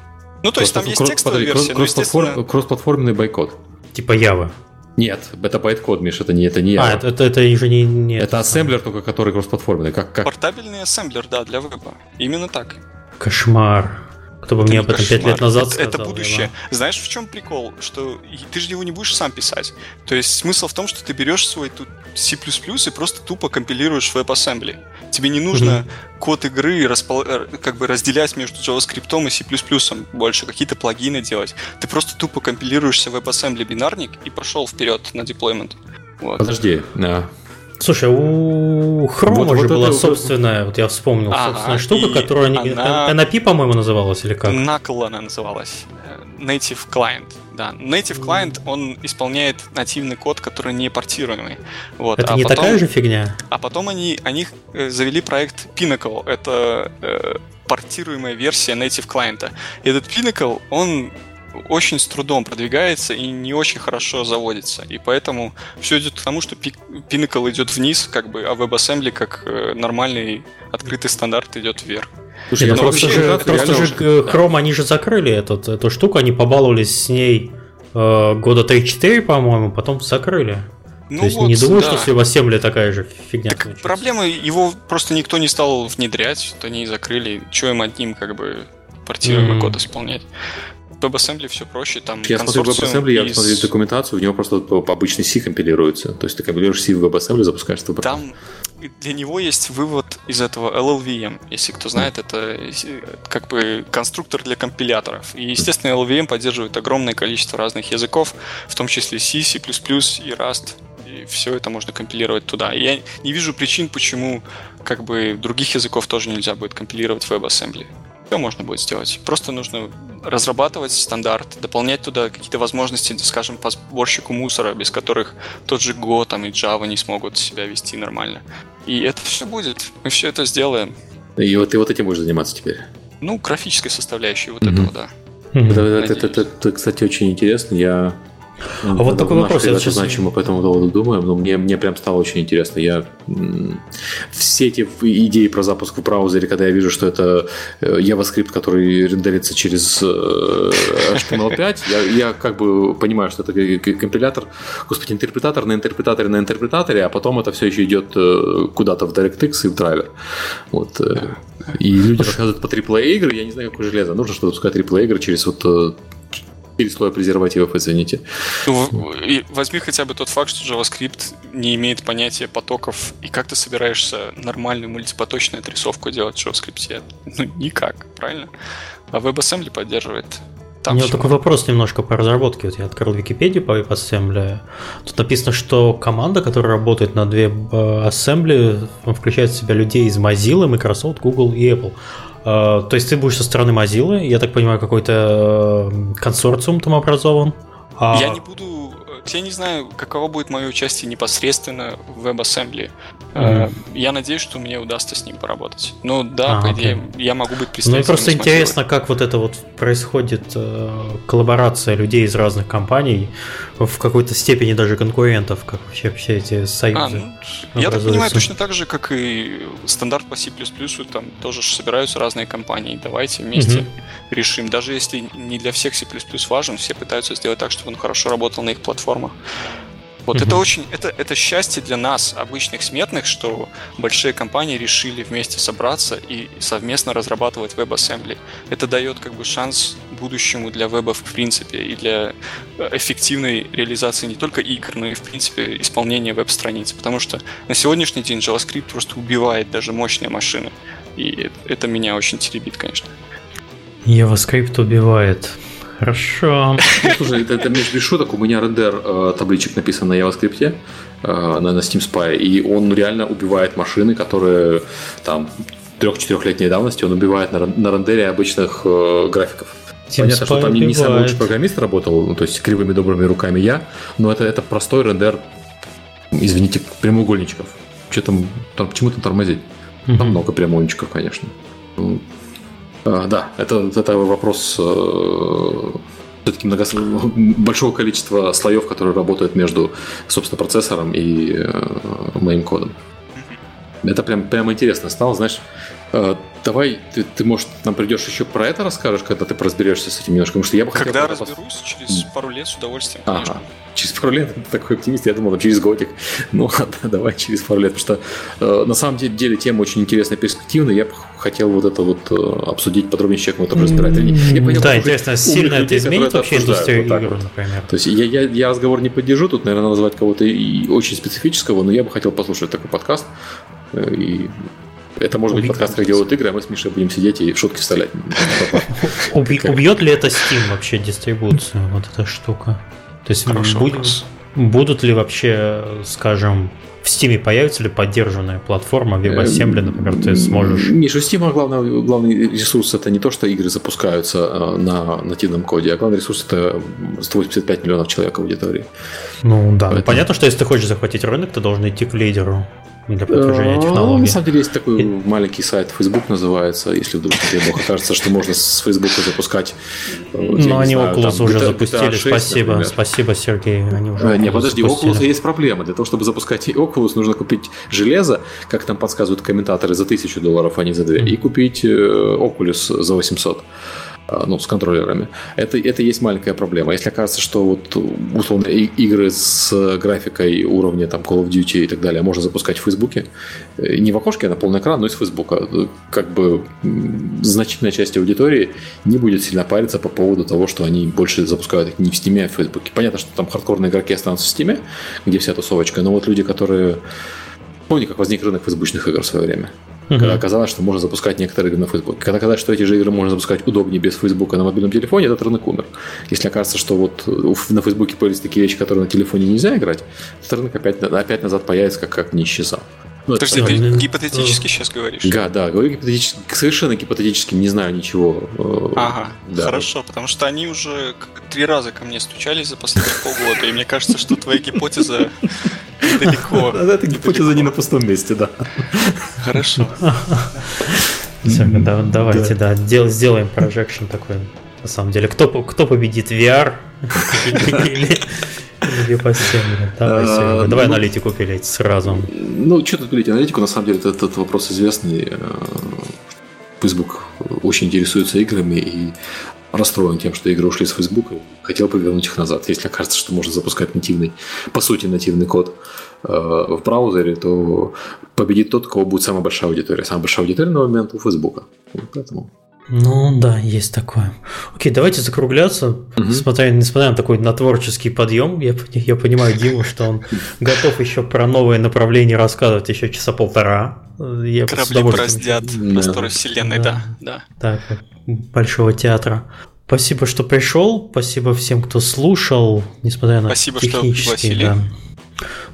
Ну, то есть там есть текстовая версия, но, естественно... Кроссплатформенный байт-код. Типа Java. Нет, это байт-код, Миш, это не это не А, это, это, это уже не, не... Это ассемблер, только который кроссплатформенный. Как, как... Портабельный ассемблер, да, для веба. Именно так. Кошмар. Кто бы это мне об этом пять лет назад сказал. Это будущее. Да. Знаешь, в чем прикол? Что ты же его не будешь сам писать. То есть смысл в том, что ты берешь свой тут C++ и просто тупо компилируешь в WebAssembly. Тебе не нужно mm-hmm. код игры распол... Э, как бы разделять между JavaScript и C++ больше, какие-то плагины делать. Ты просто тупо компилируешься в WebAssembly бинарник и пошел вперед на деплоймент. Вот. Подожди, да. Слушай, у Chrome вот, же вот была это... собственная, вот я вспомнил, ага, собственная штука, которая она... NAP, по-моему, называлась или как? Knuckle она называлась. native client. Да, native client, он исполняет нативный код, который не портируемый. Вот. Это а не потом, такая же фигня? А потом они, они э, завели проект Pinnacle. Это э, портируемая версия native клиента. И этот Pinnacle, он очень с трудом продвигается и не очень хорошо заводится. И поэтому все идет к тому, что Pinnacle идет вниз, как бы, а WebAssembly как э, нормальный открытый стандарт идет вверх. Слушай, ну, просто же, просто же Chrome, они же закрыли этот, эту штуку, они побаловались с ней э, года 3-4, по-моему, потом закрыли. Ну То есть вот, не думаю, да. что WebAssembly такая же фигня. Так проблема, его просто никто не стал внедрять, вот они закрыли, что им одним как бы портируемый mm-hmm. код исполнять. WebAssembly все проще, там Я смотрю WebAssembly, из... я смотрю документацию, в него просто обычный C компилируется. То есть ты компилируешь C в WebAssembly, запускаешь WebAssembly. Там для него есть вывод из этого LLVM. Если кто знает, это как бы конструктор для компиляторов. И, естественно, LLVM поддерживает огромное количество разных языков, в том числе C, C++ и Rust. И все это можно компилировать туда. И я не вижу причин, почему как бы других языков тоже нельзя будет компилировать в WebAssembly. Все можно будет сделать. Просто нужно разрабатывать стандарт, дополнять туда какие-то возможности, скажем, по сборщику мусора, без которых тот же Go там, и Java не смогут себя вести нормально. И это все будет. Мы все это сделаем. И вот ты вот этим будешь заниматься теперь? Ну, графической составляющей вот mm-hmm. этого, да. Mm-hmm. Это, это, это, это, кстати, очень интересно. Я а вот такой вопрос. Я сейчас... мы по этому поводу думаем, но мне, мне прям стало очень интересно. Я все эти идеи про запуск в браузере, когда я вижу, что это э, JavaScript, который рендерится через HTML5, э, я, я как бы понимаю, что это компилятор, господи, интерпретатор на интерпретаторе на интерпретаторе, а потом это все еще идет э, куда-то в DirectX и в драйвер. Вот. И люди рассказывают по AAA игры, я не знаю, какое железо. Нужно что-то пускать AAA игры через вот Четыре слоя презервативов, извините. Ну, возьми хотя бы тот факт, что JavaScript не имеет понятия потоков, и как ты собираешься нормальную мультипоточную отрисовку делать в JavaScript? Ну, никак, правильно? А WebAssembly поддерживает. Там У меня такой вопрос немножко по разработке. Вот я открыл Википедию по WebAssembly. Тут написано, что команда, которая работает над WebAssembly, включает в себя людей из Mozilla, Microsoft, Google и Apple. Э, то есть ты будешь со стороны Mozilla, я так понимаю, какой-то э, консорциум там образован. А... Я не буду я не знаю, каково будет мое участие непосредственно в WebAssembly. Mm-hmm. Я надеюсь, что мне удастся с ним поработать. Ну да, а, по идее, я могу быть представителем. Ну просто интересно, как вот это вот происходит э, коллаборация людей из разных компаний, в какой-то степени даже конкурентов, как вообще все эти союзы. А, ну, я так понимаю, точно так же, как и стандарт по C++, там тоже собираются разные компании. Давайте вместе mm-hmm. решим. Даже если не для всех C++ важен, все пытаются сделать так, чтобы он хорошо работал на их платформах. Вот mm-hmm. это очень, это, это счастье для нас, обычных смертных, что большие компании решили вместе собраться и совместно разрабатывать WebAssembly. Это дает как бы шанс будущему для веба в принципе и для э, эффективной реализации не только игр, но и в принципе исполнения веб-страниц. Потому что на сегодняшний день JavaScript просто убивает даже мощные машины. И это меня очень теребит, конечно. JavaScript убивает. Хорошо. Ну, слушай, это, это без шуток, у меня рендер э, табличек написан на JavaScript, э, на, на Steam Spy, и он реально убивает машины, которые там трех-четырехлетней давности, он убивает на, на рендере обычных э, графиков. Понятно, что там не, не самый лучший программист работал, ну, то есть кривыми добрыми руками я, но это, это простой рендер, извините, прямоугольничков. Что там, там почему-то тормозить? Там mm-hmm. много прямоугольничков, конечно. А, да, это, это вопрос э, все-таки много, большого количества слоев, которые работают между, собственно, процессором и э, моим кодом. Это прям, прям интересно стало, знаешь. Э, давай, ты, ты, может, нам придешь еще про это расскажешь, когда ты разберешься с этим немножко, потому что я бы Когда хотел... разберусь, через пару лет с удовольствием, конечно. Ага. Через пару лет, такой оптимист, я думал, там, через годик. Ну ладно, давай через пару лет, потому что э, на самом деле тема очень интересная, перспективная, я бы хотел вот это вот э, обсудить подробнее с человеком, который разбирает. Я понял, да, интересно, сильно это изменит вообще индустрию игр, вот например? То есть я, я, я разговор не поддержу, тут, наверное, назвать кого-то и очень специфического, но я бы хотел послушать такой подкаст, э, и это может быть подкаст, как делают игры, а мы с Мишей будем сидеть и шутки вставлять. Убьет ли это Steam вообще дистрибуцию, вот эта штука? То есть будут ли вообще, скажем, в Steam появится ли поддержанная платформа WebAssembly, например, ты сможешь... Миша, у Steam главный, главный ресурс это не то, что игры запускаются э, на нативном коде, а главный ресурс это 185 миллионов человек аудитории. Ну да, Поэтому... понятно, что если ты хочешь захватить рынок, ты должен идти к лидеру для продвижения технологий. На самом деле есть такой и... маленький сайт Facebook называется, если вдруг тебе Бог окажется, что можно с Facebook запускать. Э, Но они знаю, Oculus уже GTA, запустили, 6, спасибо, например. спасибо, Сергей. Они уже а, не, подожди, у Oculus есть проблема. Для того, чтобы запускать Oculus, нужно купить железо, как там подсказывают комментаторы, за тысячу долларов, а не за две, mm-hmm. и купить э, Oculus за 800. А, ну, с контроллерами. Это, это есть маленькая проблема. Если окажется, что вот условно игры с графикой уровня там Call of Duty и так далее можно запускать в Фейсбуке, э, не в окошке, а на полный экран, но из Фейсбука, как бы значительная часть аудитории не будет сильно париться по поводу того, что они больше запускают их не в Стиме, а в Фейсбуке. Понятно, что там хардкорные игроки останутся в Стиме, где вся тусовочка, но вот люди, которые... Помни, как возник рынок фейсбучных игр в свое время. Когда оказалось, что можно запускать некоторые игры на Facebook. Когда оказалось, что эти же игры можно запускать удобнее без Facebook на мобильном телефоне, этот рынок умер. Если окажется, что вот на Facebook появились такие вещи, которые на телефоне нельзя играть, этот рынок опять, опять назад появится, как, как не исчезал. Ну, Подожди, ты гипотетически сейчас говоришь? Да, да, говорю гипотетически, совершенно гипотетически, не знаю ничего. Э, ага, да. хорошо, потому что они уже три раза ко мне стучались за последние полгода, и мне кажется, что твоя гипотеза недалеко. Эта гипотеза не на пустом месте, да. Хорошо. давайте, да, сделаем projection такой. На самом деле, кто, кто победит VR или, по а, Давай ну, аналитику пилить сразу. Ну, что тут пилить аналитику? На самом деле, этот, вопрос известный. Э, Facebook очень интересуется играми и расстроен тем, что игры ушли с Facebook. Хотел бы вернуть их назад. Если окажется, что можно запускать нативный, по сути, нативный код э, в браузере, то победит тот, у кого будет самая большая аудитория. Самая большая аудитория на момент у Facebook. поэтому ну да, есть такое. Окей, давайте закругляться. Угу. Несмотря, несмотря на такой на творческий подъем, я, я понимаю Диму, что он готов еще про новые направления рассказывать еще часа полтора. Я Корабли бороздят просторы вселенной, да. да. Так, Большого театра. Спасибо, что пришел. Спасибо всем, кто слушал, несмотря на Спасибо, технические. Что да.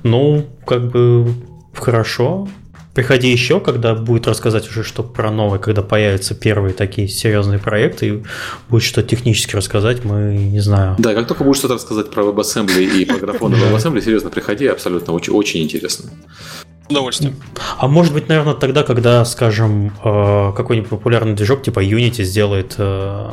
Ну, как бы хорошо. Приходи еще, когда будет рассказать уже что про новое, когда появятся первые такие серьезные проекты, и будет что технически рассказать, мы не знаю. Да, как только будешь что-то рассказать про WebAssembly и про графоны WebAssembly, серьезно, приходи, абсолютно очень, очень интересно. Удовольствием. А может быть, наверное, тогда, когда, скажем, э, какой-нибудь популярный движок типа Unity сделает э,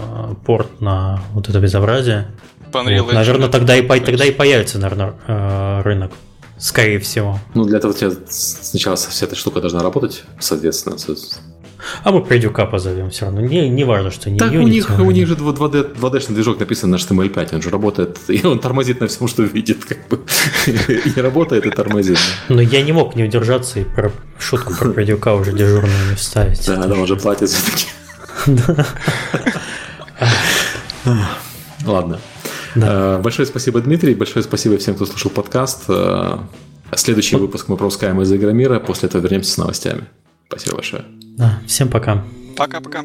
порт на вот это безобразие, вот, наверное, тогда и, тогда и появится, наверное, э, рынок. Скорее всего. Ну, для этого тебе сначала вся эта штука должна работать, соответственно. А мы Придюка позовем все равно. Не, не важно, что не Так Unity, у них, у них же 2D, 2D движок написан на HTML5, он же работает, и он тормозит на всем, что видит, как бы. И работает, и тормозит. Но я не мог не удержаться и про шутку про Придюка уже дежурную не вставить. Да, да, он же платит все-таки. Ладно. Да. Э, большое спасибо, Дмитрий. Большое спасибо всем, кто слушал подкаст. Э, следующий выпуск мы пропускаем из Игромира. После этого вернемся с новостями. Спасибо большое. Да, всем пока. Пока-пока.